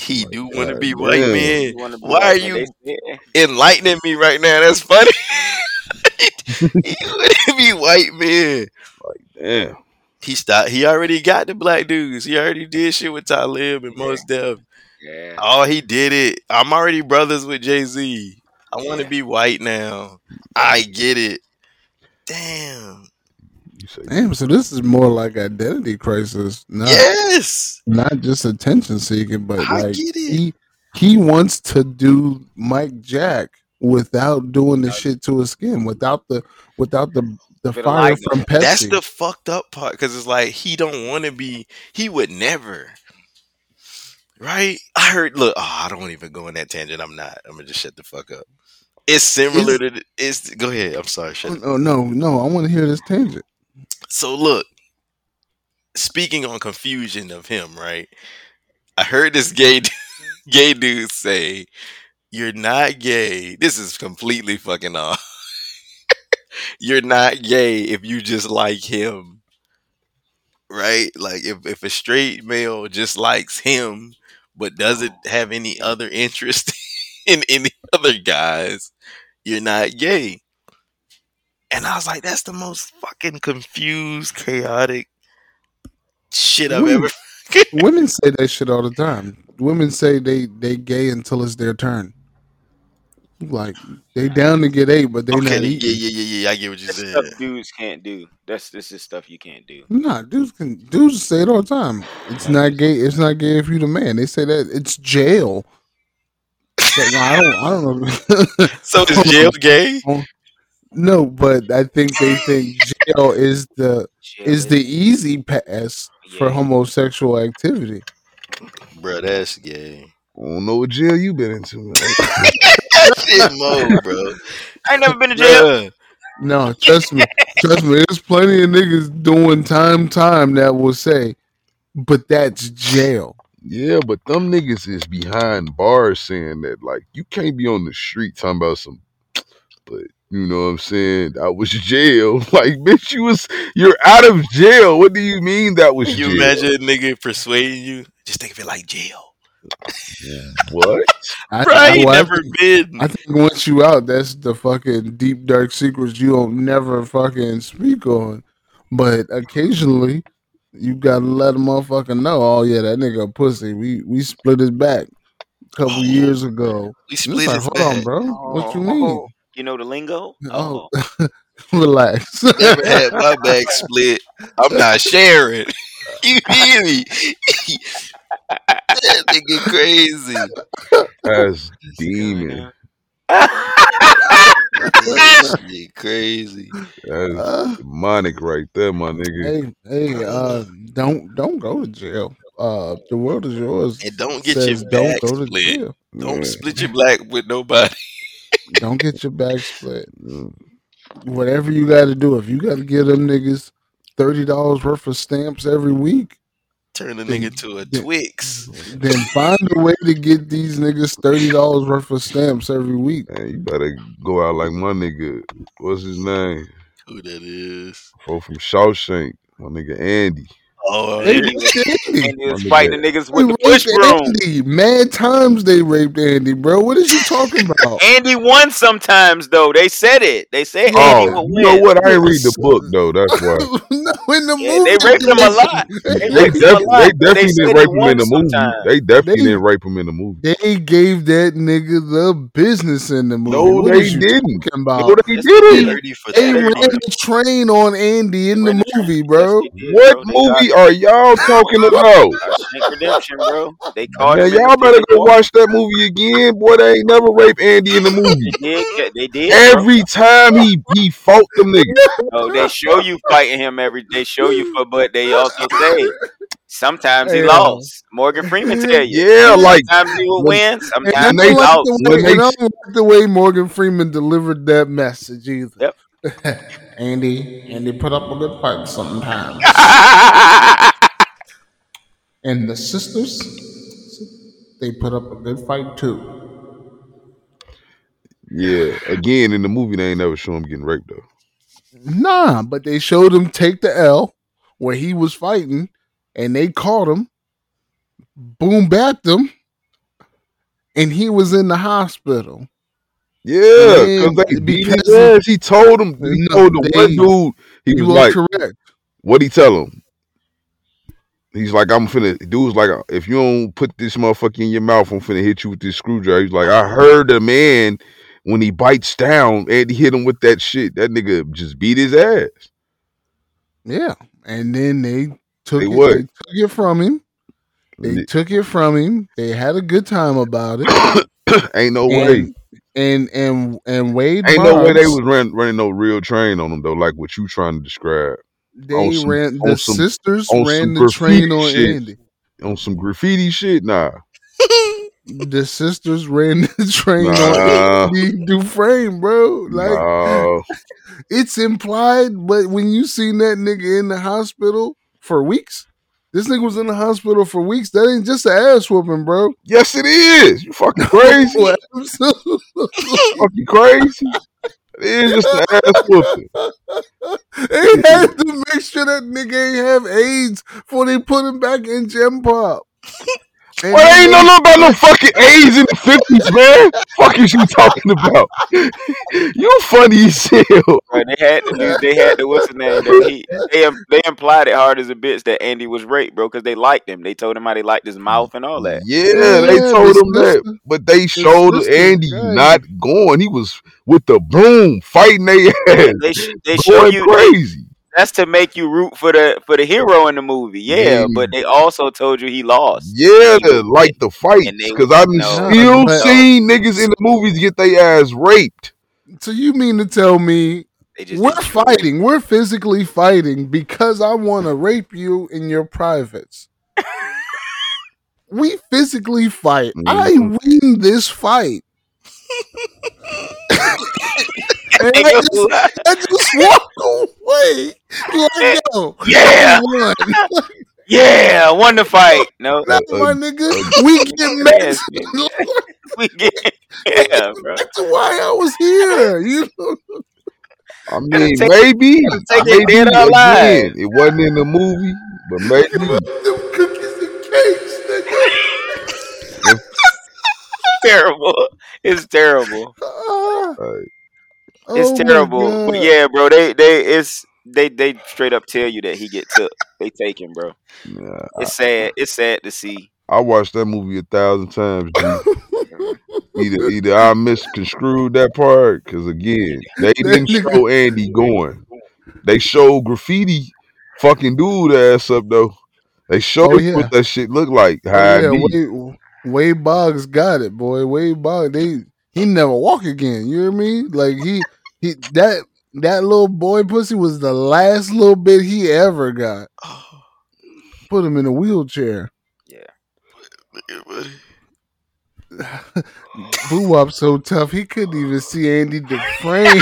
He My do want to God be white damn. man. Be Why like are you they enlightening me right now? That's funny. he want to be white man. Like, damn. He stopped. He already got the black dudes. He already did shit with Talib and Mos Def. Yeah. Oh, he did it. I'm already brothers with Jay Z. I want to be white now. I get it. Damn. Damn. So this is more like identity crisis, not Yes. not just attention seeking, but I like get it. he he wants to do Mike Jack without doing the shit to his skin, without the without the the fire likeness. from Pepsi. That's the fucked up part because it's like he don't want to be. He would never. Right? I heard. Look, oh, I don't even go in that tangent. I'm not. I'm gonna just shut the fuck up. It's similar Is- to. the- It's go ahead. I'm sorry. Shut Oh no, no! I want to hear this tangent. So look, speaking on confusion of him, right? I heard this gay gay dude say, "You're not gay." This is completely fucking off. You're not gay if you just like him, right? Like if if a straight male just likes him but doesn't have any other interest in any other guys, you're not gay. And I was like, that's the most fucking confused, chaotic shit I've Women- ever. Women say that shit all the time. Women say they they gay until it's their turn. Like they down to get ate, but they okay, not yeah, eating. yeah, yeah, yeah. I get what you This said. stuff dudes can't do. That's this is stuff you can't do. Nah, dudes can dudes say it all the time. It's not gay. It's not gay if you the man. They say that it's jail. So, no, I don't. I don't know. So is jail gay? No, but I think they think jail is the is the easy pass for homosexual activity. bro. That's gay. I don't know what jail you been into. man. That shit mo, bro. I ain't never been to jail. Bruh. No, trust me, trust me. There's plenty of niggas doing time, time that will say, but that's jail. Yeah, but them niggas is behind bars saying that like you can't be on the street talking about some but you know what I'm saying? That was jail. Like, bitch, you was you're out of jail. What do you mean that was You jail? imagine a nigga persuading you? Just think of it like jail. what? I, Bro, I ain't well, I never think- been. I think once you out, that's the fucking deep dark secrets you don't never fucking speak on. But occasionally, you gotta let a motherfucker know. Oh yeah, that nigga pussy. We we split his back a couple Oh, years ago. we split like, his hold on, back. bro. What oh, you mean? Oh, You know the lingo? Oh, Oh, relax. Never had my back split. I'm not sharing. you hear me? That nigga crazy. That's demon. That shit crazy. That's Uh, demonic right there, my nigga. hey, hey, uh, don't don't go to jail. Uh, the world is yours. And don't get your says don't back go to split. jail. Don't Yeah. split your black with nobody. Don't get your back split. Whatever you got to do, if you got to give them niggas thirty dollars worth of stamps every week, Turn the Then- nigga to a then- Twix. then find a way to get these niggas thirty dollars worth of stamps every week. Man, you better go out like my nigga. What's his name? Who that is? Fro from Shawshank. My nigga Andy. Oh, They yeah. raped Andy. and he was oh, fighting the nigga. niggas They with the push broom. Andy. Mad times they raped Andy, bro. What is you talking about? Andy won sometimes though. They said it. They said oh, Andy Oh, would you know what? I ain't read the book though. That's why. no, in the Yeah, movie they raped him a lot. They, They def- a lot, they but they definitely didn't rape him in won the movie. sometimes. They definitely They- didn't rape him in the movie. They gave that nigga the business in the movie. No, What they didn't. talking about? No, they Yes, didn't. They ran the train on Andy in the Ran the train. movie, bro. Yes, they did, What bro. They movie got- are y'all talking about? Shawshank Redemption, bro. They caught Man, him. y'all better go watch that movie again. Boy, they ain't never raped Andy in the movie. They did. They did. bro. Every time he he fought them niggas. No, they show you fighting him every. They show you for, but they also say sometimes he Yeah. lost. Morgan Freeman tell you. Yeah, like Sometimes he will when- win. I Sometimes don't, they- he like lost. the when way, they- I don't like the way Morgan Freeman delivered that message either. Yep. Andy, Andy put up a good fight sometimes. and the sisters, they put up a good fight too. yeah. Again, in the movie, they ain't never show him getting raped though. Nah, but they showed him take the L where he was fighting, and they caught him, boom backed him, and he was in the hospital. Yeah, because they beat his because- ass. He told him. He No, told the one dude. He you was like, correct. "What he tell him?" He's like, "I'm finna." Dude's like, "If you don't put this motherfucker in your mouth, I'm finna hit you with this screwdriver." He's like, "I heard a man when he bites down and he hit him with that shit. That nigga just beat his ass." Yeah, and then they took They it. what? They took it from him. They took it from him. They had a good time about it. ain't no way. And, and and Wade Ain't no way they was run, running no real train on them though, like what you trying to describe they some- ran the some- sisters ran the train on shit. Andy. on some graffiti shit. Nah, The sisters ran the train Nah. on Andy Dufresne, bro. Like nah. it's implied, but when you seen that nigga in the hospital for weeks, this nigga was in the hospital for weeks. That ain't just an ass whooping, bro. yes, it is. You fucking crazy. Fucking crazy. It is just an ass whooping. they had to make sure that nigga ain't have AIDS before they put him back in gen pop. And Well, ain't no they- no about no fucking AIDS in the fifties, man. Fuck is you talking about? you funny as hell. Bro, they had to do. They had to. What's his name? That he, they they implied it hard as a bitch that Andy was raped, bro, because they liked him. They told him how they liked his mouth and all that. Yeah, Yeah, they told the him that, but they showed sister, Andy yeah. not going. He was with the broom fighting their ass, They sh- they show going you crazy. That's to make you root for the for the hero in the movie. Yeah, Yeah. but they also told you he lost. Yeah, He like the fight because I've no, still but- seen niggas in the movies get their ass raped. So you mean to tell me we're didn't fighting, we're physically fighting because I want to rape you in your privates. we physically fight. I Mhm. win this fight. and I just, I just walk away. Like, yo, Yeah. I won. yeah, won the fight. No, Nah, my nigga, we get mad. we get yeah, bro. That's why I was here. You know? I mean, take- maybe, take it maybe dead or alive. again, it wasn't in the movie, but maybe. Them cookies and cakes, nigga. terrible. It's terrible. Ah. Like, It's Oh terrible. But yeah, bro, they they it's they they straight up tell you that he get took. They take him, bro. nah, It's sad. It's sad to see. I watched that movie a thousand times. G. either either I misconstrued that part because again they didn't show Andy going. They showed graffiti fucking dude ass up though. They showed Oh, yeah. what that shit looked like. Oh, How yeah. Wade, Wade Boggs got it, boy. Wade Boggs, they he never walk again. You know what I mean? Like he he that that little boy pussy was the last little bit he ever got. Put him in a wheelchair. Yeah. Boo Wop so tough he couldn't even see Andy Dufresne.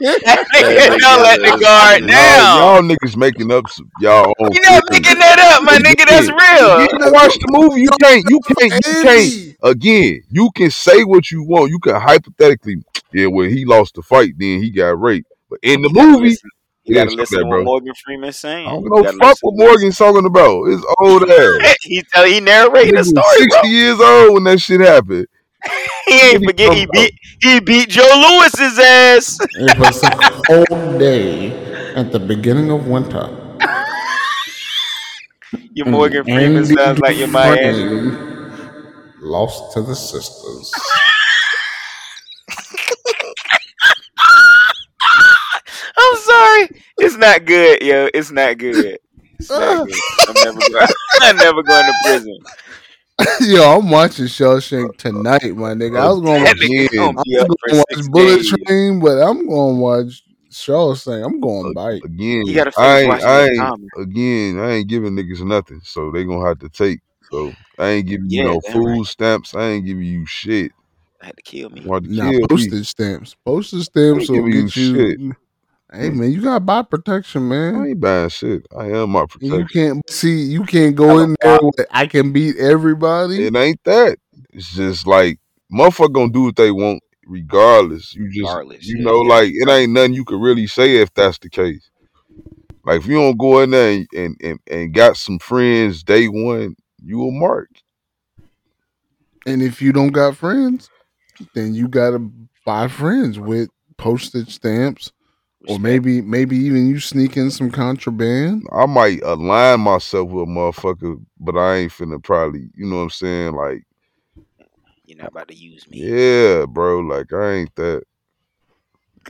Nigga, don't let the guard Y'all, down. y'all niggas making up some, y'all own. You not theories. making that up, my nigga. That's real. You real. didn't watch the movie. You can't. You can't. You can't. Andy. Again, you can say what you want. You can hypothetically, yeah, when he lost the fight, then he got raped. But in the You movie, listen- You gotta listen that, to bro. what Morgan Freeman's saying. I don't know fuck what Morgan's talking about. It's old ass. he tell he narrated Nigga a was story, bro. Sixty years old when that shit happened. He ain't What forget he talking beat he beat Joe Louis's ass. It was a cold day at the beginning of winter. Your Morgan Freeman sounds like your Miami. Dufresne Lost to the sisters. I'm sorry. It's not good, yo. It's not good. It's not good. I'm never going. I'm never going to prison. Yo, I'm watching Shawshank tonight, my nigga. I was going to watch, nigga Again, gonna be up I'm gonna watch Bullet days. Train, but I'm going to watch Shawshank. I'm going bite. again, You gotta I finish ain't, I ain't, again, I ain't giving niggas nothing, so they gonna have to take. So I ain't giving you Yeah, no damn food right. stamps. I ain't giving you shit. I had to kill me. Want to Nah, kill me? postage stamps. Postage stamps ain't will giving you get you. shit. Hey man, you gotta buy protection, man. I ain't buying shit. I am my protection. You can't see. You can't go in there with I can beat everybody. It ain't that. It's just like motherfucker gonna do what they want regardless. You just Regardless, you yeah, know, yeah. like it ain't nothing you can really say if that's the case. Like if you don't go in there and and, and, and got some friends day one, you a mark. And if you don't got friends, then you gotta buy friends with postage stamps, or maybe maybe even you sneak in some contraband. I might align myself with a motherfucker, but I ain't finna probably, you know what I'm saying? Like, You're not about to use me. yeah, bro, like I ain't that.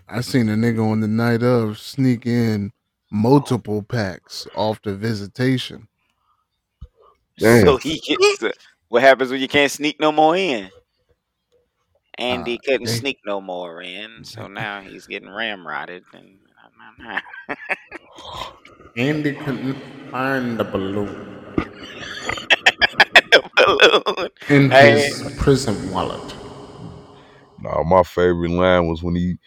I seen a nigga on the night of sneak in multiple packs off the visitation. Damn. So he gets. what happens when you can't sneak no more in? Andy Ah, couldn't they- sneak no more in, so now he's getting ramrodded. And Andy couldn't find the balloon the balloon. in Hey. his prison wallet. Nah, my favorite line was when he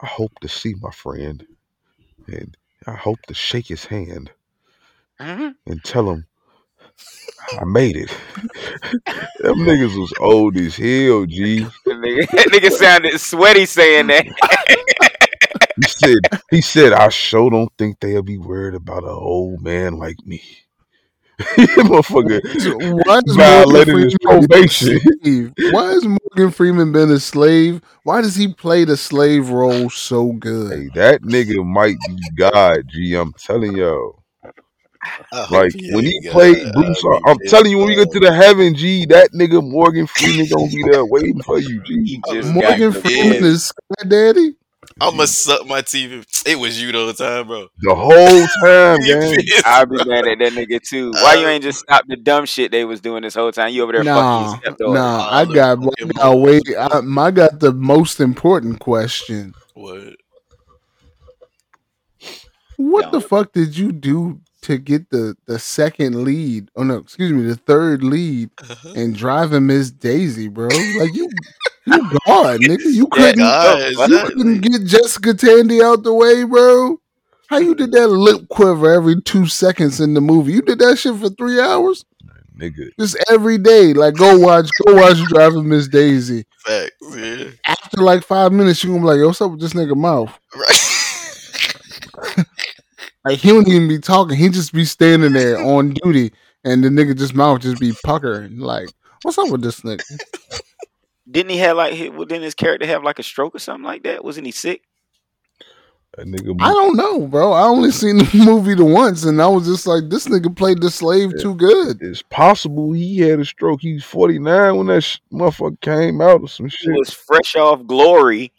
I hope to see my friend and I hope to shake his hand Mhm. and tell him I made it. Them niggas was old as hell, G. That nigga, nigga sounded sweaty saying that. He said he said I sure don't think they'll be worried about an old man like me. Motherfucker Why is violated his Morgan Freeman probation. a slave? Why has Morgan Freeman been a slave? Why does he play the slave role so good? Hey, that nigga might be God, G. I'm telling y'all. I hope Like he when ain't he got- played I Bruce, mean, I'm it's, telling you, when we get to the heaven, G, that nigga Morgan Freeman gonna be there waiting for you, He G. Morgan Freeman is Sky Daddy. I'ma suck my teeth. It was you the whole time, bro. The whole time, You gang. I'll be mad at that nigga too. Why you ain't just stop the dumb shit they was doing this whole time? You over there Nah, fucking your stepdaughter. nah. I got, I fucking got move. wait. I, I got the most important question. What? What the No. fuck did you do to get the the second lead? Oh no, excuse me, the third lead Uh-huh. and driving Miss Daisy, bro. Like you, you God, nigga. You couldn't, God, you you couldn't get Jessica Tandy out the way, bro. How you did that lip quiver every two seconds in the movie? You did that shit for three hours, Nigga. just every day. Like go watch, go watch driving Miss Daisy. Facts, yeah. After like five minutes, you gonna be like, "Yo, what's up with this nigga mouth?" Right. Like he don't even be talking. He'd just be standing there on duty, and the nigga just mouth just be puckering. Like, what's up with this nigga? Didn't he have like? he- Didn't his character have like a stroke or something like that? Wasn't he sick? That nigga. I don't know, bro. I only seen the movie the once, and I was just like, this nigga played the slave too good. It's possible he had a stroke. He's 49 when that sh- motherfucker came out or some He shit. was fresh off Glory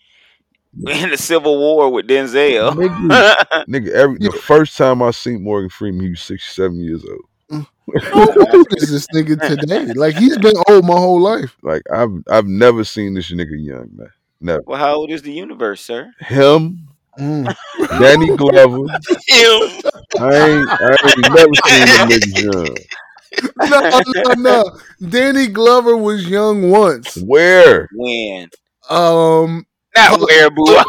in the Civil War with Denzel. Nigga, nigga, every the first time I seen Morgan Freeman, he was 67 years old. How old is this nigga today? Like he's been old my whole life. Like I've I've never seen this nigga young, man. Never. well, how old is the universe, sir? Him, Mm. Danny Glover. Him. I ain't I ain't never seen them nigga young. No, no, no. Danny Glover was young once. Where? When? Um, Not where, boo.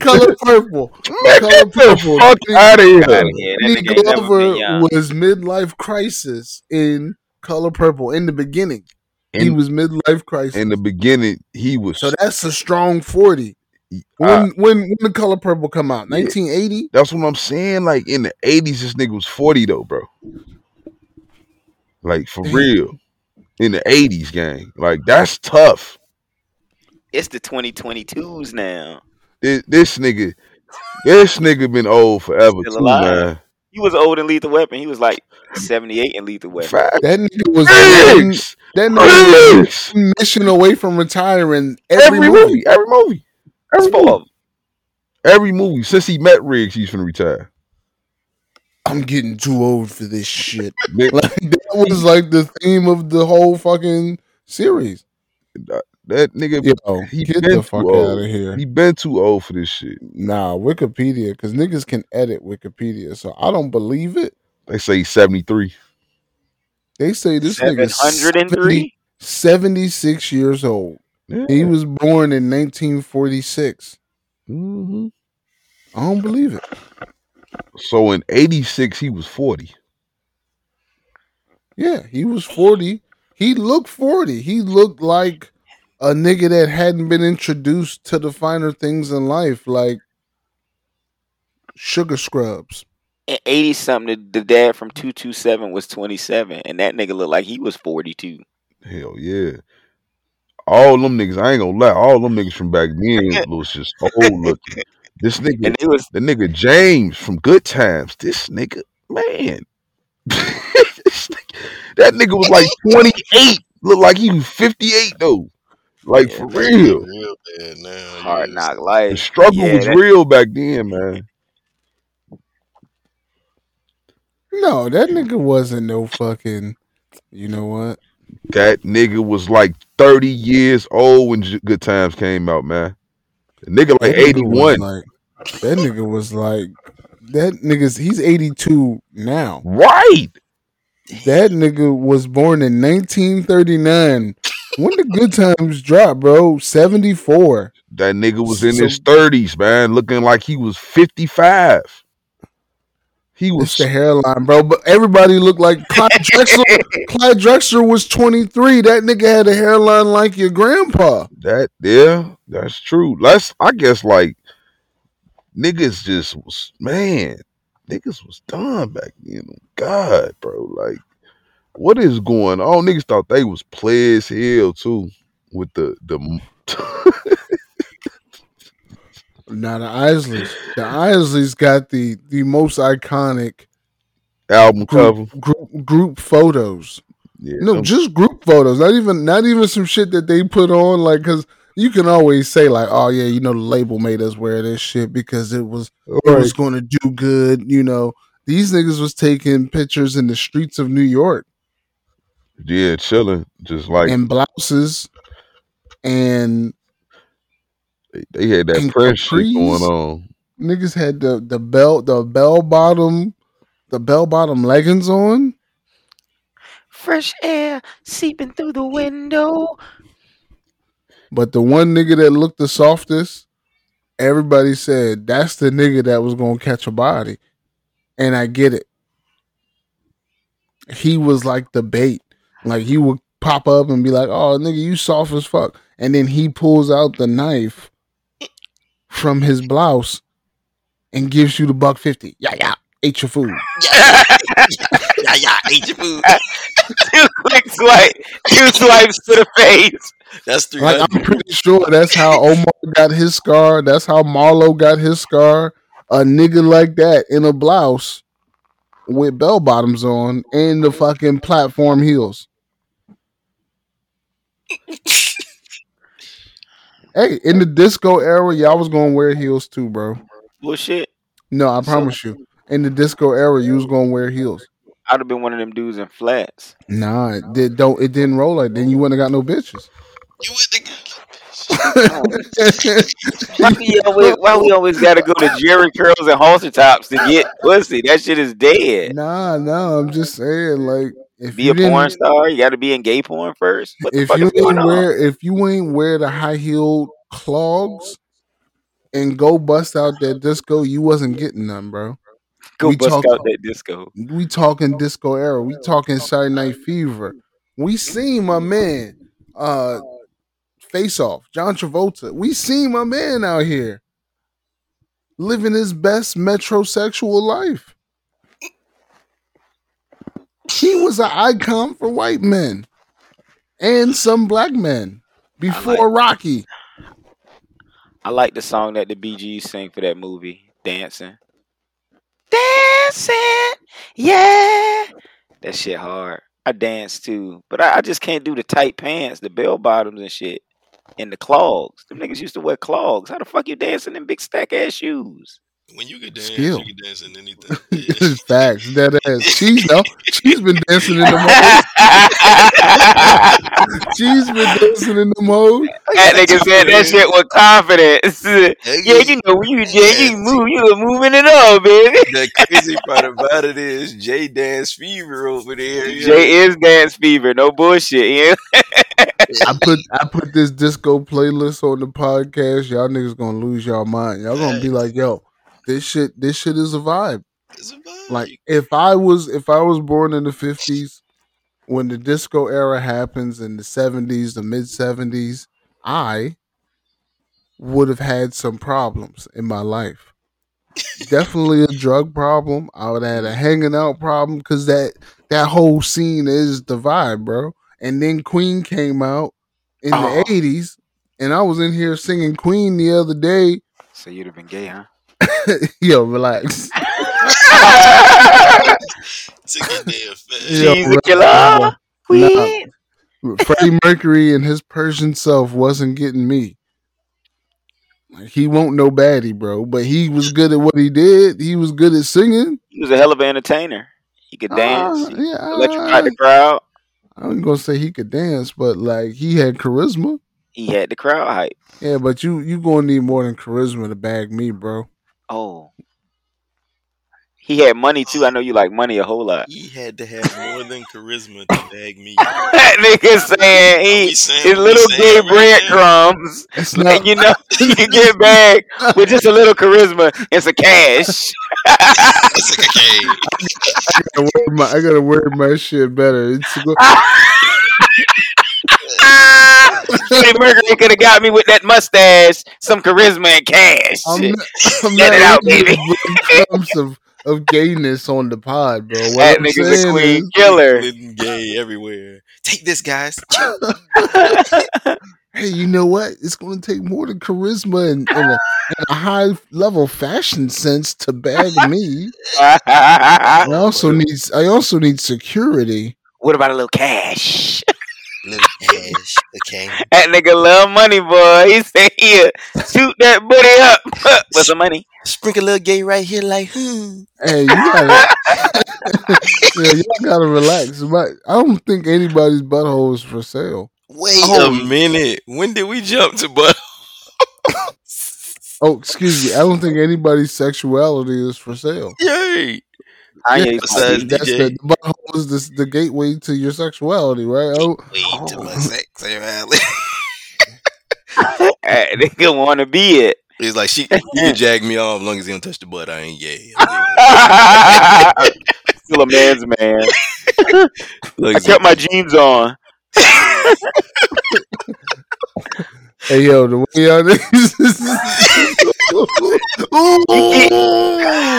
color purple. Mm, Man, Color purple. fuck out of here. Outta here. That nigga ain't never been Glover was midlife crisis in Color Purple in the beginning. he was midlife crisis. in the beginning, he was. so that's a strong forty. When I- when when the Color Purple come out? Yeah. Nineteen eighty. that's what I'm saying. Like in the 80s, this nigga was 40 though, bro. Like for real. In the 80s, gang. Like that's tough. It's the 2022s now. This, this nigga, this nigga been old forever Still too, alive. man. He was old in Lethal Weapon. He was like 78 in Lethal Weapon. Fact. That nigga was one, that nigga was mission away from retiring every, Every movie. movie, every movie, That's every four movie, of 'em. every movie since he met Riggs, he's finna retire. I'm getting too old for this shit. Like that was like the theme of the whole fucking series. That nigga, Yo, he get been the fuck old. out of here. he been too old for this shit. Nah, Wikipedia, because niggas can edit Wikipedia, so I don't believe it. They say he's 73. They say this nigga 703? 76 years old. Yeah. He was born in 1946. hmm I don't believe it. So in 86, he was 40. Yeah, he was 40. He looked 40. He looked like a nigga that hadn't been introduced to the finer things in life, like sugar scrubs. And 80 something, the, dad from 227 was 27. And that nigga looked like he was 42. Hell yeah. All them niggas, I ain't gonna lie, all them niggas from back then was just old looking. This nigga, And it was the nigga James from Good Times, this nigga, man. This nigga- that nigga was like 28. Looked like he was 58 though. Like Yeah, for real. Real bad now. hard yes. knock The struggle Yeah, was that- real back then, man. No, that nigga wasn't no fucking. You know what? That nigga was like 30 years old when Good Times came out, man. The nigga like That nigga was 81. Like, that nigga was like, that nigga's, he's 82 now. Right. That nigga was born in 1939. When the good times drop, bro? 74. That nigga was in So- his 30s, man, looking like he was 55. He It's was the hairline, bro. But everybody looked like Clyde Drexler. Clyde Drexler was 23. That nigga had a hairline like your grandpa. that yeah, that's true. Let's I guess like niggas just was man, niggas was done back then. God, bro, like what is going on? Niggas thought they was play as hell too with the the Now the Isleys. The Isleys got the the most iconic album cover. group, group, group photos. Yeah, No, just group photos. Not even not even some shit that they put on like because you can always say like, oh yeah, you know the label made us wear this shit because it was it was going to do good. You know, these niggas was taking pictures in the streets of New York Yeah, chilling, just like in blouses and they, they had that and press shit capris. going on. niggas had the the belt the bell bottom the bell bottom leggings on. Fresh air seeping through the window. But the one nigga that looked the softest, everybody said that's the nigga that was gonna catch a body. And I get it. He was like the bait. Like he would pop up and be like, Oh nigga, you soft as fuck. And then he pulls out the knife from his blouse and gives you the buck fifty. Yeah, yeah. Ate your food. yeah, yeah, eat your food. Two quick swipe. Two swipes to the face. That's three Like. I'm pretty sure that's how Omar got his scar. That's how Marlo got his scar. A nigga like that in a blouse with bell bottoms on and the fucking platform heels. Hey, in the disco era, y'all was gonna wear heels too, bro. Bullshit. No, I promise you. In the disco era, you was gonna wear heels. I'd have been one of them dudes in flats. Nah, it did, don't it didn't roll like. Then you wouldn't have got no bitches. You with the Why we always, why we always gotta go to Jerry curls and halter tops to get pussy? That shit is dead. nah, nah. I'm just saying, like, if Be you a porn star, you gotta be in gay porn first. What the if fuck you ain't on? wear if you ain't wear the high heeled clogs and go bust out that disco, you wasn't getting none, bro. Go we bust talk- out that disco. We talking disco era. We talking Saturday Night Fever. We seen my man, uh, face off, John Travolta. We seen my man out here living his best metrosexual life. He was an icon for white men and some black men before Rocky. I like the song that the Gees sing for that movie, Dancing. Dancing, yeah. That shit hard. I dance too, but I, I just can't do the tight pants, the bell bottoms and shit, and the clogs. Them niggas used to wear clogs. How the fuck you dancing in big stack ass shoes? When you can dance, Skill. you can dance in anything. Yeah. Facts, that ass. She's no, she's been dancing in the mode. She's been dancing in the mode. That nigga said that shit with confidence. Yeah, you know you yeah, you move, you were moving it up, baby. the crazy part about it is Jay Dance Fever over there. you know? Jay is dance fever, no bullshit. Yeah. I put I put this disco playlist on the podcast. Y'all niggas gonna lose y'all mind. Y'all gonna be like, yo, this shit, this shit is a vibe. It's a vibe. Like if I was if I was born in the fifties, when the disco era happens in the seventies, the mid seventies, I would have had some problems in my life. Definitely a drug problem. I would have had a mm-hmm. hanging out problem because that that whole scene is the vibe, bro. And then Queen came out in Oh. the eighties, and I was in here singing Queen the other day. So you'd have been gay, huh? Yo, relax. to get their effect. Yo, She's a killer. bro. Queen. Freddie Mercury and his Persian self wasn't getting me. Like he won't no baddie, bro. But he was good at what he did. He was good at singing. He was a hell of an entertainer. He could dance. Uh, yeah, electrified I, the crowd. I'm gonna say he could dance, but like he had charisma. He had the crowd hype. Yeah, but you you gonna need more than charisma to bag me, bro. Oh. He had money too. I know you like money a whole lot. He had to have more than charisma to bag me. that nigga saying he saying his little saying gay right breadcrumbs. It's And you know you can get back with just a little charisma and some cash. It's like, okay, I gotta word my, I gotta word my shit better. It's go- Freddie Mercury could have got me with that mustache, some charisma and cash. I'm not, I'm Let not it out, looking baby. at breadcrumbs of of gayness on the pod, bro. What that I'm nigga's a saying queen is- killer. living gay everywhere. Take this, guys. hey, you know what? It's going to take more than charisma and, and, a, and a high level fashion sense to bag me. I also need I also need security. what about a little cash? Little cash, okay. That nigga love money, boy. He said, "Here, shoot that booty up with some money." Sprinkle a little gay right here, like, hmm. Hey, you gotta, yeah, you gotta relax. But I don't think anybody's butthole is for sale. Wait Oh. a minute. When did we jump to butt? Oh, excuse me. I don't think anybody's sexuality is for sale. Yay! Kanye besides That's DJ. the, the butthole is the, the gateway to your sexuality, right? Oh, Wait to my sexuality. That nigga want to be it. He's like, she, you can jag me off as long as he don't touch the butt. I ain't gay. Still a man's man. Look, I kept my jeans on. hey yo, the way y'all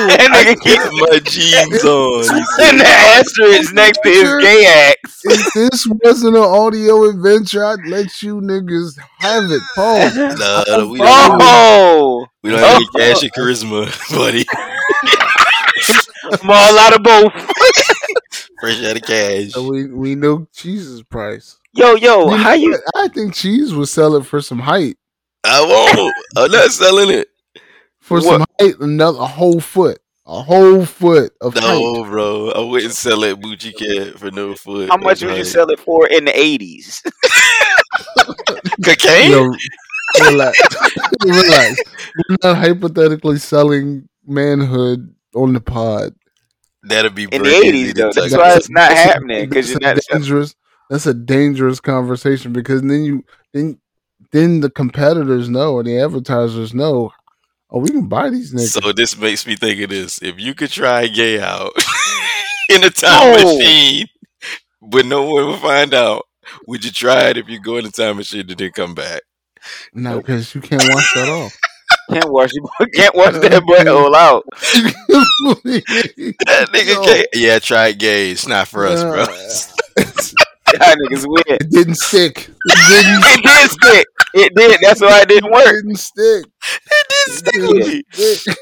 That nigga keep keep my jeans on. putting the asterisk next to his gay act. if this wasn't an audio adventure, I'd let you niggas have it. Pause. Nah, we don't, Oh, we don't have any cash or charisma, buddy. I'm all out of both. Fresh out of cash. So we we know cheese's price. Yo, yo, You how you? I think cheese would sell it for some height. I won't. I'm not selling it. For What? some height, another a whole foot, a whole foot of height. No, bro. I wouldn't sell it Gucci cat for no foot. How much would you sell it for in the eighties? Cocaine? Yo, relax, relax. We're not hypothetically selling manhood on the pod. That'd be In the eighties, though. That's why it's not happening because you're not. a dangerous. That's a dangerous conversation because then you then then the competitors know and the advertisers know. Oh, we can buy these niggas. So this makes me think of this. If you could try gay out in a time No. machine, but no one will find out, would you try it if you go in the time machine and then come back? no, because you can't wash that off. Can't wash your can't wash that butthole out. That nigga Yo. gay. Yeah, try it gay. It's not for us, bro. That nigga's weird. It didn't stick. It didn't, It did stick. It did. That's why it didn't work. it didn't stick. It did stick with me. Stick.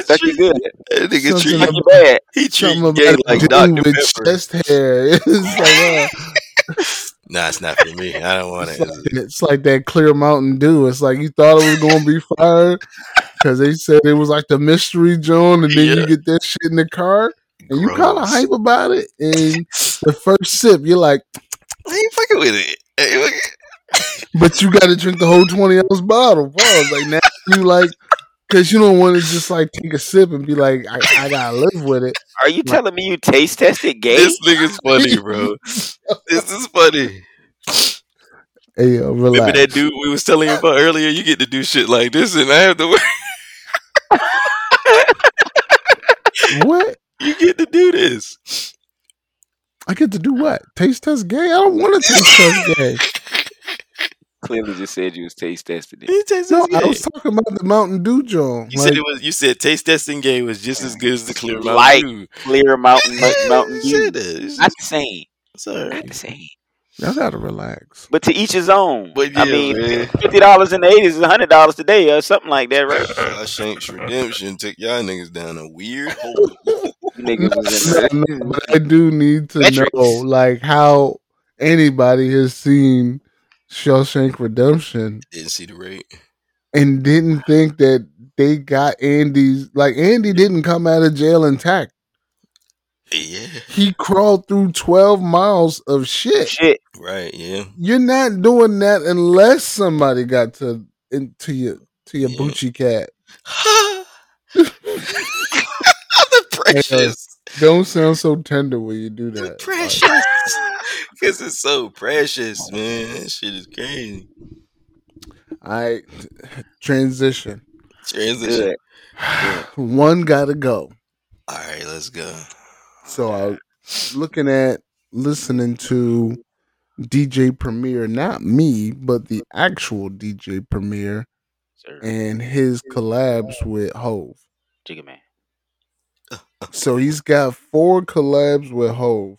Stuck you good. That nigga Something treat you bad. he treat Something gay like a Dr. with Pepper. chest hair. It's like, uh, Nah, it's not for me. I don't want it's, it. like, it's like that clear Mountain Dew. It's like you thought it was gonna be fire because they said it was like the mystery John, and then Yeah. you get that shit in the car, and you kind of hype about it. And the first sip, you're like, I ain't fucking with it. Hey, but you got to drink the whole twenty ounce bottle. Pause. Like now you like. Cause you don't want to just like take a sip and be like, I, I gotta live with it. Are you telling me you taste tested gay? This nigga's funny, bro. This is funny. Hey, yo, Remember that dude we was telling you about earlier? You get to do shit like this, and I have to. What? You get to do this. I get to do what? Taste test gay? I don't want to taste test gay. Clearly just said you was taste tested it. Taste No, this I was talking about the Mountain Dew John. You Like, said it was. You said taste testing gay was just as good as the clear Mountain Like Dew. Clear Mountain Mountain You Dew. said that. It's Not the same. it's all Not the same. y'all gotta relax. But to each his own. But I yeah, mean, man. fifty dollars in the eighties is hundred dollars today or something like that, right? Shawshank's Redemption took y'all niggas down a weird hole. Niggas was in No, no, but I do need to Metrics. know, like, how anybody has seen Shawshank Redemption Didn't see the rate. and didn't think that they got Andy's. Like, Andy didn't come out of jail intact. Yeah. He crawled through twelve miles of shit. shit. Right. Yeah. You're not doing that unless somebody got to into your to your Yeah. Bucci cat. the precious. Don't sound so tender when you do The that. precious. Because it's so precious, man. That shit is crazy. I transition. Transition. Good. One gotta go. All right, let's go. So I looking at listening to DJ Premier, not me, but the actual DJ Premier and his collabs with Hov. Jigga man. So he's got four collabs with Hov.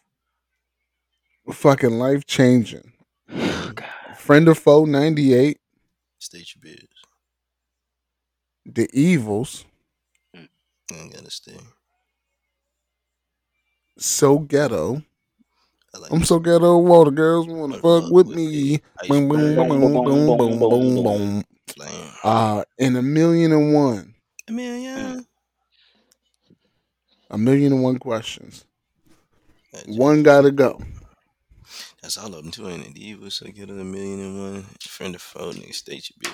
Fucking life changing. Friend or Foe 98, State your biz. D'Evils, I ain't gotta stay. So Ghetto, I like I'm so ghetto. All the girls want to fuck with me. Boom, boom, Boom, boom, boom, boom, boom, boom, boom. Uh, in a million and one, A million. yeah. A million and one questions. One gotta go. That's all of them too, ain't it? The evil so get a million and one. Friend or foe, nigga, state you be.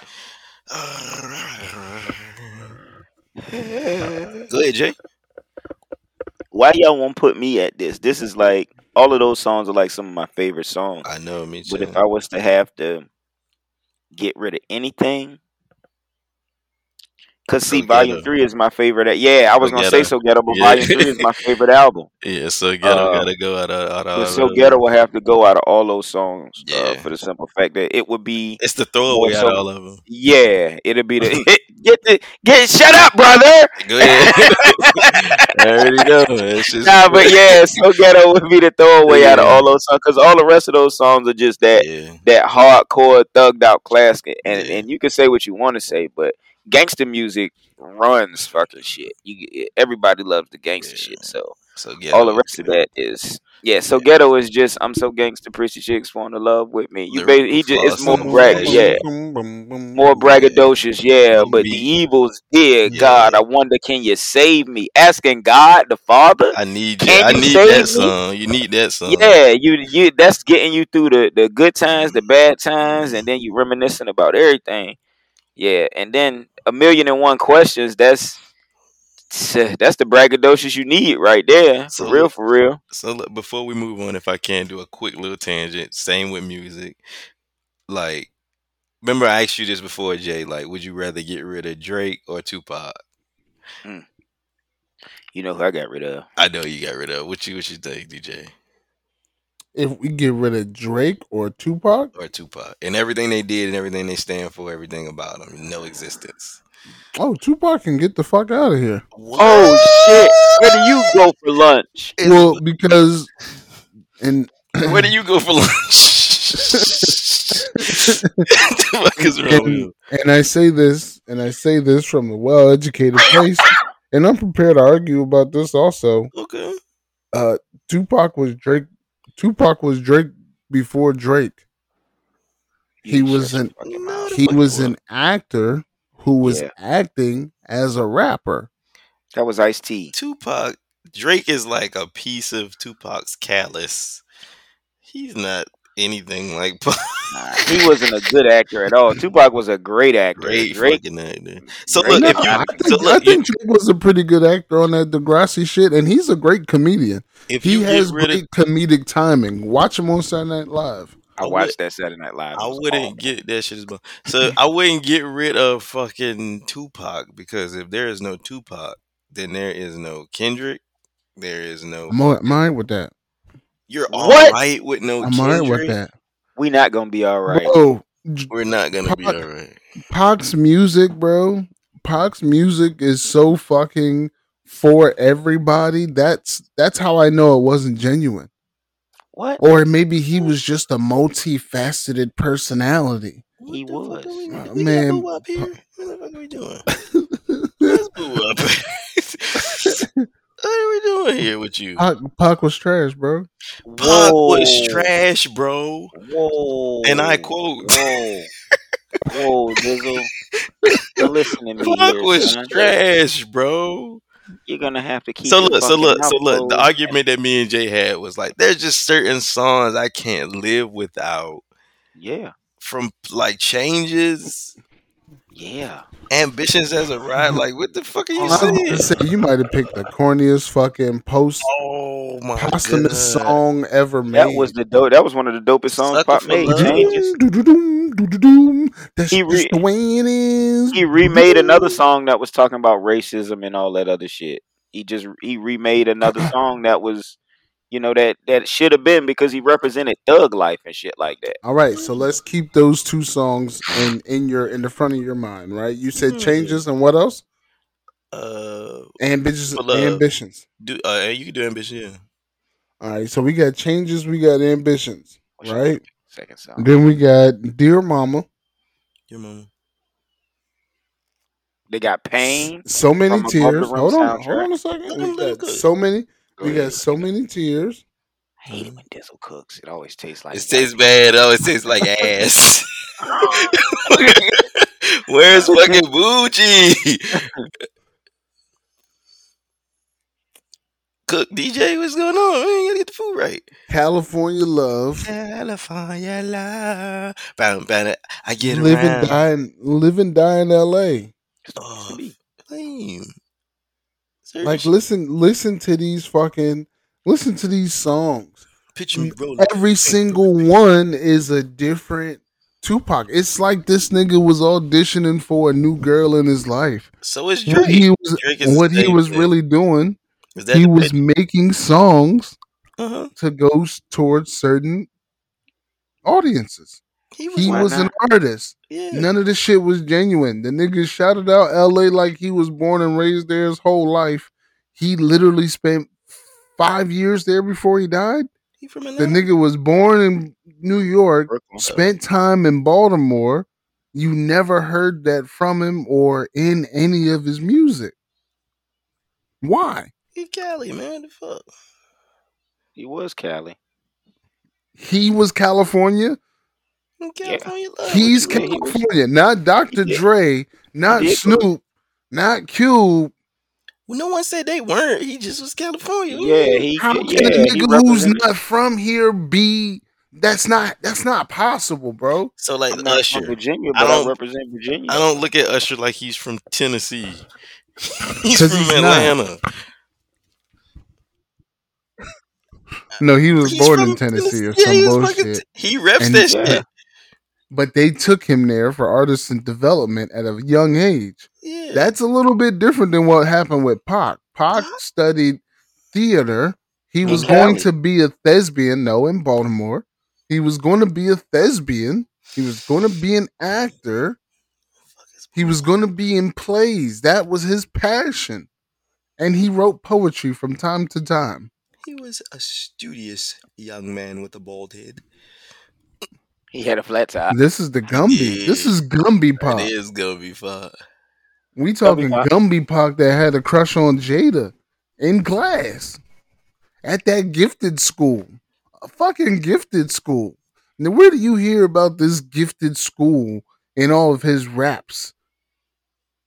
Go ahead, Jay. Why y'all won't put me at this? This is like all of those songs are like some of my favorite songs. I know, me too. But if I was to have to get rid of anything, cause see, So Volume Ghetto. Three is my favorite. Yeah, I was So gonna Ghetto. say so ghetto, but Yeah. Volume Three is my favorite album. yeah, so ghetto Uh, gotta go out of out of. So ghetto will have to go out of all those songs uh, for the simple fact that it would be It's the throwaway More out of all of them. yeah, it'll be the get the get shut up, brother. Go ahead. there you go. It's just Nah, but yeah, so ghetto would be the throwaway out of all those songs because all the rest of those songs are just that yeah. that hardcore thugged out classic, and Yeah. and you can say what you want to say, but gangster music runs fucking shit. You everybody loves the gangster Yeah. shit, so So ghetto. all the rest of that is yeah. So ghetto is just I'm so gangster, pretty chicks want to love with me. You Lyrical ba- he just it's more brag, yeah. More braggadocious, yeah, but D'Evils, dear Yeah. God, I wonder, can you save me? Asking God the Father, I need you. Can I you need that song. You need that song. Yeah, you you that's getting you through the the good times, the bad times, and then you reminiscing about everything. Yeah, and then a million and one questions. That's that's the braggadocious you need right there. For So real, for real. So look, before we move on, if I can do a quick little tangent, same with music. Like, remember I asked you this before, Jay. Like, would you rather get rid of Drake or Tupac? Hmm. You know who I got rid of? I know you got rid of. What you what you think, DJ If we get rid of Drake or Tupac, or Tupac? And everything they did and everything they stand for, everything about them, no existence. oh, Tupac can get the fuck out of here. Oh shit! Where do you go for lunch? Well, because and Where do you go for lunch? the fuck is wrong with and, you? and I say this, and I say this from a well-educated place, and I'm prepared to argue about this. Also, Okay. uh, Tupac was Drake. Tupac was Drake before Drake. He You was an he was an actor who was Yeah. acting as a rapper. That was Ice T. Tupac Drake is like a piece of Tupac's callus. He's not anything like Nah, he wasn't a good actor at all. Tupac was a great actor. great Drake, fucking actor. So Drake- look, if you I so think, I look, you, think Drake was a pretty good actor on that Degrassi shit, and he's a great comedian. if He you has get rid of, great comedic timing. Watch him on Saturday Night Live. I I watched that Saturday Night Live. I wouldn't awful. get that shit as well. So I wouldn't get rid of fucking Tupac because if there is no Tupac, then there is no Kendrick. There is no. I'm all, I'm all right with that. You're What? all right with no I'm all right with that. We not gonna be all right. Bro, We're not gonna be all right. Pac's music, bro. Pac's music is so fucking for everybody. That's that's how I know it wasn't genuine. What? Or maybe he was just a multifaceted personality. He What the fuck was. we- Uh, we man, boo up here. What the fuck are we doing? Let's boo up. what are we doing here with you? Pac, Pac was trash, bro. Pac was trash, bro. Whoa. And I quote. Whoa. Whoa, Dizzle. Now listen to me Pac here, was son. trash, bro. You're gonna have to keep. So look, so look, so look. The argument that me and Jay had was like, there's just certain songs I can't live without. Yeah. From like changes, Yeah. Ambitions as a ride. Like, what the fuck are you I was gonna saying? say you might have picked the corniest fucking post Oh my posthumous god! song ever made. That was the dope. That was one of the dopest songs Sucker Pop made. That's He re- the way it is. He remade another song that was talking about racism and all that other shit. He just he remade another song that was, you know, that that should have been because he represented thug life and shit like that. All right, so let's keep those two songs in in your in the front of your mind, right? You said changes and what else? Uh, Ambitions. For love. Ambitions. do uh, you can do ambition? Yeah. All right, so we got changes, we got ambitions, What's right? Second song. Then we got Dear Mama. Dear mama. They got pain. So many From Above the tears. Hold on, soundtrack. hold on a second. Let We him- let him got cook. so many. Go We got so many tears. I hate it when Dizzle cooks. It always tastes like It tastes bad. Oh, it tastes like ass. Where's fucking Bougie? Cook DJ, what's going on? Man, you gotta get the food right. California love. California love. Bam, bam, I get live around. and die in, live and die in L.A. Oh, lame. Like listen, listen to these fucking, listen to these songs. Picture me rolling. Every single one is a different Tupac. It's like this nigga was auditioning for a new girl in his life. So is What Drake. he was, what he was really doing, Is that he was making songs Uh-huh. to go towards certain audiences. He was, He was an artist. yeah. None of the shit was genuine. The nigga shouted out LA like he was born and raised there his whole life. He literally spent five years there before he died. He from The nigga was born in New York, Brooklyn. spent time in Baltimore. You never heard that from him or in any of his music. Why? He Cali, man. The fuck. He was Cali. He was California. He California love. He's What you mean? He was- California, not Dr. did- Dre, not he did go- Snoop, not Cube. Well, no one said they weren't. He just was California. Yeah, he. How yeah, can a nigga who's not from here be? That's not. That's not possible, bro. So like I'm Usher. from Virginia, I but I, don't- represent Virginia. I don't look at Usher like he's from Tennessee. he's from he's not. Atlanta. No, he was He's born in Tennessee or Yeah, some he was fucking bullshit. t- he reps And- that Yeah. shit. But they took him there for artisan development at a young age. Yeah. That's a little bit different than what happened with Pac. Pac Pac? studied theater. He was Cali. going to be a thespian, no, in Baltimore. He was going to be a thespian. He was going to be an actor. He was going to be in plays. That was his passion. And he wrote poetry from time to time. He was a studious young man with a bald head. He had a flat top. This is the Gumby. This is Gumby Pop. It is gonna be. We talking Pop. Gumby Pop that had a crush on Jada in class at that gifted school, a fucking gifted school. Now, where do you hear about this gifted school in all of his raps?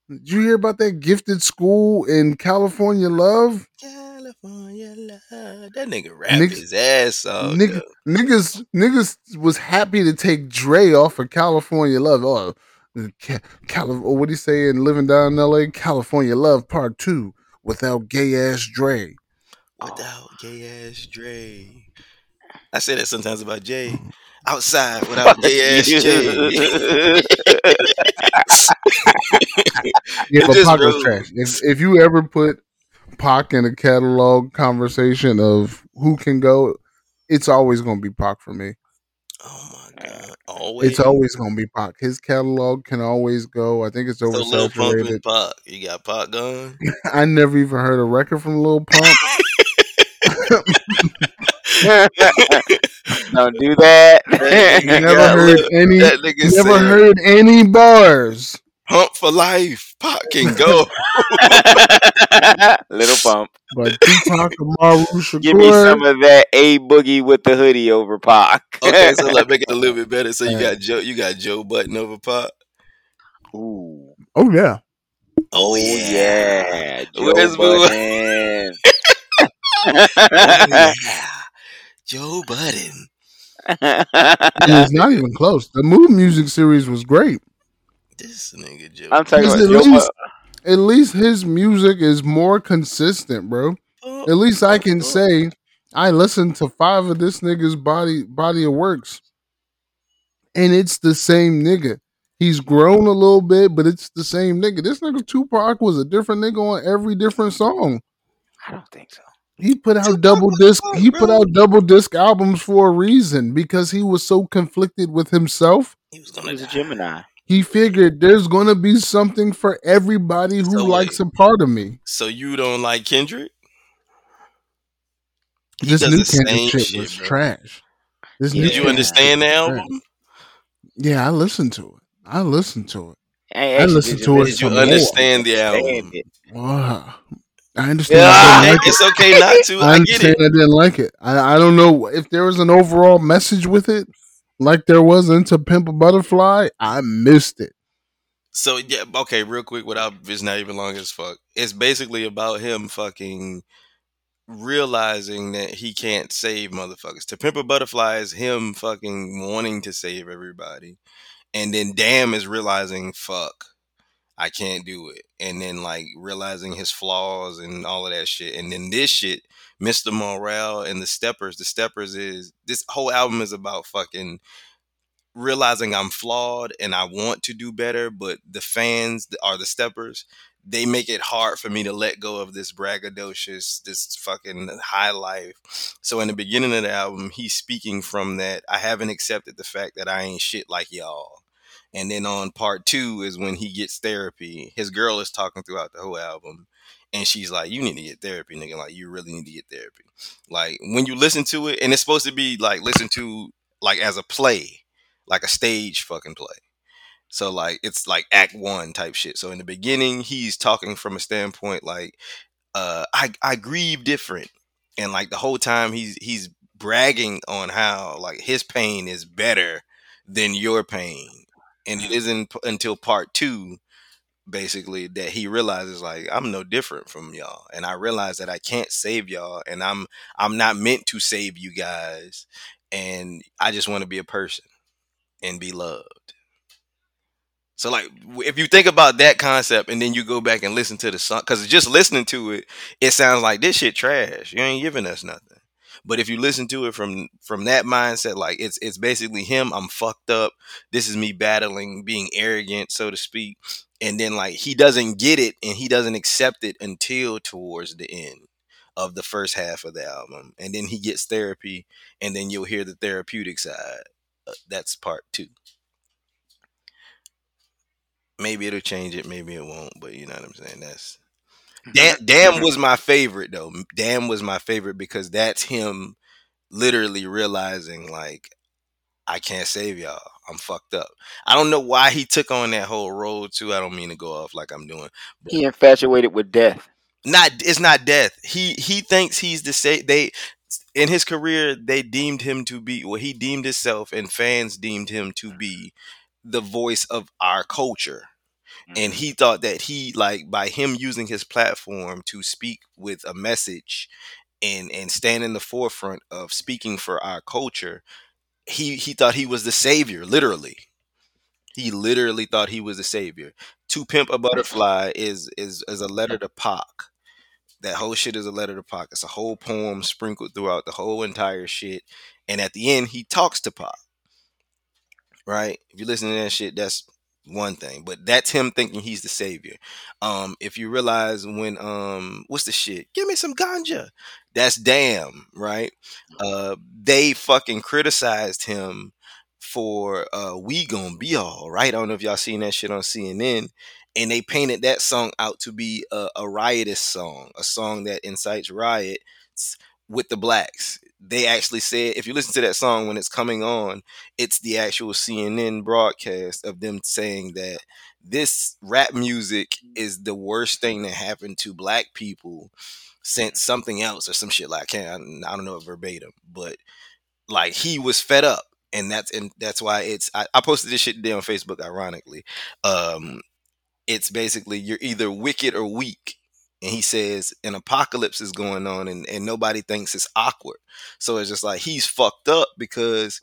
Did you hear about that gifted school in California Love? California love. That nigga rap Niggas- his ass off. Nigga, niggas, niggas was happy to take Dre off of California Love. Oh, Ca- Cali- oh, what do you say in Living Down in L.A.? California Love Part Two without gay ass Dre. without gay ass Dre. I say that sometimes about Jay. Mm. Outside without gay ass Jay. Yeah, but just Pac was rose. trash. If if you ever put Pac in a catalog conversation of who can go, it's always gonna be Pac for me. Oh my god. Always. It's always gonna be Pac. His catalog can always go. I think it's so Lil Pump and. Pac. You got Pac gone. I never even heard a record from Lil Pump. Don't do that. nigga never got heard Lil- any. That Never said, heard any bars. Pump for life. Pac can go. Little pump. But Tupac, Amaru, Shakur, Give me some of that A boogie with the hoodie over Pac. okay, so let's make it a little bit better. So you got Joe. You got Joe Budden over Pac. Ooh. oh yeah, Oh yeah. Joe Where's Boo? Budden. Oh, yeah. Joe Budden. and it's not even close. The Mood Muzik series was great. This nigga Joe. I'm talking about at Joe least- Budden. At least his music is more consistent, bro. Pump. At least I can say I listened to five of this nigga's body body of works, and it's the same nigga. He's grown a little bit, but it's the same nigga. This nigga Tupac was a different nigga on every different song. I don't think so. He put out Tupac double disc. hard, He put out double disc albums for a reason because he was so conflicted with himself. He was He gonna was a. Gemini. He figured there's gonna be something for everybody who So likes wait. a part of me. So you don't like Kendrick? He this does new Kendrick shit, shit, was bro. trash. This Yeah. new Did you understand the album? trash. Yeah, I listened to it. I listened to it. I, I listened to it Did you some more. understand the album? Wow. I understand. Yeah. I Hey, didn't like it. it's okay not to. I I get understand. it. I didn't like it. I, I don't know if there was an overall message with it, like there was into Pimp a Butterfly. I missed it. So yeah, okay, real quick, without it's not even long as fuck. It's basically about him fucking realizing that he can't save motherfuckers. To Pimp a Butterfly is him fucking wanting to save everybody, and then Damn is realizing fuck. I can't do it. And then like realizing his flaws and all of that shit. And then this shit, Mr. Morale and the Steppers. The Steppers is this whole album is about fucking realizing I'm flawed and I want to do better, but the fans are the steppers. They make it hard for me to let go of this braggadocious, this fucking high life. So in the beginning of the album, he's speaking from that I haven't accepted the fact that I ain't shit like y'all. And then on part two is when he gets therapy. His girl is talking throughout the whole album. And she's like, You need to get therapy, nigga. Like, you really need to get therapy. Like, when you listen to it, and it's supposed to be like listened to like as a play, like a stage fucking play. So like it's like act one type shit. So in the beginning, he's talking from a standpoint like, uh, I I grieve different, and like the whole time he's he's bragging on how like his pain is better than your pain, and it isn't until part two, basically, that he realizes like I'm no different from y'all, and I realize that I can't save y'all, and I'm I'm not meant to save you guys, and I just want to be a person and be loved. So like if you think about that concept and then you go back and listen to the song cuz just listening to it it sounds like this shit trash. You ain't giving us nothing. But if you listen to it from from that mindset like it's it's basically him I'm fucked up. This is me battling being arrogant so to speak. And then like he doesn't get it and he doesn't accept it until towards the end of the first half of the album. And then he gets therapy and then you'll hear the therapeutic side. Uh, that's part 2 maybe it'll change it, maybe it won't, but you know what I'm saying. That's Damn, Damn was my favorite though. Damn was my favorite because that's him literally realizing like I can't save y'all. I'm fucked up. I don't know why he took on that whole role too. I don't mean to go off like I'm doing. He infatuated with death. Not it's not death. He he thinks he's the same. They in his career they deemed him to be well he deemed himself and fans deemed him to be the voice of our culture and mm-hmm. he thought that he like by him using his platform to speak with a message and and stand in the forefront of speaking for our culture he he thought he was the savior literally. He literally thought he was the savior. To pimp a butterfly is is is a letter to Pac. That whole shit is a letter to Pac. It's a whole poem sprinkled throughout the whole entire shit and at the end he talks to Pac right? If you listen to that shit, that's one thing. But that's him thinking he's the savior. Um, if you realize when um what's the shit? Give me some ganja. That's damn, right? Uh they fucking criticized him for uh we gonna be all right. I don't know if y'all seen that shit on CNN. And they painted that song out to be a, a riotous song, a song that incites riots with the blacks. They actually said, if you listen to that song when it's coming on, it's the actual CNN broadcast of them saying that this rap music is the worst thing that happened to black people since something else or some shit like I I don't know verbatim, but like he was fed up and that's and that's why it's I, I posted this shit today on Facebook ironically. Um it's basically you're either wicked or weak. And he says an apocalypse is going on and, and nobody thinks it's awkward. So it's just like he's fucked up because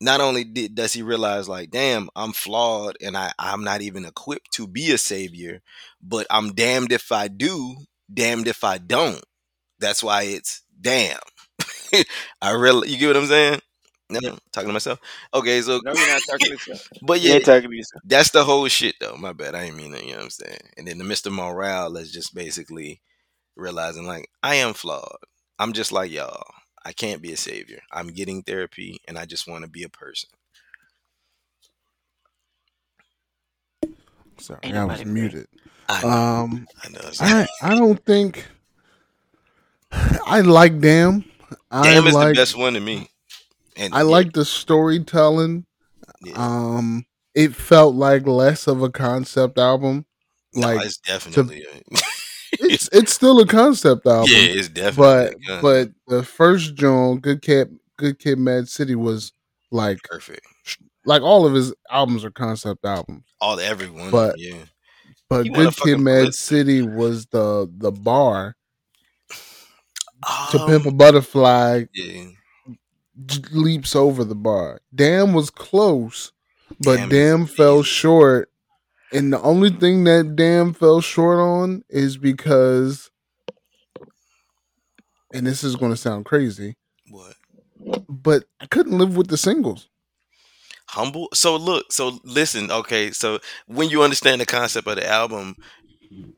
not only did, does he realize like damn i'm flawed and I, i'm not even equipped to be a savior but i'm damned if i do damned if i don't. That's why it's damn. I really you get what i'm saying no talking to myself okay so No, you're not talking to yourself. but You yeah talking to yourself. that's the whole shit though my bad i ain't mean it you know what i'm saying and then the mr morale is just basically realizing like i am flawed i'm just like y'all i can't be a savior i'm getting therapy and i just want to be a person Sorry, Ain't I was nobody muted. I know, Um, I know. I I don't think I like Damn. I Damn is like the best one to me. And I like the storytelling. yeah. Um, it felt like less of a concept album. No, Like it's definitely a- it's it's still a concept album. yeah, it's definitely. but but the first Joan, Good Kid, Good Kid, Mad City was like perfect. like all of his albums are concept albums. All everyone, But- yeah. But a Good Kid, Mad. City was the the bar to Um, Pimp a Butterfly Yeah, leaps over the bar. Damn was close, but Damn Damn, fell short. And the only thing that Damn fell short on is because, and this is going to sound crazy, what? but I couldn't live with the singles. humble so look so listen okay so when you understand the concept of the album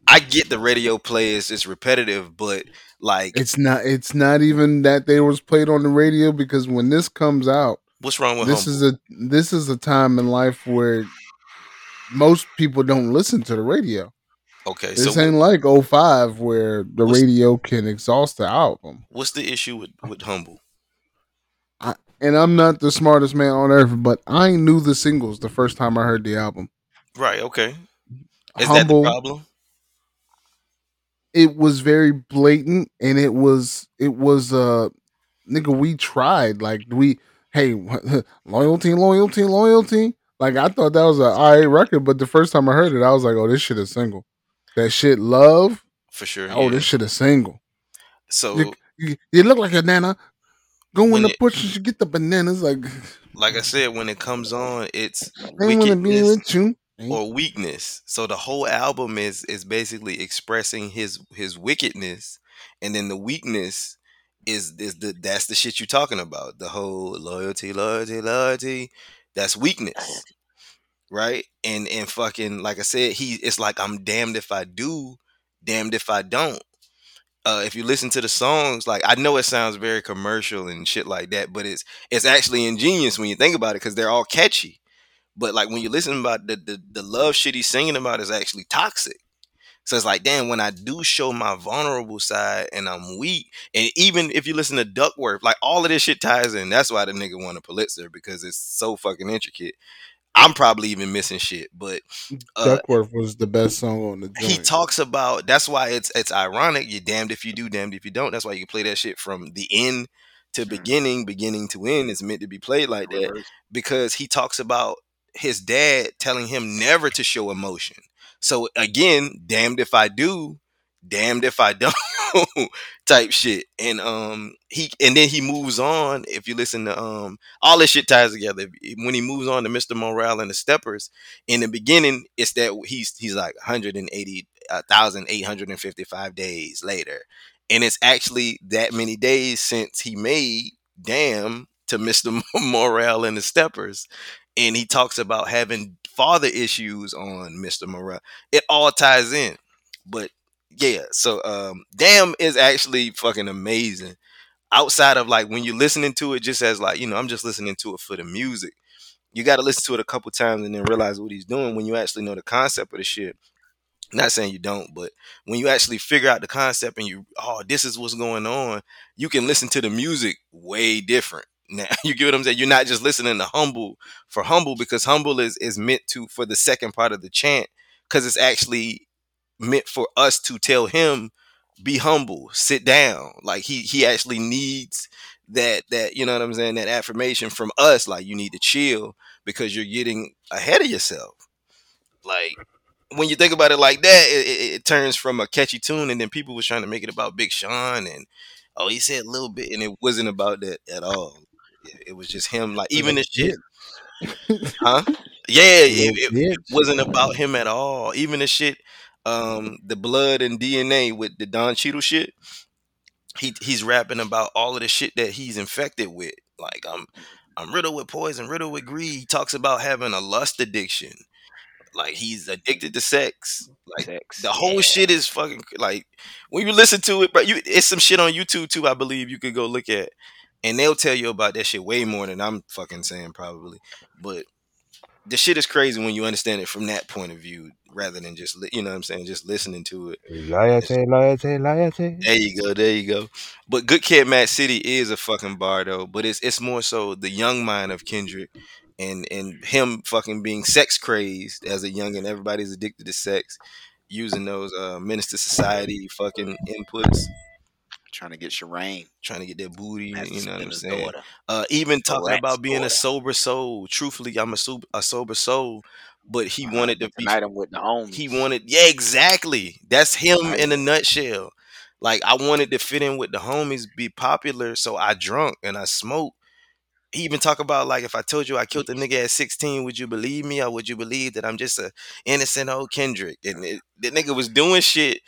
i get the radio play is it's repetitive but like It's not. It's not even that they was played on the radio because when this comes out, what's wrong with this humble? is a this is a time in life where most people don't listen to the radio. okay This so ain't like 05 where the radio can exhaust the album. what's the issue with with humble And I'm not the smartest man on earth, but I knew the singles the first time I heard the album. right okay is Humble, that the problem it was very blatant and it was it was uh nigga we tried like we hey loyalty loyalty loyalty. Like I thought that was a alright record but the first time I heard it I was like oh this shit is single. That shit love? For sure oh yeah. this shit is single. So you, you, you look like a nana. Go in the it- bush and you get the bananas like like i said when it comes on it's I want to be with you or weakness. So the whole album is is basically expressing his his wickedness, and then the weakness is is the that's the shit you're talking about. The whole loyalty, loyalty, loyalty. That's weakness, right? And and fucking like I said, he it's like I'm damned if I do, damned if I don't. Uh, if you listen to the songs, like I know it sounds very commercial and shit like that, but it's it's actually ingenious when you think about it because they're all catchy. But like when you listen about the, the the love shit he's singing about is actually toxic. So it's like, damn, when I do show my vulnerable side and I'm weak, and even if you listen to Duckworth, like all of this shit ties in. That's why the nigga won a Pulitzer because it's so fucking intricate. I'm probably even missing shit, but uh, Duckworth was the best song on the joint. he talks about that's why it's it's ironic. You're damned if you do, damned if you don't. That's why you can play that shit from the end to beginning, beginning to end. It's meant to be played like that because he talks about his dad telling him never to show emotion. So again, damned if I do, damned if I don't type shit. And um he and then he moves on. If you listen to um all this shit ties together. When he moves on to Mr. Morale and the Steppers, in the beginning, it's that he's he's like 180 1,855 days later. And it's actually that many days since he made Damn to Mr. Morale and the Steppers. And he talks about having father issues on Mr. Morale. It all ties in. But yeah, so um Damn is actually fucking amazing. Outside of like when you're listening to it just as like, you know, I'm just listening to it for the music. You got to listen to it a couple times and then realize what he's doing when you actually know the concept of the shit. Not saying you don't, but when you actually figure out the concept and you, oh, this is what's going on, you can listen to the music way different. Now you get what I'm saying. You're not just listening to humble for humble because humble is is meant to for the second part of the chant because it's actually meant for us to tell him be humble, sit down. Like he he actually needs that that you know what I'm saying that affirmation from us. Like you need to chill because you're getting ahead of yourself. Like when you think about it like that, it, it, it turns from a catchy tune, and then people was trying to make it about Big Sean, and oh, he said a little bit, and it wasn't about that at all. It, was just him, like even the shit, huh? Yeah, it, it, it wasn't about him at all. Even the shit, um, the blood and DNA with the Don Cheadle shit. He he's rapping about all of the shit that he's infected with. Like I'm I'm riddled with poison, riddled with greed. He talks about having a lust addiction. Like he's addicted to sex. Like Sex, the whole yeah. shit is fucking like when you listen to it, but you it's some shit on YouTube too, I believe you could go look at. And they'll tell you about that shit way more than I'm fucking saying probably. But the shit is crazy when you understand it from that point of view rather than just li- you know what I'm saying, just listening to it. Loyalty, loyalty, loyalty. There you go, there you go. But Good Kid, Mad City is a fucking bar though. But it's it's more so the young mind of Kendrick and and him fucking being sex crazed as a young and everybody's addicted to sex. using those uh Minister Society fucking inputs, Trying to get Sherane. trying to get their booty. You know what I'm saying? Uh, even talking about being a sober soul. Truthfully, I'm a, sober a sober soul, but he wanted to be Tonight I'm with the homies. he wanted yeah exactly that's him Right. in a nutshell like i wanted to fit in with the homies be popular so i drunk and i smoked he even talk about like if i told you i killed a nigga at 16 would you believe me or would you believe that i'm just a innocent old kendrick and it, the nigga was doing shit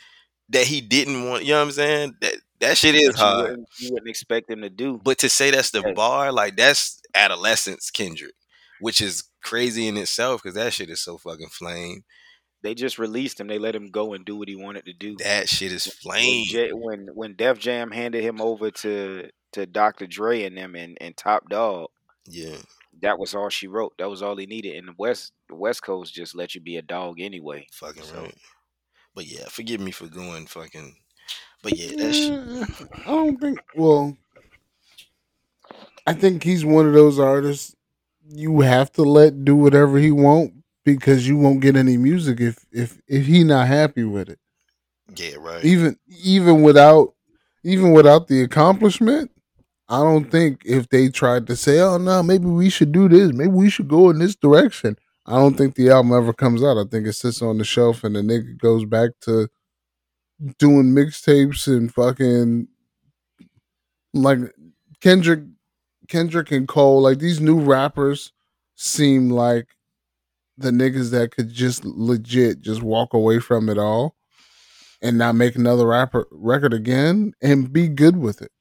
that he didn't want you know what i'm saying that that shit is That you hard wouldn't, you wouldn't expect him to do. but to say that's the Yeah. bar like that's adolescence kendrick which is crazy in itself because that shit is so fucking flame They just released him. They let him go and do what he wanted to do. that shit is flame when when Def Jam handed him over to to Dr. Dre and them and, and Top Dawg, yeah that was all she wrote. That was all he needed. And the West the West Coast just let you be a dog anyway. Fucking So- right. But yeah, forgive me for going fucking. But yeah, that shit. Eh, I don't think. Well, I think he's one of those artists you have to let do whatever he want because you won't get any music if if if he not happy with it. Yeah, right. Even even without even without the accomplishment, I don't think if they tried to say, "Oh no, maybe we should do this, maybe we should go in this direction," I don't think the album ever comes out. I think it sits on the shelf and the nigga goes back to doing mixtapes and fucking like Kendrick Kendrick and Cole, like these new rappers seem like the niggas that could just legit just walk away from it all and not make another rapper record again and be good with it.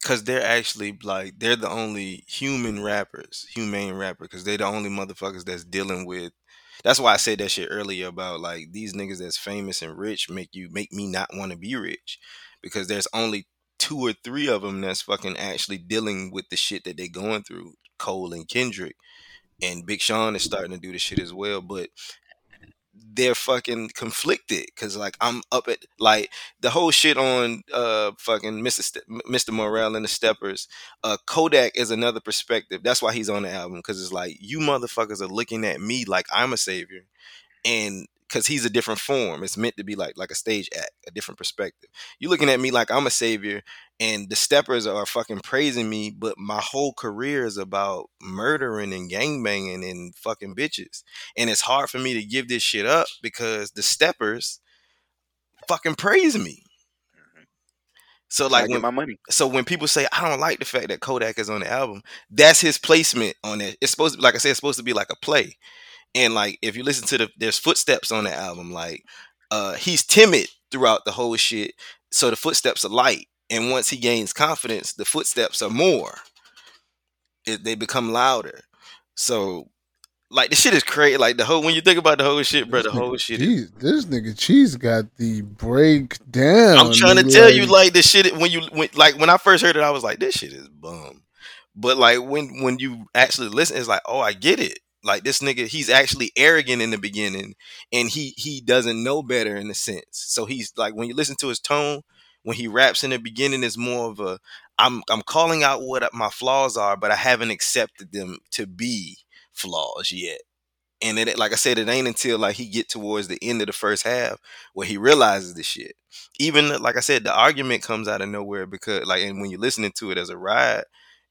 Because they're actually like they're the only human rappers, humane rapper. Because they're the only motherfuckers that's dealing with. That's why I said that shit earlier about like these niggas that's famous and rich make you make me not want to be rich, because there's only two or three of them that's fucking actually dealing with the shit that they're going through. Cole and Kendrick, and Big Sean is starting to do the shit as well, but they're fucking conflicted because like I'm up at like the whole shit on uh fucking Mr. Ste- Mr. Morale and the Steppers. Uh, Kodak is another perspective. That's why he's on the album because it's like you motherfuckers are looking at me like I'm a savior, and because he's a different form. It's meant to be like like a stage act, a different perspective. You're looking at me like I'm a savior, and the Steppers are fucking praising me, but my whole career is about murdering and gangbanging and fucking bitches, and it's hard for me to give this shit up because the Steppers fucking praise me. Mm-hmm. So Like when my money. so when people say I don't like the fact that Kodak is on the album, that's his placement on it. It's supposed to be like I said, it's supposed to be like a play. And like if you listen to the there's footsteps on the album, like uh he's timid throughout the whole shit. So the footsteps are light. And once he gains confidence, the footsteps are more. It, they become louder. So like the shit is crazy. Like the whole when you think about the whole shit, bro, the whole nigga shit is this nigga Cheese got the breakdown. I'm trying to tell you, like the shit when you when like when I first heard it, I was like, this shit is bum. But like when when you actually listen, it's like, oh, I get it. Like this nigga, he's actually arrogant in the beginning, and he he doesn't know better in a sense. So he's like when you listen to his tone, when he raps in the beginning, is more of a I'm I'm calling out what my flaws are, but I haven't accepted them to be flaws yet. And it, like I said, it ain't until like he get towards the end of the first half where he realizes the shit. Even like I said, the argument comes out of nowhere because like, and when you're listening to it as a ride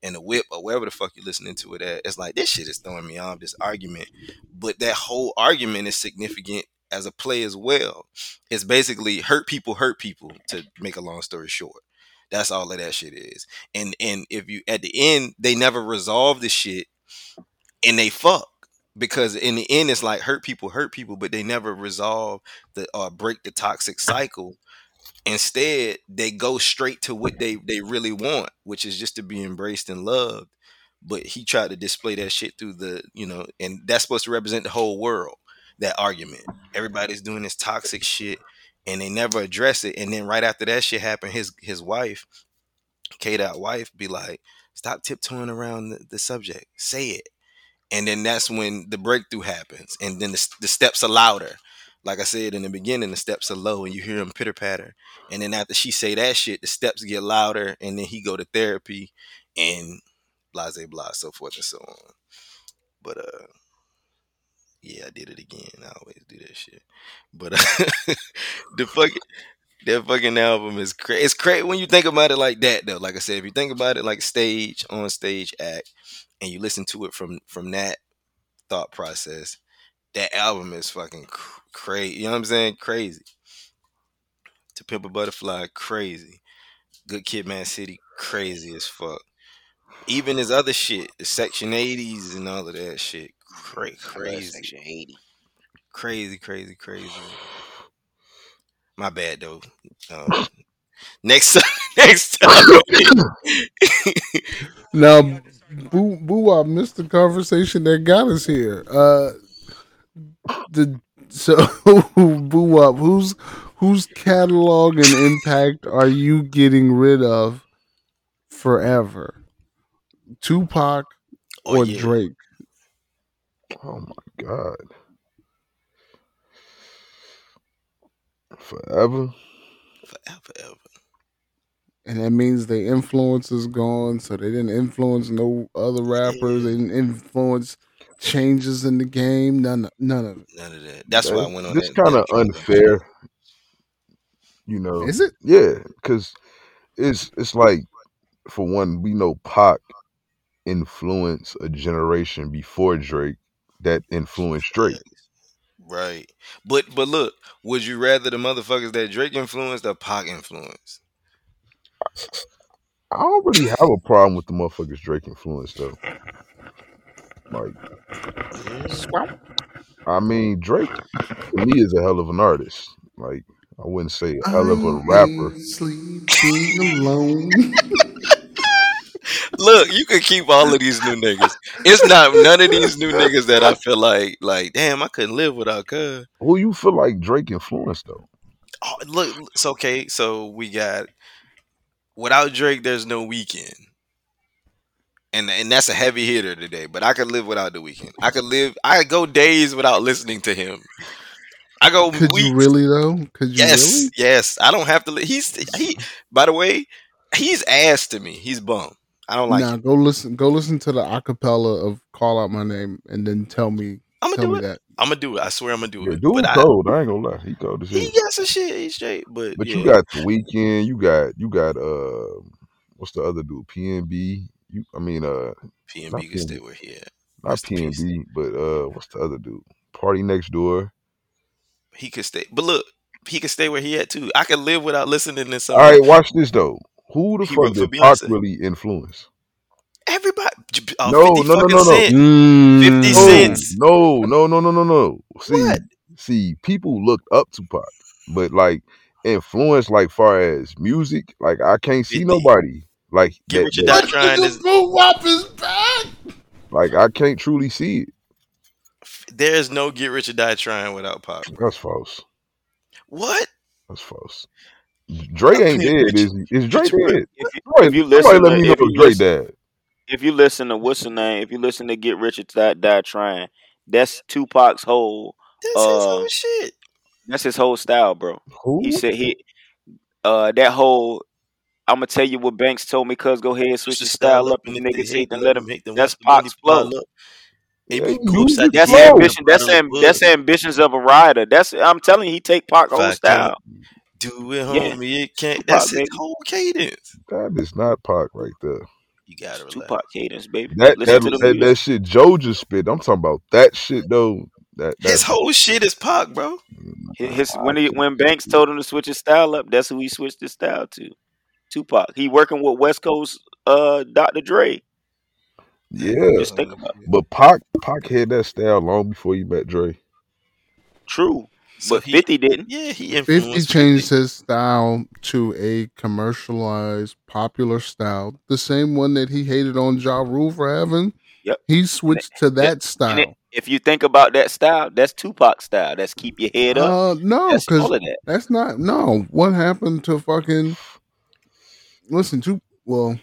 and the whip or wherever the fuck you're listening to it at, it's like this shit is throwing me off. This argument, but that whole argument is significant as a play as well. It's basically hurt people hurt people. To make a long story short, that's all of that shit is. And and if you at the end they never resolve the shit and they fuck because in the end it's like hurt people hurt people but they never resolve the uh break the toxic cycle instead they go straight to what they they really want which is just to be embraced and loved. But he tried to display that shit through the you know and that's supposed to represent the whole world that argument. Everybody's doing this toxic shit and they never address it. And then right after that shit happened his his wife K dot wife be like stop tiptoeing around the, the subject. Say it. And then that's when the breakthrough happens and then the, the steps are louder like i said in the beginning the steps are low and you hear him pitter patter and then after she say that shit the steps get louder and then he go to therapy and blah blah so forth and so on but uh Yeah, I did it again. I always do that shit. But uh, the fucking that fucking album is crazy. It's crazy when you think about it like that, though. Like I said, if you think about it like stage on stage act, and you listen to it from from that thought process, that album is fucking crazy. You know what I'm saying? Crazy. To Pimp a Butterfly, crazy. Good Kid, Mad City, crazy as fuck. Even his other shit, the Section 80s and all of that shit, cra- crazy, Section 80. crazy, crazy, crazy. My bad though. Um, next, next time. Now, boo, boo, I missed the conversation that got us here. Uh, the so boo wop, whose whose catalog and impact are you getting rid of forever? Tupac Oh, or yeah. Drake? Oh my god. Forever. Forever, ever. And that means the influence is gone, so they didn't influence no other rappers. They didn't influence changes in the game. None, none of it. None of that. That's why I went on This kind of unfair. You know. Is it? Yeah, because it's it's like for one, we know Pac influenced a generation before Drake that influenced Drake. Right. But but look, would you rather the motherfuckers that Drake influenced or Pac influenced? I don't really have a problem with the motherfuckers Drake influenced though. Like, I mean, Drake to me is a hell of an artist. Like, I wouldn't say a hell of a rapper. Sleeping alone. Look, you can keep all of these new niggas. It's not none of these new niggas that I feel like like damn, I couldn't live without cuz. Who you feel like Drake influenced though? Oh, look, it's okay. So we got without Drake, there's no Weeknd. And and that's a heavy hitter today, but I could live without the Weeknd. I could live I could go days without listening to him. I go Could weeks. you really though? Could you Yes, really? yes. I don't have to. Li- he's he. By the way, he's ass to me. He's bum. I don't like. Nah, it. go listen. Go listen to the acapella of "Call Out My Name" and then tell me. I'm gonna me do it. that. I'm gonna do it. I swear I'm gonna do Yeah, it. dude but I, cold. I ain't gonna lie, he cold as hell. he got some shit. He's straight. But But yeah, you got the Weeknd. You got you got uh, what's the other dude? PNB. You, I mean uh, PNB can stay PNB, where he at. not Rest in peace. PNB, but uh, what's the other dude? PartyNextDoor. He could stay. But look, he could stay where he at too. I could live without listening to some. All right, watch this though. Who the He fuck did Pac really influence? Everybody. Uh, No, 50 no, no, no, no. cent. Mm. 50 No, cents. no, no, no, no, no, no. See, What? see, people looked up to Pac, but like influence, like far as music, like I can't see 50. nobody like Get that. Rich or that Die Trying is. Boo Wop is back. like I can't truly see it. There's no Get Rich or Die Trying without Pop. That's false. What? That's false. Drake ain't dead, Rich- is he? Is Drake Get dead? If you, Somebody, if you somebody listen let to- me know if you if Drake listen- dead. if you listen to what's the name, if you listen to Get Rich or Die, Die Trying, that's Tupac's whole. That's his Uh, whole shit. That's his whole style, bro. Who? He said he, uh, that whole. I'm gonna tell you what Banks told me. Cuz go ahead, switch your style up. And if niggas they hate, then let them. hate, then That's watch the Pac's flow. pile Yeah, be you cool upside just That's flow. ambition. That's Bottle of am, that's ambitions of a rider. That's I'm telling you, he take Pac whole style. Do it, Yeah. homie. It can't. Tupac, That's his whole cadence. That is not Pac right there. You gotta relax. Tupac cadence, baby. That Listen that, to the that, that shit Joe just spit. I'm talking about that shit though. That His whole shit is Pac, bro. Mm, his, his- when he when Banks told him to switch his style up, that's who he switched his style to. Tupac. He working with West Coast uh Dr. Dre. yeah. Just think about it. But Pac Pac had that style long before he met Dre. True. So but he- 50 didn't. Yeah, he 50 influenced. changed his style to a commercialized, popular style. The same one that he hated on Ja Rule for having. Yep. He switched to that And style. it, if you think about that style, that's Tupac style. That's keep your head up. Uh, no, because all that. that's not. No, what happened to fucking? Listen, to well,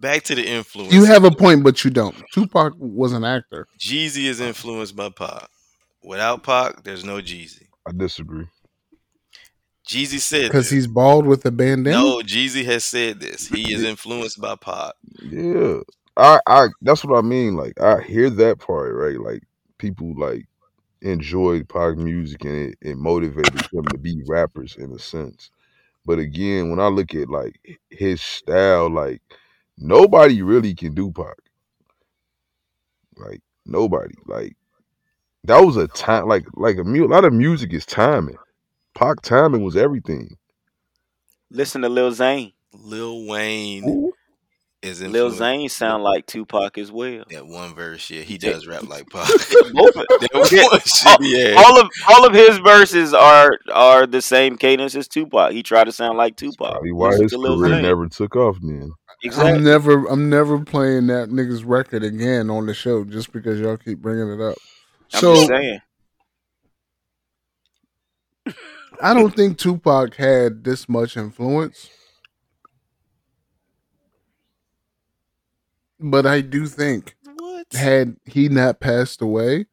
Back to the influence. you have a point, but you don't. Tupac was an actor. Jeezy is influenced by Pac. Without Pac, there's no Jeezy. I disagree. Jeezy said Because he's bald with a bandana. No, Jeezy has said this. He is influenced by Pac. Yeah. I I that's what I mean. Like I hear that part, right? Like people like enjoyed Pac music and it, it motivated them to be rappers in a sense. But again, when I look at like his style, like nobody really can do Pac. Like nobody. Like that was a time like like a, mu- a lot of music is timing. Pac timing was everything. Listen to Lil Zane. Lil Wayne Who? Is Lil Zane sound like Tupac as well. That one verse, yeah, he does rap like Pac. Both of- Yeah. one yeah. all of all of his verses are are the same cadence as Tupac. He tried to sound like Tupac. Probably why his career Zane. never took off then. I'm never I'm never playing that nigga's record again on the show just because y'all keep bringing it up. I'm So just saying. I don't think Tupac had this much influence. But I do think What? had he not passed away,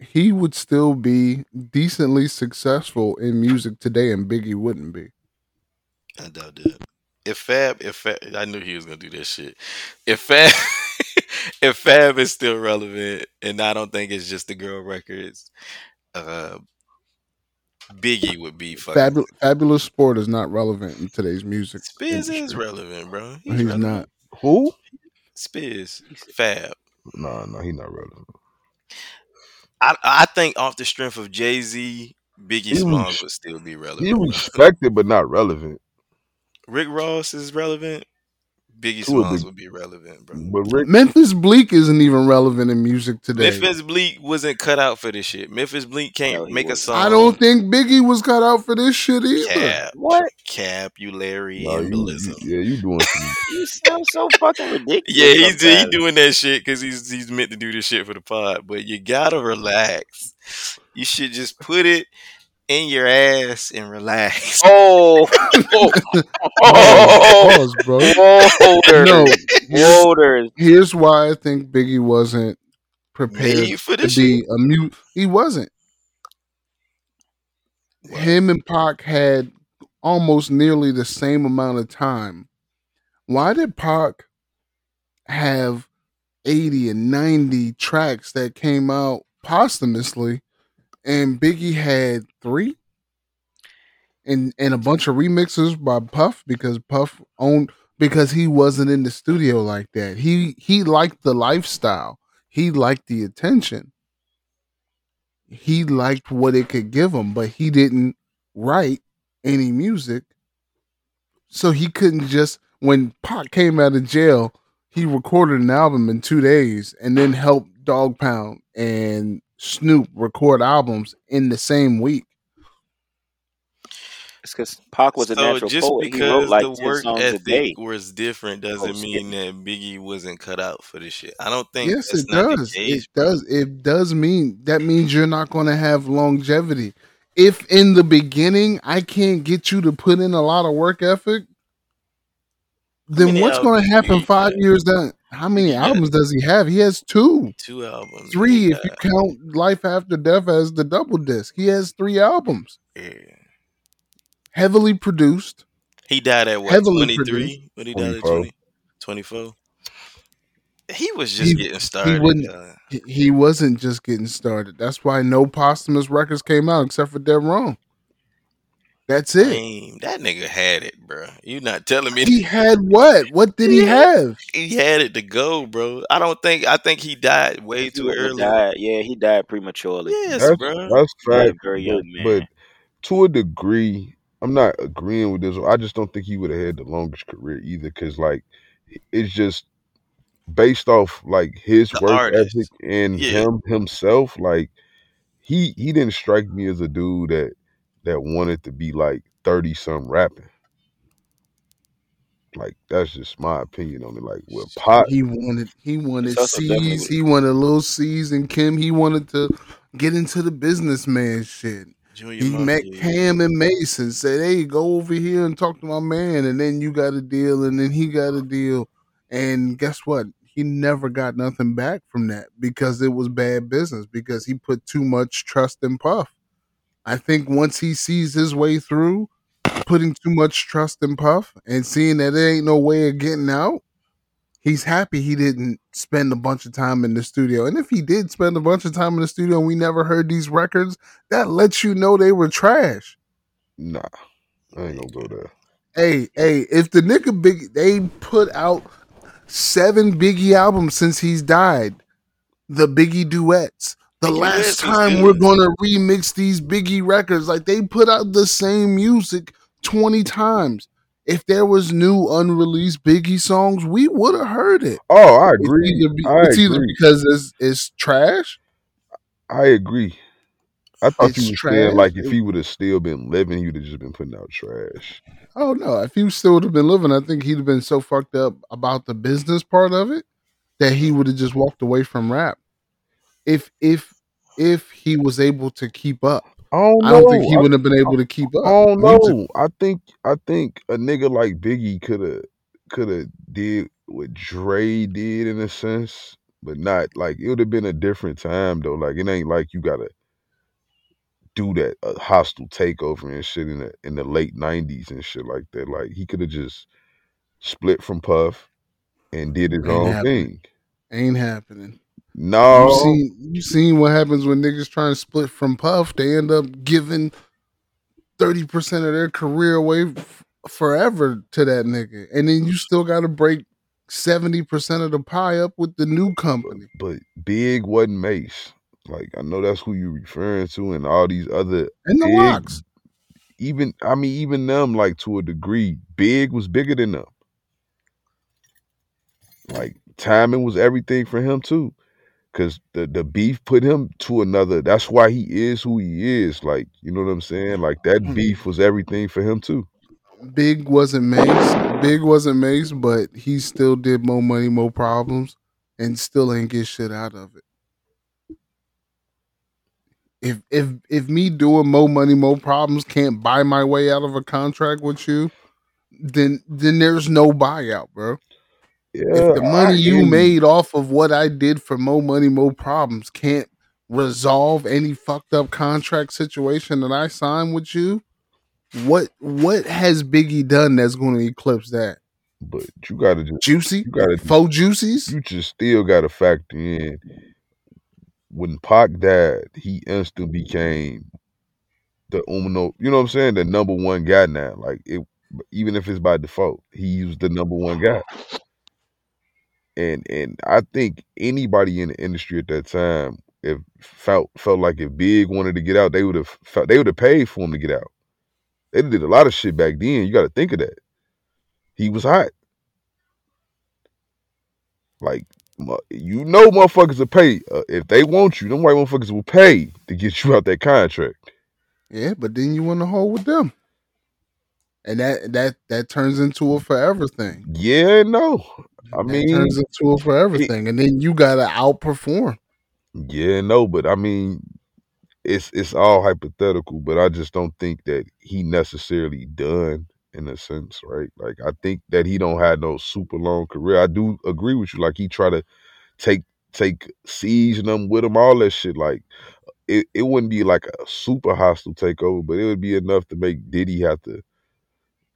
he would still be decently successful in music today and Biggie wouldn't be. I doubt that. If Fab, if Fab, I knew he was gonna do that shit. If Fab, if Fab is still relevant, and I don't think it's just the girl records, uh, Biggie would be fucking. Fabu- Fabolous Sport is not relevant in today's music. Spiz is relevant, bro. He's, relevant. not. Who? Spiz, Fab. No, no, he not relevant. I I think off the strength of Jay Z, Biggie Smalls would still be relevant. He respected but not relevant. Rick Ross is relevant. Biggie To a Smalls would be relevant, bro. But Rick, Memphis Bleek isn't even relevant in music today. Memphis Bleek wasn't cut out for this shit. Memphis Bleek can't No, make a wasn't. song. I don't think Biggie was cut out for this shit either. Cap, What? Cap, you Larry, no, you, embolism. you- yeah, you doing some. You sound so fucking ridiculous. Yeah, he's he doing that shit because he's he's meant to do this shit for the pod. But you gotta relax. You should just put it in your ass and relax. Oh, oh, Pause, bro. Wholders. No, here's, Wholders. here's why I think Biggie wasn't prepared for to be a mute. He wasn't. Him and Pac had almost nearly the same amount of time. Why did Pac have 80 and 90 tracks that came out posthumously and Biggie had three? And and a bunch of remixes by Puff because Puff owned because he wasn't in the studio like that. He he liked the lifestyle. He liked the attention. He liked what it could give him, but he didn't write any music. So he couldn't just when Pac came out of jail, he recorded an album in two days and then helped Dogg Pound and Snoop record albums in the same week. It's because Pac was a natural just poet. He because wrote like the work songs a day. ethic was different Oh, doesn't skip mean that Biggie wasn't cut out for this shit. I don't think Yes, it does. case. It does. It does mean that means you're not going to have longevity. If in the beginning I can't get you to put in a lot of work ethic, then many what's going to happen five years down? How many albums does he have? He has two, Two albums. three man. if you count Life After Death as the double disc. He has three albums, Yeah. heavily produced. He died at what? Heavily 23? What he died at 24. 20? 24? He was just He- getting started. wouldn't- uh, He- He wasn't just getting started. That's why no posthumous records came out except for Dead Wrong. That's it. Damn, that nigga had it, bro. You not telling me He had what? What did he have? he had it to go, bro. I don't think. I think he died way He too early. died. Yeah, he died prematurely. Yes, That's bro. that's He died a fact. very But, young man. but to a degree, I'm not agreeing with this. I just don't think he would have had the longest career either. Because like, it's just based off like his The work artist. ethic and Yeah. him himself. Like, he he didn't strike me as a dude that that wanted to be like thirty some rapping. Like that's just my opinion on it. Like with Pop, He wanted he wanted It's definitely C's, he wanted Lil Cease and Kim. He wanted to get into the businessman shit. Junior He met Mafia. Cam and Mason, said, Hey, go over here and talk to my man, and then you got a deal, and then he got a deal. And guess what? He never got nothing back from that because it was bad business, because he put too much trust in Puff. I think once he sees his way through putting too much trust in Puff and seeing that there ain't no way of getting out, he's happy he didn't spend a bunch of time in the studio. And if he did spend a bunch of time in the studio and we never heard these records, that lets you know they were trash. Nah, I ain't gonna go there. Hey, hey, if the nigga big they put out seven Biggie albums since he's died, the Biggie duets. The last time we're gonna remix these Biggie records, like they put out the same music 20 times. If there was new unreleased Biggie songs, we would have heard it. Oh, I It's agree. either, be- I it's either because it's, it's trash. I agree. I thought It's you were saying like if he would have still been living, he would have just been putting out trash. Oh no! If he still would have been living, I think he'd have been so fucked up about the business part of it that he mm. would have just walked away from rap. If if if he was able to keep up, I don't. I don't think he would have been able to keep up. I don't know. I think I think a nigga like Biggie could have could have did what Dre did in a sense, but not like it would have been a different time though. Like it ain't like you gotta do that a hostile takeover and shit in the in the late nineties and shit like that. Like he could have just split from Puff and did his Ain't own happening. thing. Ain't happening. No, You seen you seen what happens when niggas try to split from Puff? They end up giving thirty percent of their career away f- forever to that nigga, and then you still got to break seventy percent of the pie up with the new company. but Big wasn't Mase. Like I know that's who you're referring to, and all these other And the Big LOX. even I mean even them like to a degree, Big was bigger than them. Like timing was everything for him too, because the the beef put him to another. That's why he is who he is. Like you know what I'm saying. Like that Mm-hmm. beef was everything for him too. Big wasn't Mase. Big wasn't Mase, but he still did more money, more problems, and still ain't get shit out of it. If if if me doing more money, more problems can't buy my way out of a contract with you, then then there's no buyout, bro. If the money hear you made off of what I did for more money, more problems can't resolve any fucked up contract situation that I signed with you, what what has Biggie done that's going to eclipse that? but you gotta just Juicy, you gotta faux juicies. you just still gotta factor in when Pac died, he instantly became the umno, you know what I'm saying, the number one guy now. Like it even if it's by default, he was the number one guy. And and I think anybody in the industry at that time, if felt felt like if Big wanted to get out, they would have felt they would have paid for him to get out. They did a lot of shit back then. You got to think of that. He was hot. Like you know, motherfuckers will pay uh, if they want you. Them white motherfuckers will pay to get you out that contract. Yeah, but then you want to hold with them, and that that that turns into a forever thing. Yeah, no. I mean, turns into a forever thing, and then you gotta outperform. Yeah, no, but I mean, it's it's all hypothetical, but I just don't think that he necessarily done in a sense, right? Like I think that he don't have no super long career. I do agree with you. Like he try to take take siege them with him, all that shit. Like uh, it, it wouldn't be like a super hostile takeover, but it would be enough to make Diddy have to,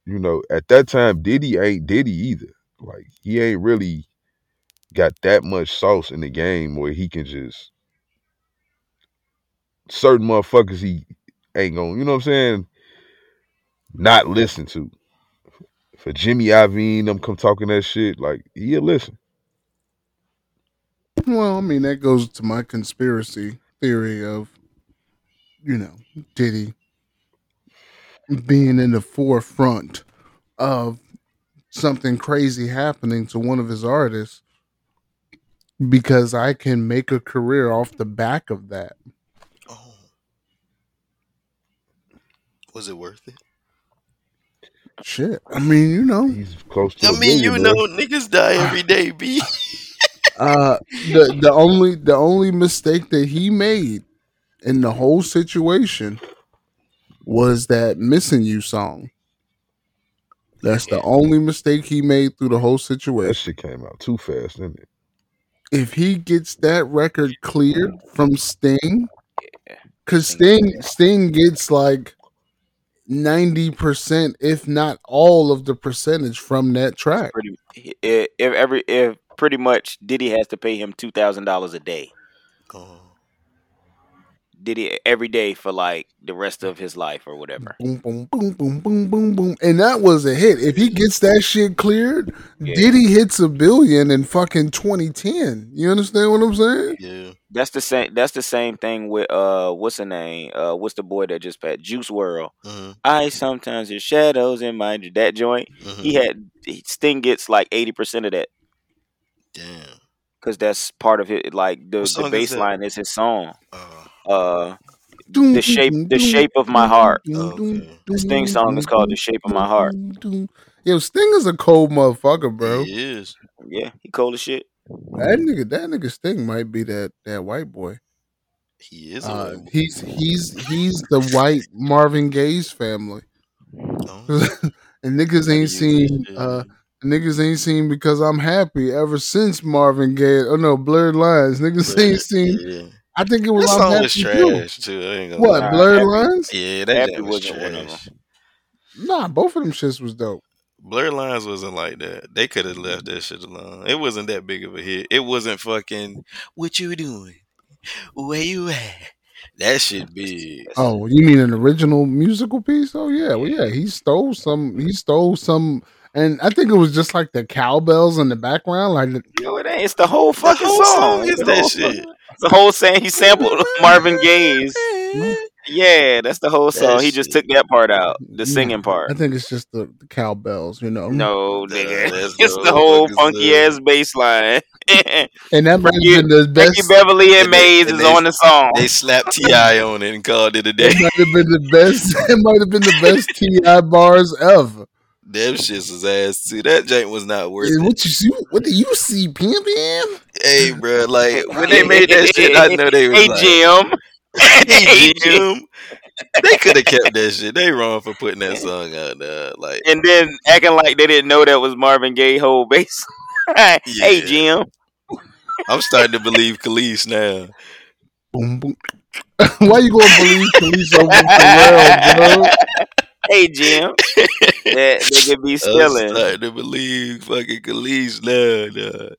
you know, at that time Diddy ain't Diddy either. Like he ain't really got that much sauce in the game where he can just certain motherfuckers he ain't gonna, you know what I'm saying, not listen to. For Jimmy Iovine, them come talking that shit, like he'll listen. Well, I mean that goes to my conspiracy theory of, you know, Diddy being in the forefront of something crazy happening to one of his artists because I can make a career off the back of that. Oh. Was it worth it? Shit. I mean, you know, He's close to. I a mean, you billionaire. know, niggas die every day, B. uh the the only the only mistake that he made in the whole situation was that missing you song. That's the only mistake he made through the whole situation. That situation. shit came out too fast, didn't it? If he gets that record cleared from Sting, because Sting Sting gets like ninety percent, if not all of the percentage from that track. Pretty, if, if every if pretty much Diddy has to pay him two thousand dollars a day. Oh. Diddy every day for like the rest of his life or whatever. Boom, boom, boom, boom, boom, boom, boom, and that was a hit. If he gets that shit cleared, Yeah. Diddy hits a billion in fucking twenty ten. You understand what I'm saying? Yeah. That's the same. That's the same thing with uh, what's the name? Uh, what's the boy that just passed? Juice WRLD. hmm I sometimes there's shadows in my that joint. hmm He had Sting gets like eighty percent of that Damn. because that's part of it. Like the What the song is bass line is his song. Uh, Uh, the shape the shape of my heart. Okay. The Sting song is called "The Shape of My Heart." Yo, Sting is a cold motherfucker, bro. He is. Yeah, he cold as shit. That nigga, that nigga Sting might be that that white boy. He is. a Uh, he's he's he's the white Marvin Gaye's family, Oh. and niggas ain't Yeah. seen uh niggas ain't seen because I'm happy ever since Marvin Gaye. Oh no, Blurred Lines. Niggas ain't seen. Yeah. I think it was I'm song happy was too. trash too. I What lie. Blurred Happy- Lines? Yeah, that Happy was wasn't one of trash. Nah, both of them shits was dope. Blurred Lines wasn't like that. They could have left that shit alone. It wasn't that big of a hit. It wasn't fucking what you doing? Where you at? That shit big. Oh, you mean an original musical piece? Oh yeah, well yeah, he stole some. He stole some, and I think it was just like the cowbells in the background, like the- Yo, it ain't. It's the whole fucking whole song. song It's is that shit. song. It's the whole saying he sampled Marvin Gaye's. Yeah, that's the whole song. He just shit. took that part out, the singing part. I think it's just the, the cowbells, you know. No, nigga. that's It's the the whole whole funky song. ass bass line. and that might have been the Frankie best. Beverly and And they- Maze is they- on the song. They slapped T.I on it and called it a day. It might have been the best. It might have been the best T.I bars ever. Them shits was ass too. That joint was not worth And it. what you see? What do you see, Pim Pim? Hey, bro, like when they made that shit, I know they was Hey like, Jim. "Hey, Jim." They could have kept that shit. They wrong for putting that song out there. Like, And then acting like they didn't know that was Marvin Gaye whole bass. hey Jim. I'm starting to believe Kelis now. Boom boom. Why you gonna believe Kelis over Pharrell, bro? Hey Jim. that nigga be stealing. I'm stealing. starting to believe fucking Kelis now. dawg.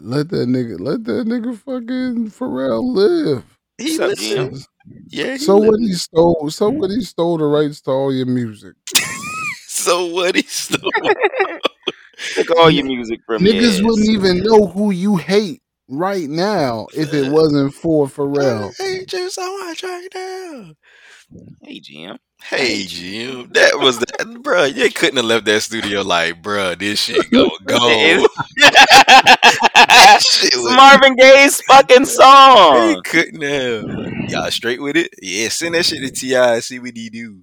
Let that nigga, let that nigga fucking Pharrell live. He Suck, listens. Yeah. He So what he stole? So what he stole the rights to all your music? So what he stole? Took all your music from me. Niggas wouldn't even know who you hate right now if it wasn't for Pharrell. Hey, Jim, so much right now. Hey Jim. Hey, Jim. That was that, bro. You couldn't have left that studio like, bro, this shit go go. shit was- Marvin Gaye's fucking song. song. couldn't have. Y'all straight with it? Yeah, send that shit to Ti. See what he do.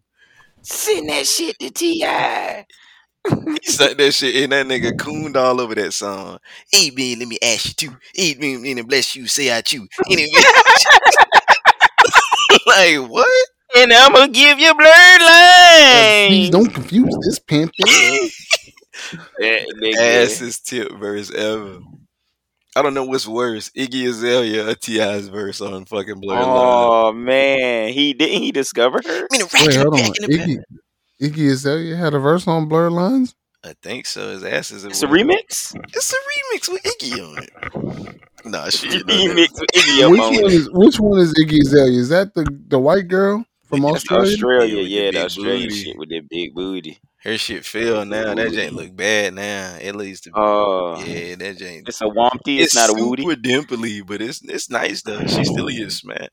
Send that shit to Ti. He sent that shit and that nigga cooned all over that song. Eat me, let me ask you too. Eat me, and bless you, say I chew. Like what? And I'm gonna give you blurred Please lines. don't confuse this pimp. That nigga. Ass's tip verse ever. I don't know what's worse, Iggy Azalea or T.I.'s verse on fucking Blur Line. Oh man, he didn't he discover her? I mean, Wait, hold on. Iggy, Iggy Azalea had a verse on Blur Lines. I think so. His ass is It's a remix. It's a remix with Iggy on it. Nah, she remix with Iggy up Which on one it. is which one is Iggy Azalea? Is that the the white girl from That's Australia? Australia, Yeah, with the yeah, the big Australian booty. shit with that big booty. Her shit fell now. That jank look bad now. At least, Oh, uh, yeah, that jank. it's a Wompty. It's, not a Woody. super dimply, but it's it's nice though. She still gets smacked.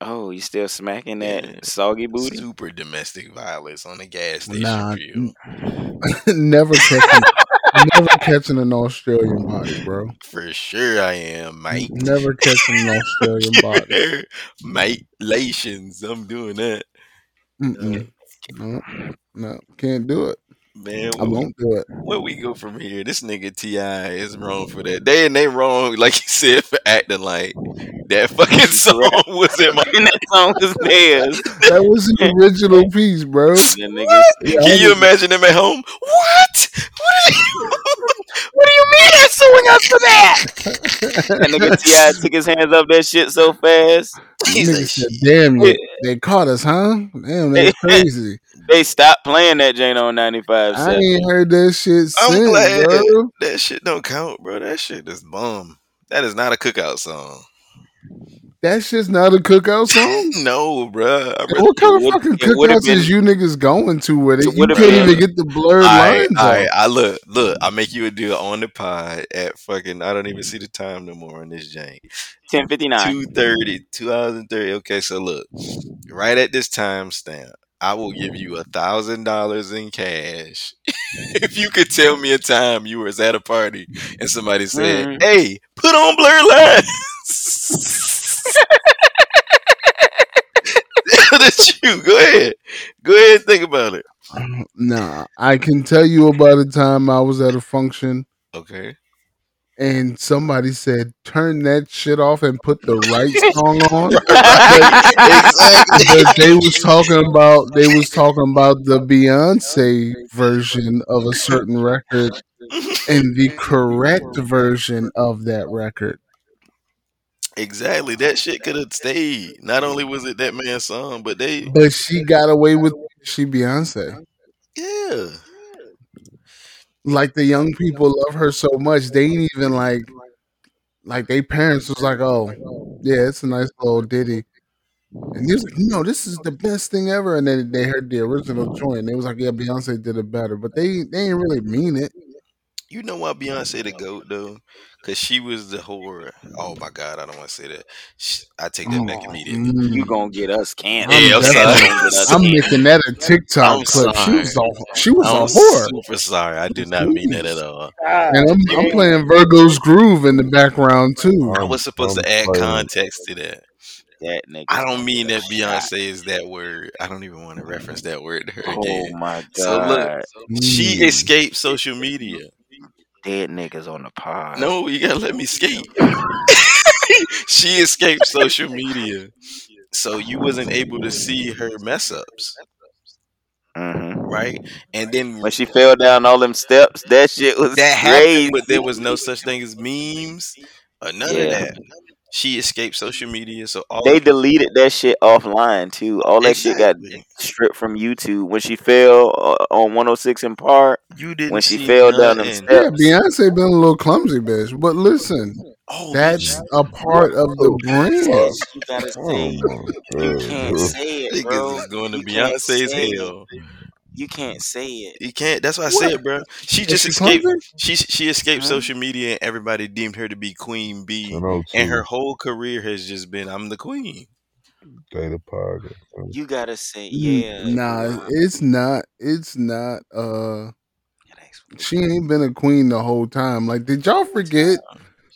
Oh, you still smacking that Yeah. soggy booty? Super domestic violence on the gas station. Nah, grill. never catching, never catching an Australian body, bro. For sure, I am, mate. Never catching an Australian body. mate, lations. I'm doing that. No, uh, no, can't do it. Man. I Where we, won't do it. where we go from here? This nigga T.I. is wrong for that. They and they wrong, like you said, for acting like That fucking song was in my. that song was theirs. That was the original piece, bro. Yeah, Can you imagine them at home? What? What, is what do you mean they're suing us for that? that nigga T.I. took his hands up that shit so fast. He's like, said, "Damn, you, they caught us, huh? Damn, that's crazy. They stopped playing that Jane on 95 I seven. ain't heard that shit I'm since, glad bro. that shit don't count, bro. That shit is bum. That is not a cookout song. That shit's not a cookout song. no, bro. Really- What kind of would- fucking it would've cookouts is you niggas going to with it? It You would've can't been- even get the blurred Alright, lines alright, out. I look, look. I make you a deal on the pod at fucking. I don't even see the time no more on this jank. 1059. 230, 2030. Okay, so look, right at this time stamp, I will give you a thousand dollars in cash if you could tell me a time you was at a party and somebody said, Mhm. "Hey, put on blur lines." That's you. Go ahead. Go ahead and think about it. Nah, I can tell you about a time I was at a function Okay. And somebody said, "Turn that shit off and put the right song on." exactly. but they was talking about they was talking about the Beyonce version of a certain record and the correct version of that record. Exactly. That shit could have stayed. Not only was it that man's song, but they But she got away with she Beyonce. yeah. Like the young people love her so much, they ain't even like like they parents was oh, like, "Oh, yeah, it's a nice little ditty." And he was like, "No, this is the best thing ever." And then they heard the original joint. And they was like, "Yeah, Beyonce did it better," but they they ain't really mean it. You know why Beyonce the goat though? Cause she was the whore. Oh my god, I don't want to say that. Sh I take that back Oh, immediately. mm. You gonna get us canned. Yeah, I'm definitely- sorry. I'm making that a TikTok I'm clip. She was sorry. a she was I'm a whore, super sorry. I did not mean that at all. and I'm, I'm playing Virgo's Groove in the background too. I was supposed to add context to that. That nigga. I don't mean that Beyonce is that word. I don't even want to reference that word to her Oh again. my god. So look, she Mm. escaped social media. Dead niggas on the pod. No, you gotta let me skate. she escaped social media, so you wasn't able to see her mess ups, hmm right? And then When she fell down all them steps, that shit was that crazy. happened, but there was no such thing as memes or none of that. She escaped social media, so all They deleted that shit offline too. All that shit got stripped from YouTube. When she fell uh, on 106 & Park, you didn't when she see fell down them nothing. steps. Yeah, Beyonce been a little clumsy, bitch. But listen, Oh, that's a part of the brand. you gotta Oh say, you can't say it, niggas bro. is going to You can't Beyonce's hell. it. Hell. You can't say it. You can't. That's what I What? said, bro. She just she escaped. clumsy? She she escaped Huh? social media, and everybody deemed her to be Queen Bee. I know And her whole career has just been, I'm the queen. Data pod. You gotta say, yeah. Nah, it's not. It's not. Uh, Gotta ask for she ain't been a queen the whole time. Like, did y'all forget?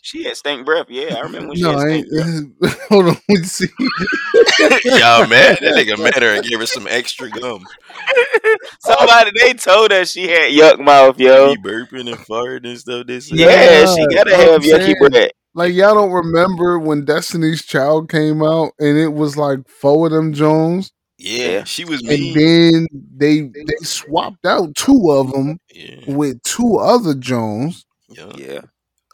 She had stink breath. Yeah, I remember when she No, had I stink ain't. breath. hold on. Let's see. Y'all mad? That nigga mad her and gave her some extra gum. Somebody they told her she had yuck mouth, yo. Be burping and farting and stuff. They said. Yeah, she gotta I'm have yucky saying. breath. Like, y'all don't remember when Destiny's Child came out and it was like four of them Jones, Yeah, Yeah. she was and then they they swapped out two of them Yeah, with two other Jones. yeah. Yeah.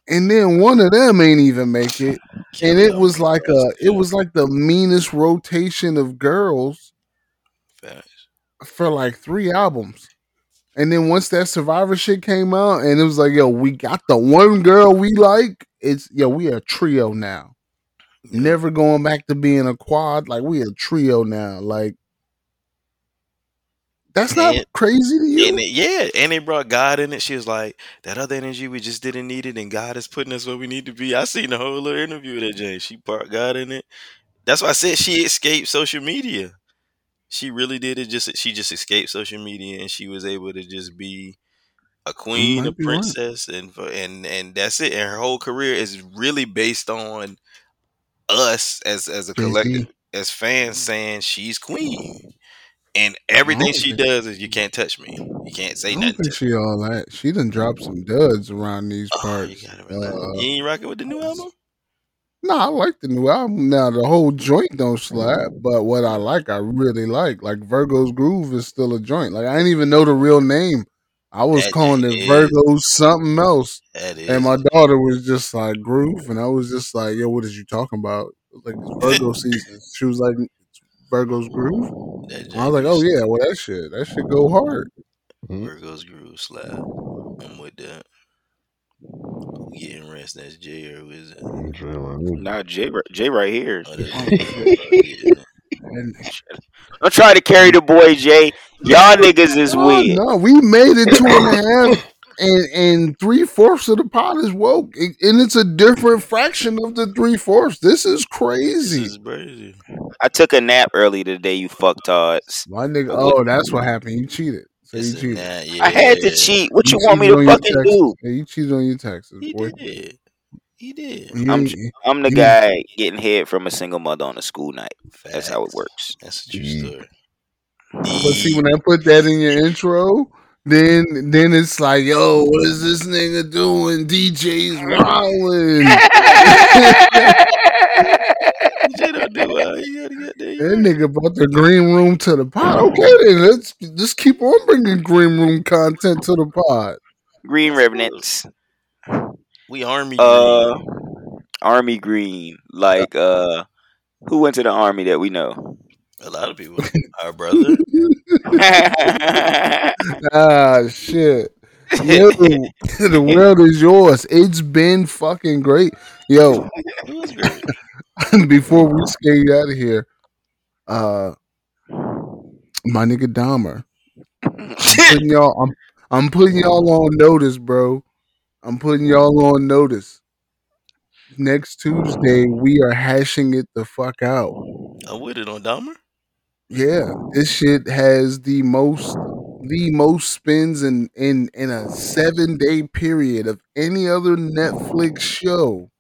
And then one of them ain't even make it. And it was like a it was like the meanest rotation of girls for like three albums. And then once that survivor shit came out and it was like yo we got the one girl we like it's yo we a trio now. Never going back to being a quad. Like we a trio now. Like that's not And- crazy to you And it, yeah, and they brought God in it. She was like, that other energy, we just didn't need it, and God is putting us where we need to be. I seen the whole little interview with that Jane. She brought God in it. That's why I said she escaped social media. She really did it. Just she just escaped social media, and she was able to just be a queen, a right. princess, and and and that's it. And her whole career is really based on us as as a collective, as fans mm. saying she's queen. And everything she does is you can't touch me. You can't I say don't nothing. think she all that. She done dropped some duds around these Oh, parts. you gotta relax. Uh, you ain't rocking with the new album? No, I like the new album. Now the whole joint don't slap, but what I like, I really like. Like Virgo's Groove is still a joint. Like I didn't even know the real name. I was That calling it is. Virgo's something else. That is. And my daughter was just like groove, and I was just like, "Yo, what is you talking about?" Like Virgo season. She was like, "It's "Virgo's groove." I was like, "Oh yeah, well that shit, that shit go hard." Mm-hmm. Virgo's groove slap. I'm with that. Who getting rest? That's Jay or who is it? Nah, Jay, ri- Jay right here. Oh, that's And Don't try to carry the boy, Jay. Y'all niggas is no, weird. no, we made it two and a half, and and three fourths of the pot is woke, and it's a different fraction of the three fourths. This is crazy. this is crazy. I took a nap early today, you fucktards. My nigga, oh, that's what happened. You cheated. So you cheated. nah, yeah. I had to cheat. What you, You want me to fucking taxes. do? Yeah, you cheated on your taxes, He boy. did. He did. You- I'm- I'm the You- guy getting head from a single mother on a school night. That's how it works. That's a true Mm. story. But see, when I put that in your intro, then then it's like, yo, what is this nigga doing? DJ's wilding. Jay don't do well. You gotta get there. That nigga brought the green room to the pod. Okay, then let's just keep on bringing green room content to the pod. Green Revenants. We army. Uh, green. Army Green. Like, uh, who went to the army that we know? A lot of people. Our brother. Ah, shit. Yo, the world is yours. It's been fucking great. Yo, great. before we skate out of here, uh, my nigga Dahmer. I'm putting y'all. I'm I'm putting y'all on notice, bro. I'm putting y'all on notice. Next Tuesday, we are hashing it the fuck out. I'm with it on Dahmer. Yeah, this shit has the most the most spins in in in a seven day period of any other Netflix show.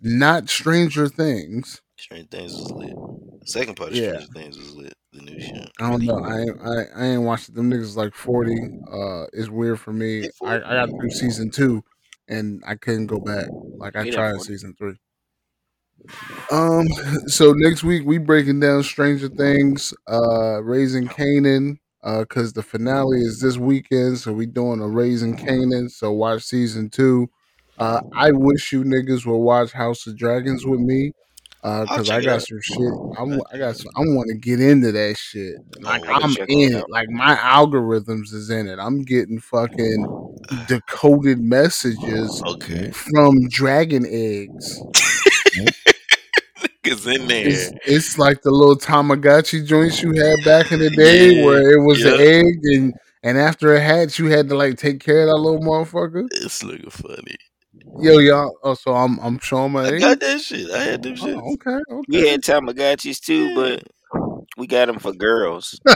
Not Stranger Things. Stranger Things was lit. The second part of Yeah. Stranger Things was lit. The new shit. I don't know. I ain't, I I ain't watched it. Them niggas like forty. Uh, is weird for me. I, I got through season two, and I couldn't go back. Like I tried season three. Um. So next week we breaking down Stranger Things. Uh, Raising Kanan. Uh, cause the finale is this weekend, so we doing a Raising Kanan. So watch season two. Uh, I wish you niggas would watch House of Dragons with me. Uh, cause I got some shit. I'm, I got some. I want to get into that shit. Like I'm in it. Like my algorithms is in it. I'm getting fucking decoded messages Okay. from dragon eggs. Niggas in It's, there. it's like the little Tamagotchi joints you had back in the day, Yeah, where it was yeah. the egg, and and after it hatched, you had to like take care of that little motherfucker. It's looking funny. Yo, y'all. Oh, so I'm I'm showing my I age. got that shit. I had them shit. Oh, okay, We had Tamagotchis too, but we got them for girls.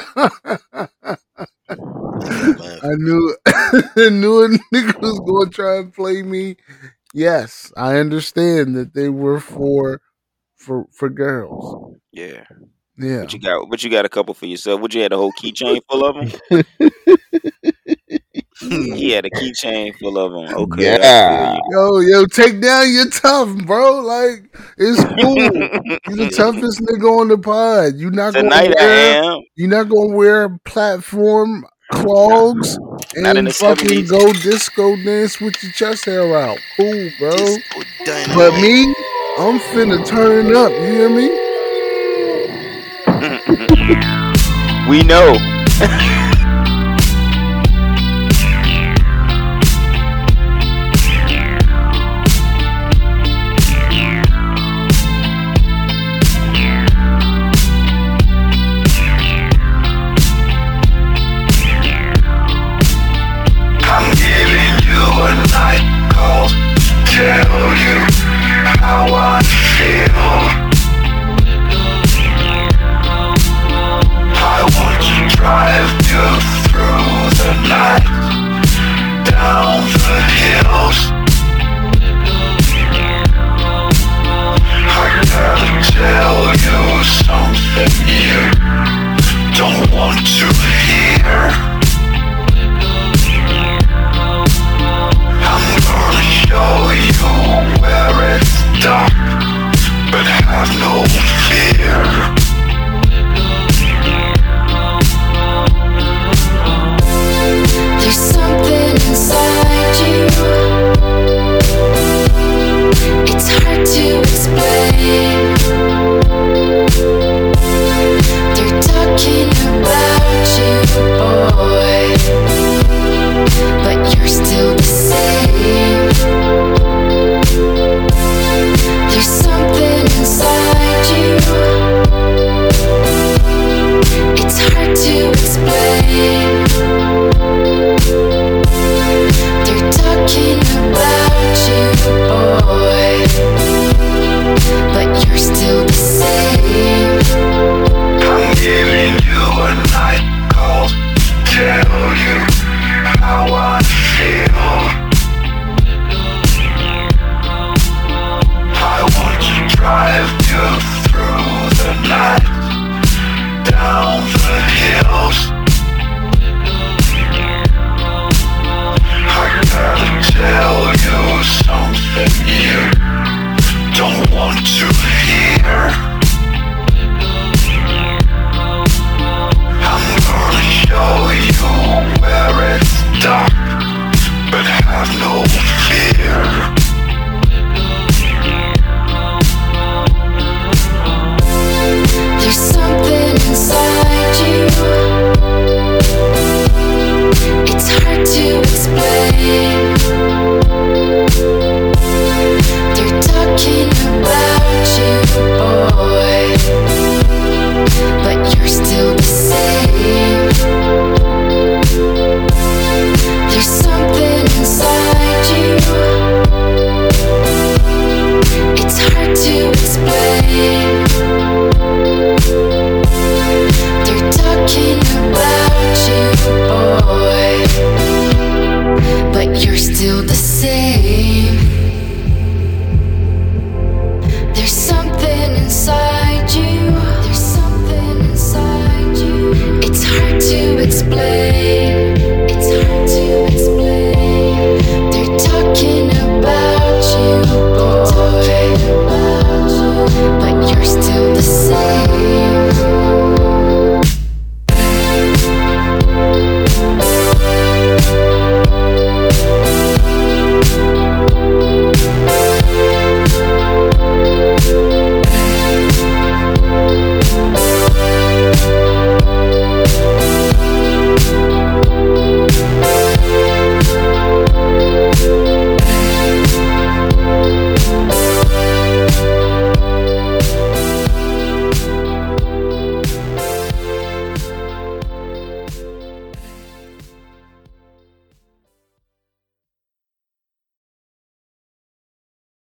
I knew I knew a nigga was gonna try and play me. Yes, I understand that they were for for for girls. Yeah. Yeah. But you got but you got a couple for yourself. Would you had a whole keychain full of them? he had a keychain full of them. Okay. Yeah. Yo, yo, take down your tough, bro. Like it's cool. you. You the toughest nigga on the pod. You not gonna Tonight I wear am. you not gonna wear platform clogs and fucking 70s. go disco dance with your chest hair out. Cool, bro. But me, I'm finna turn up. You hear me? we know.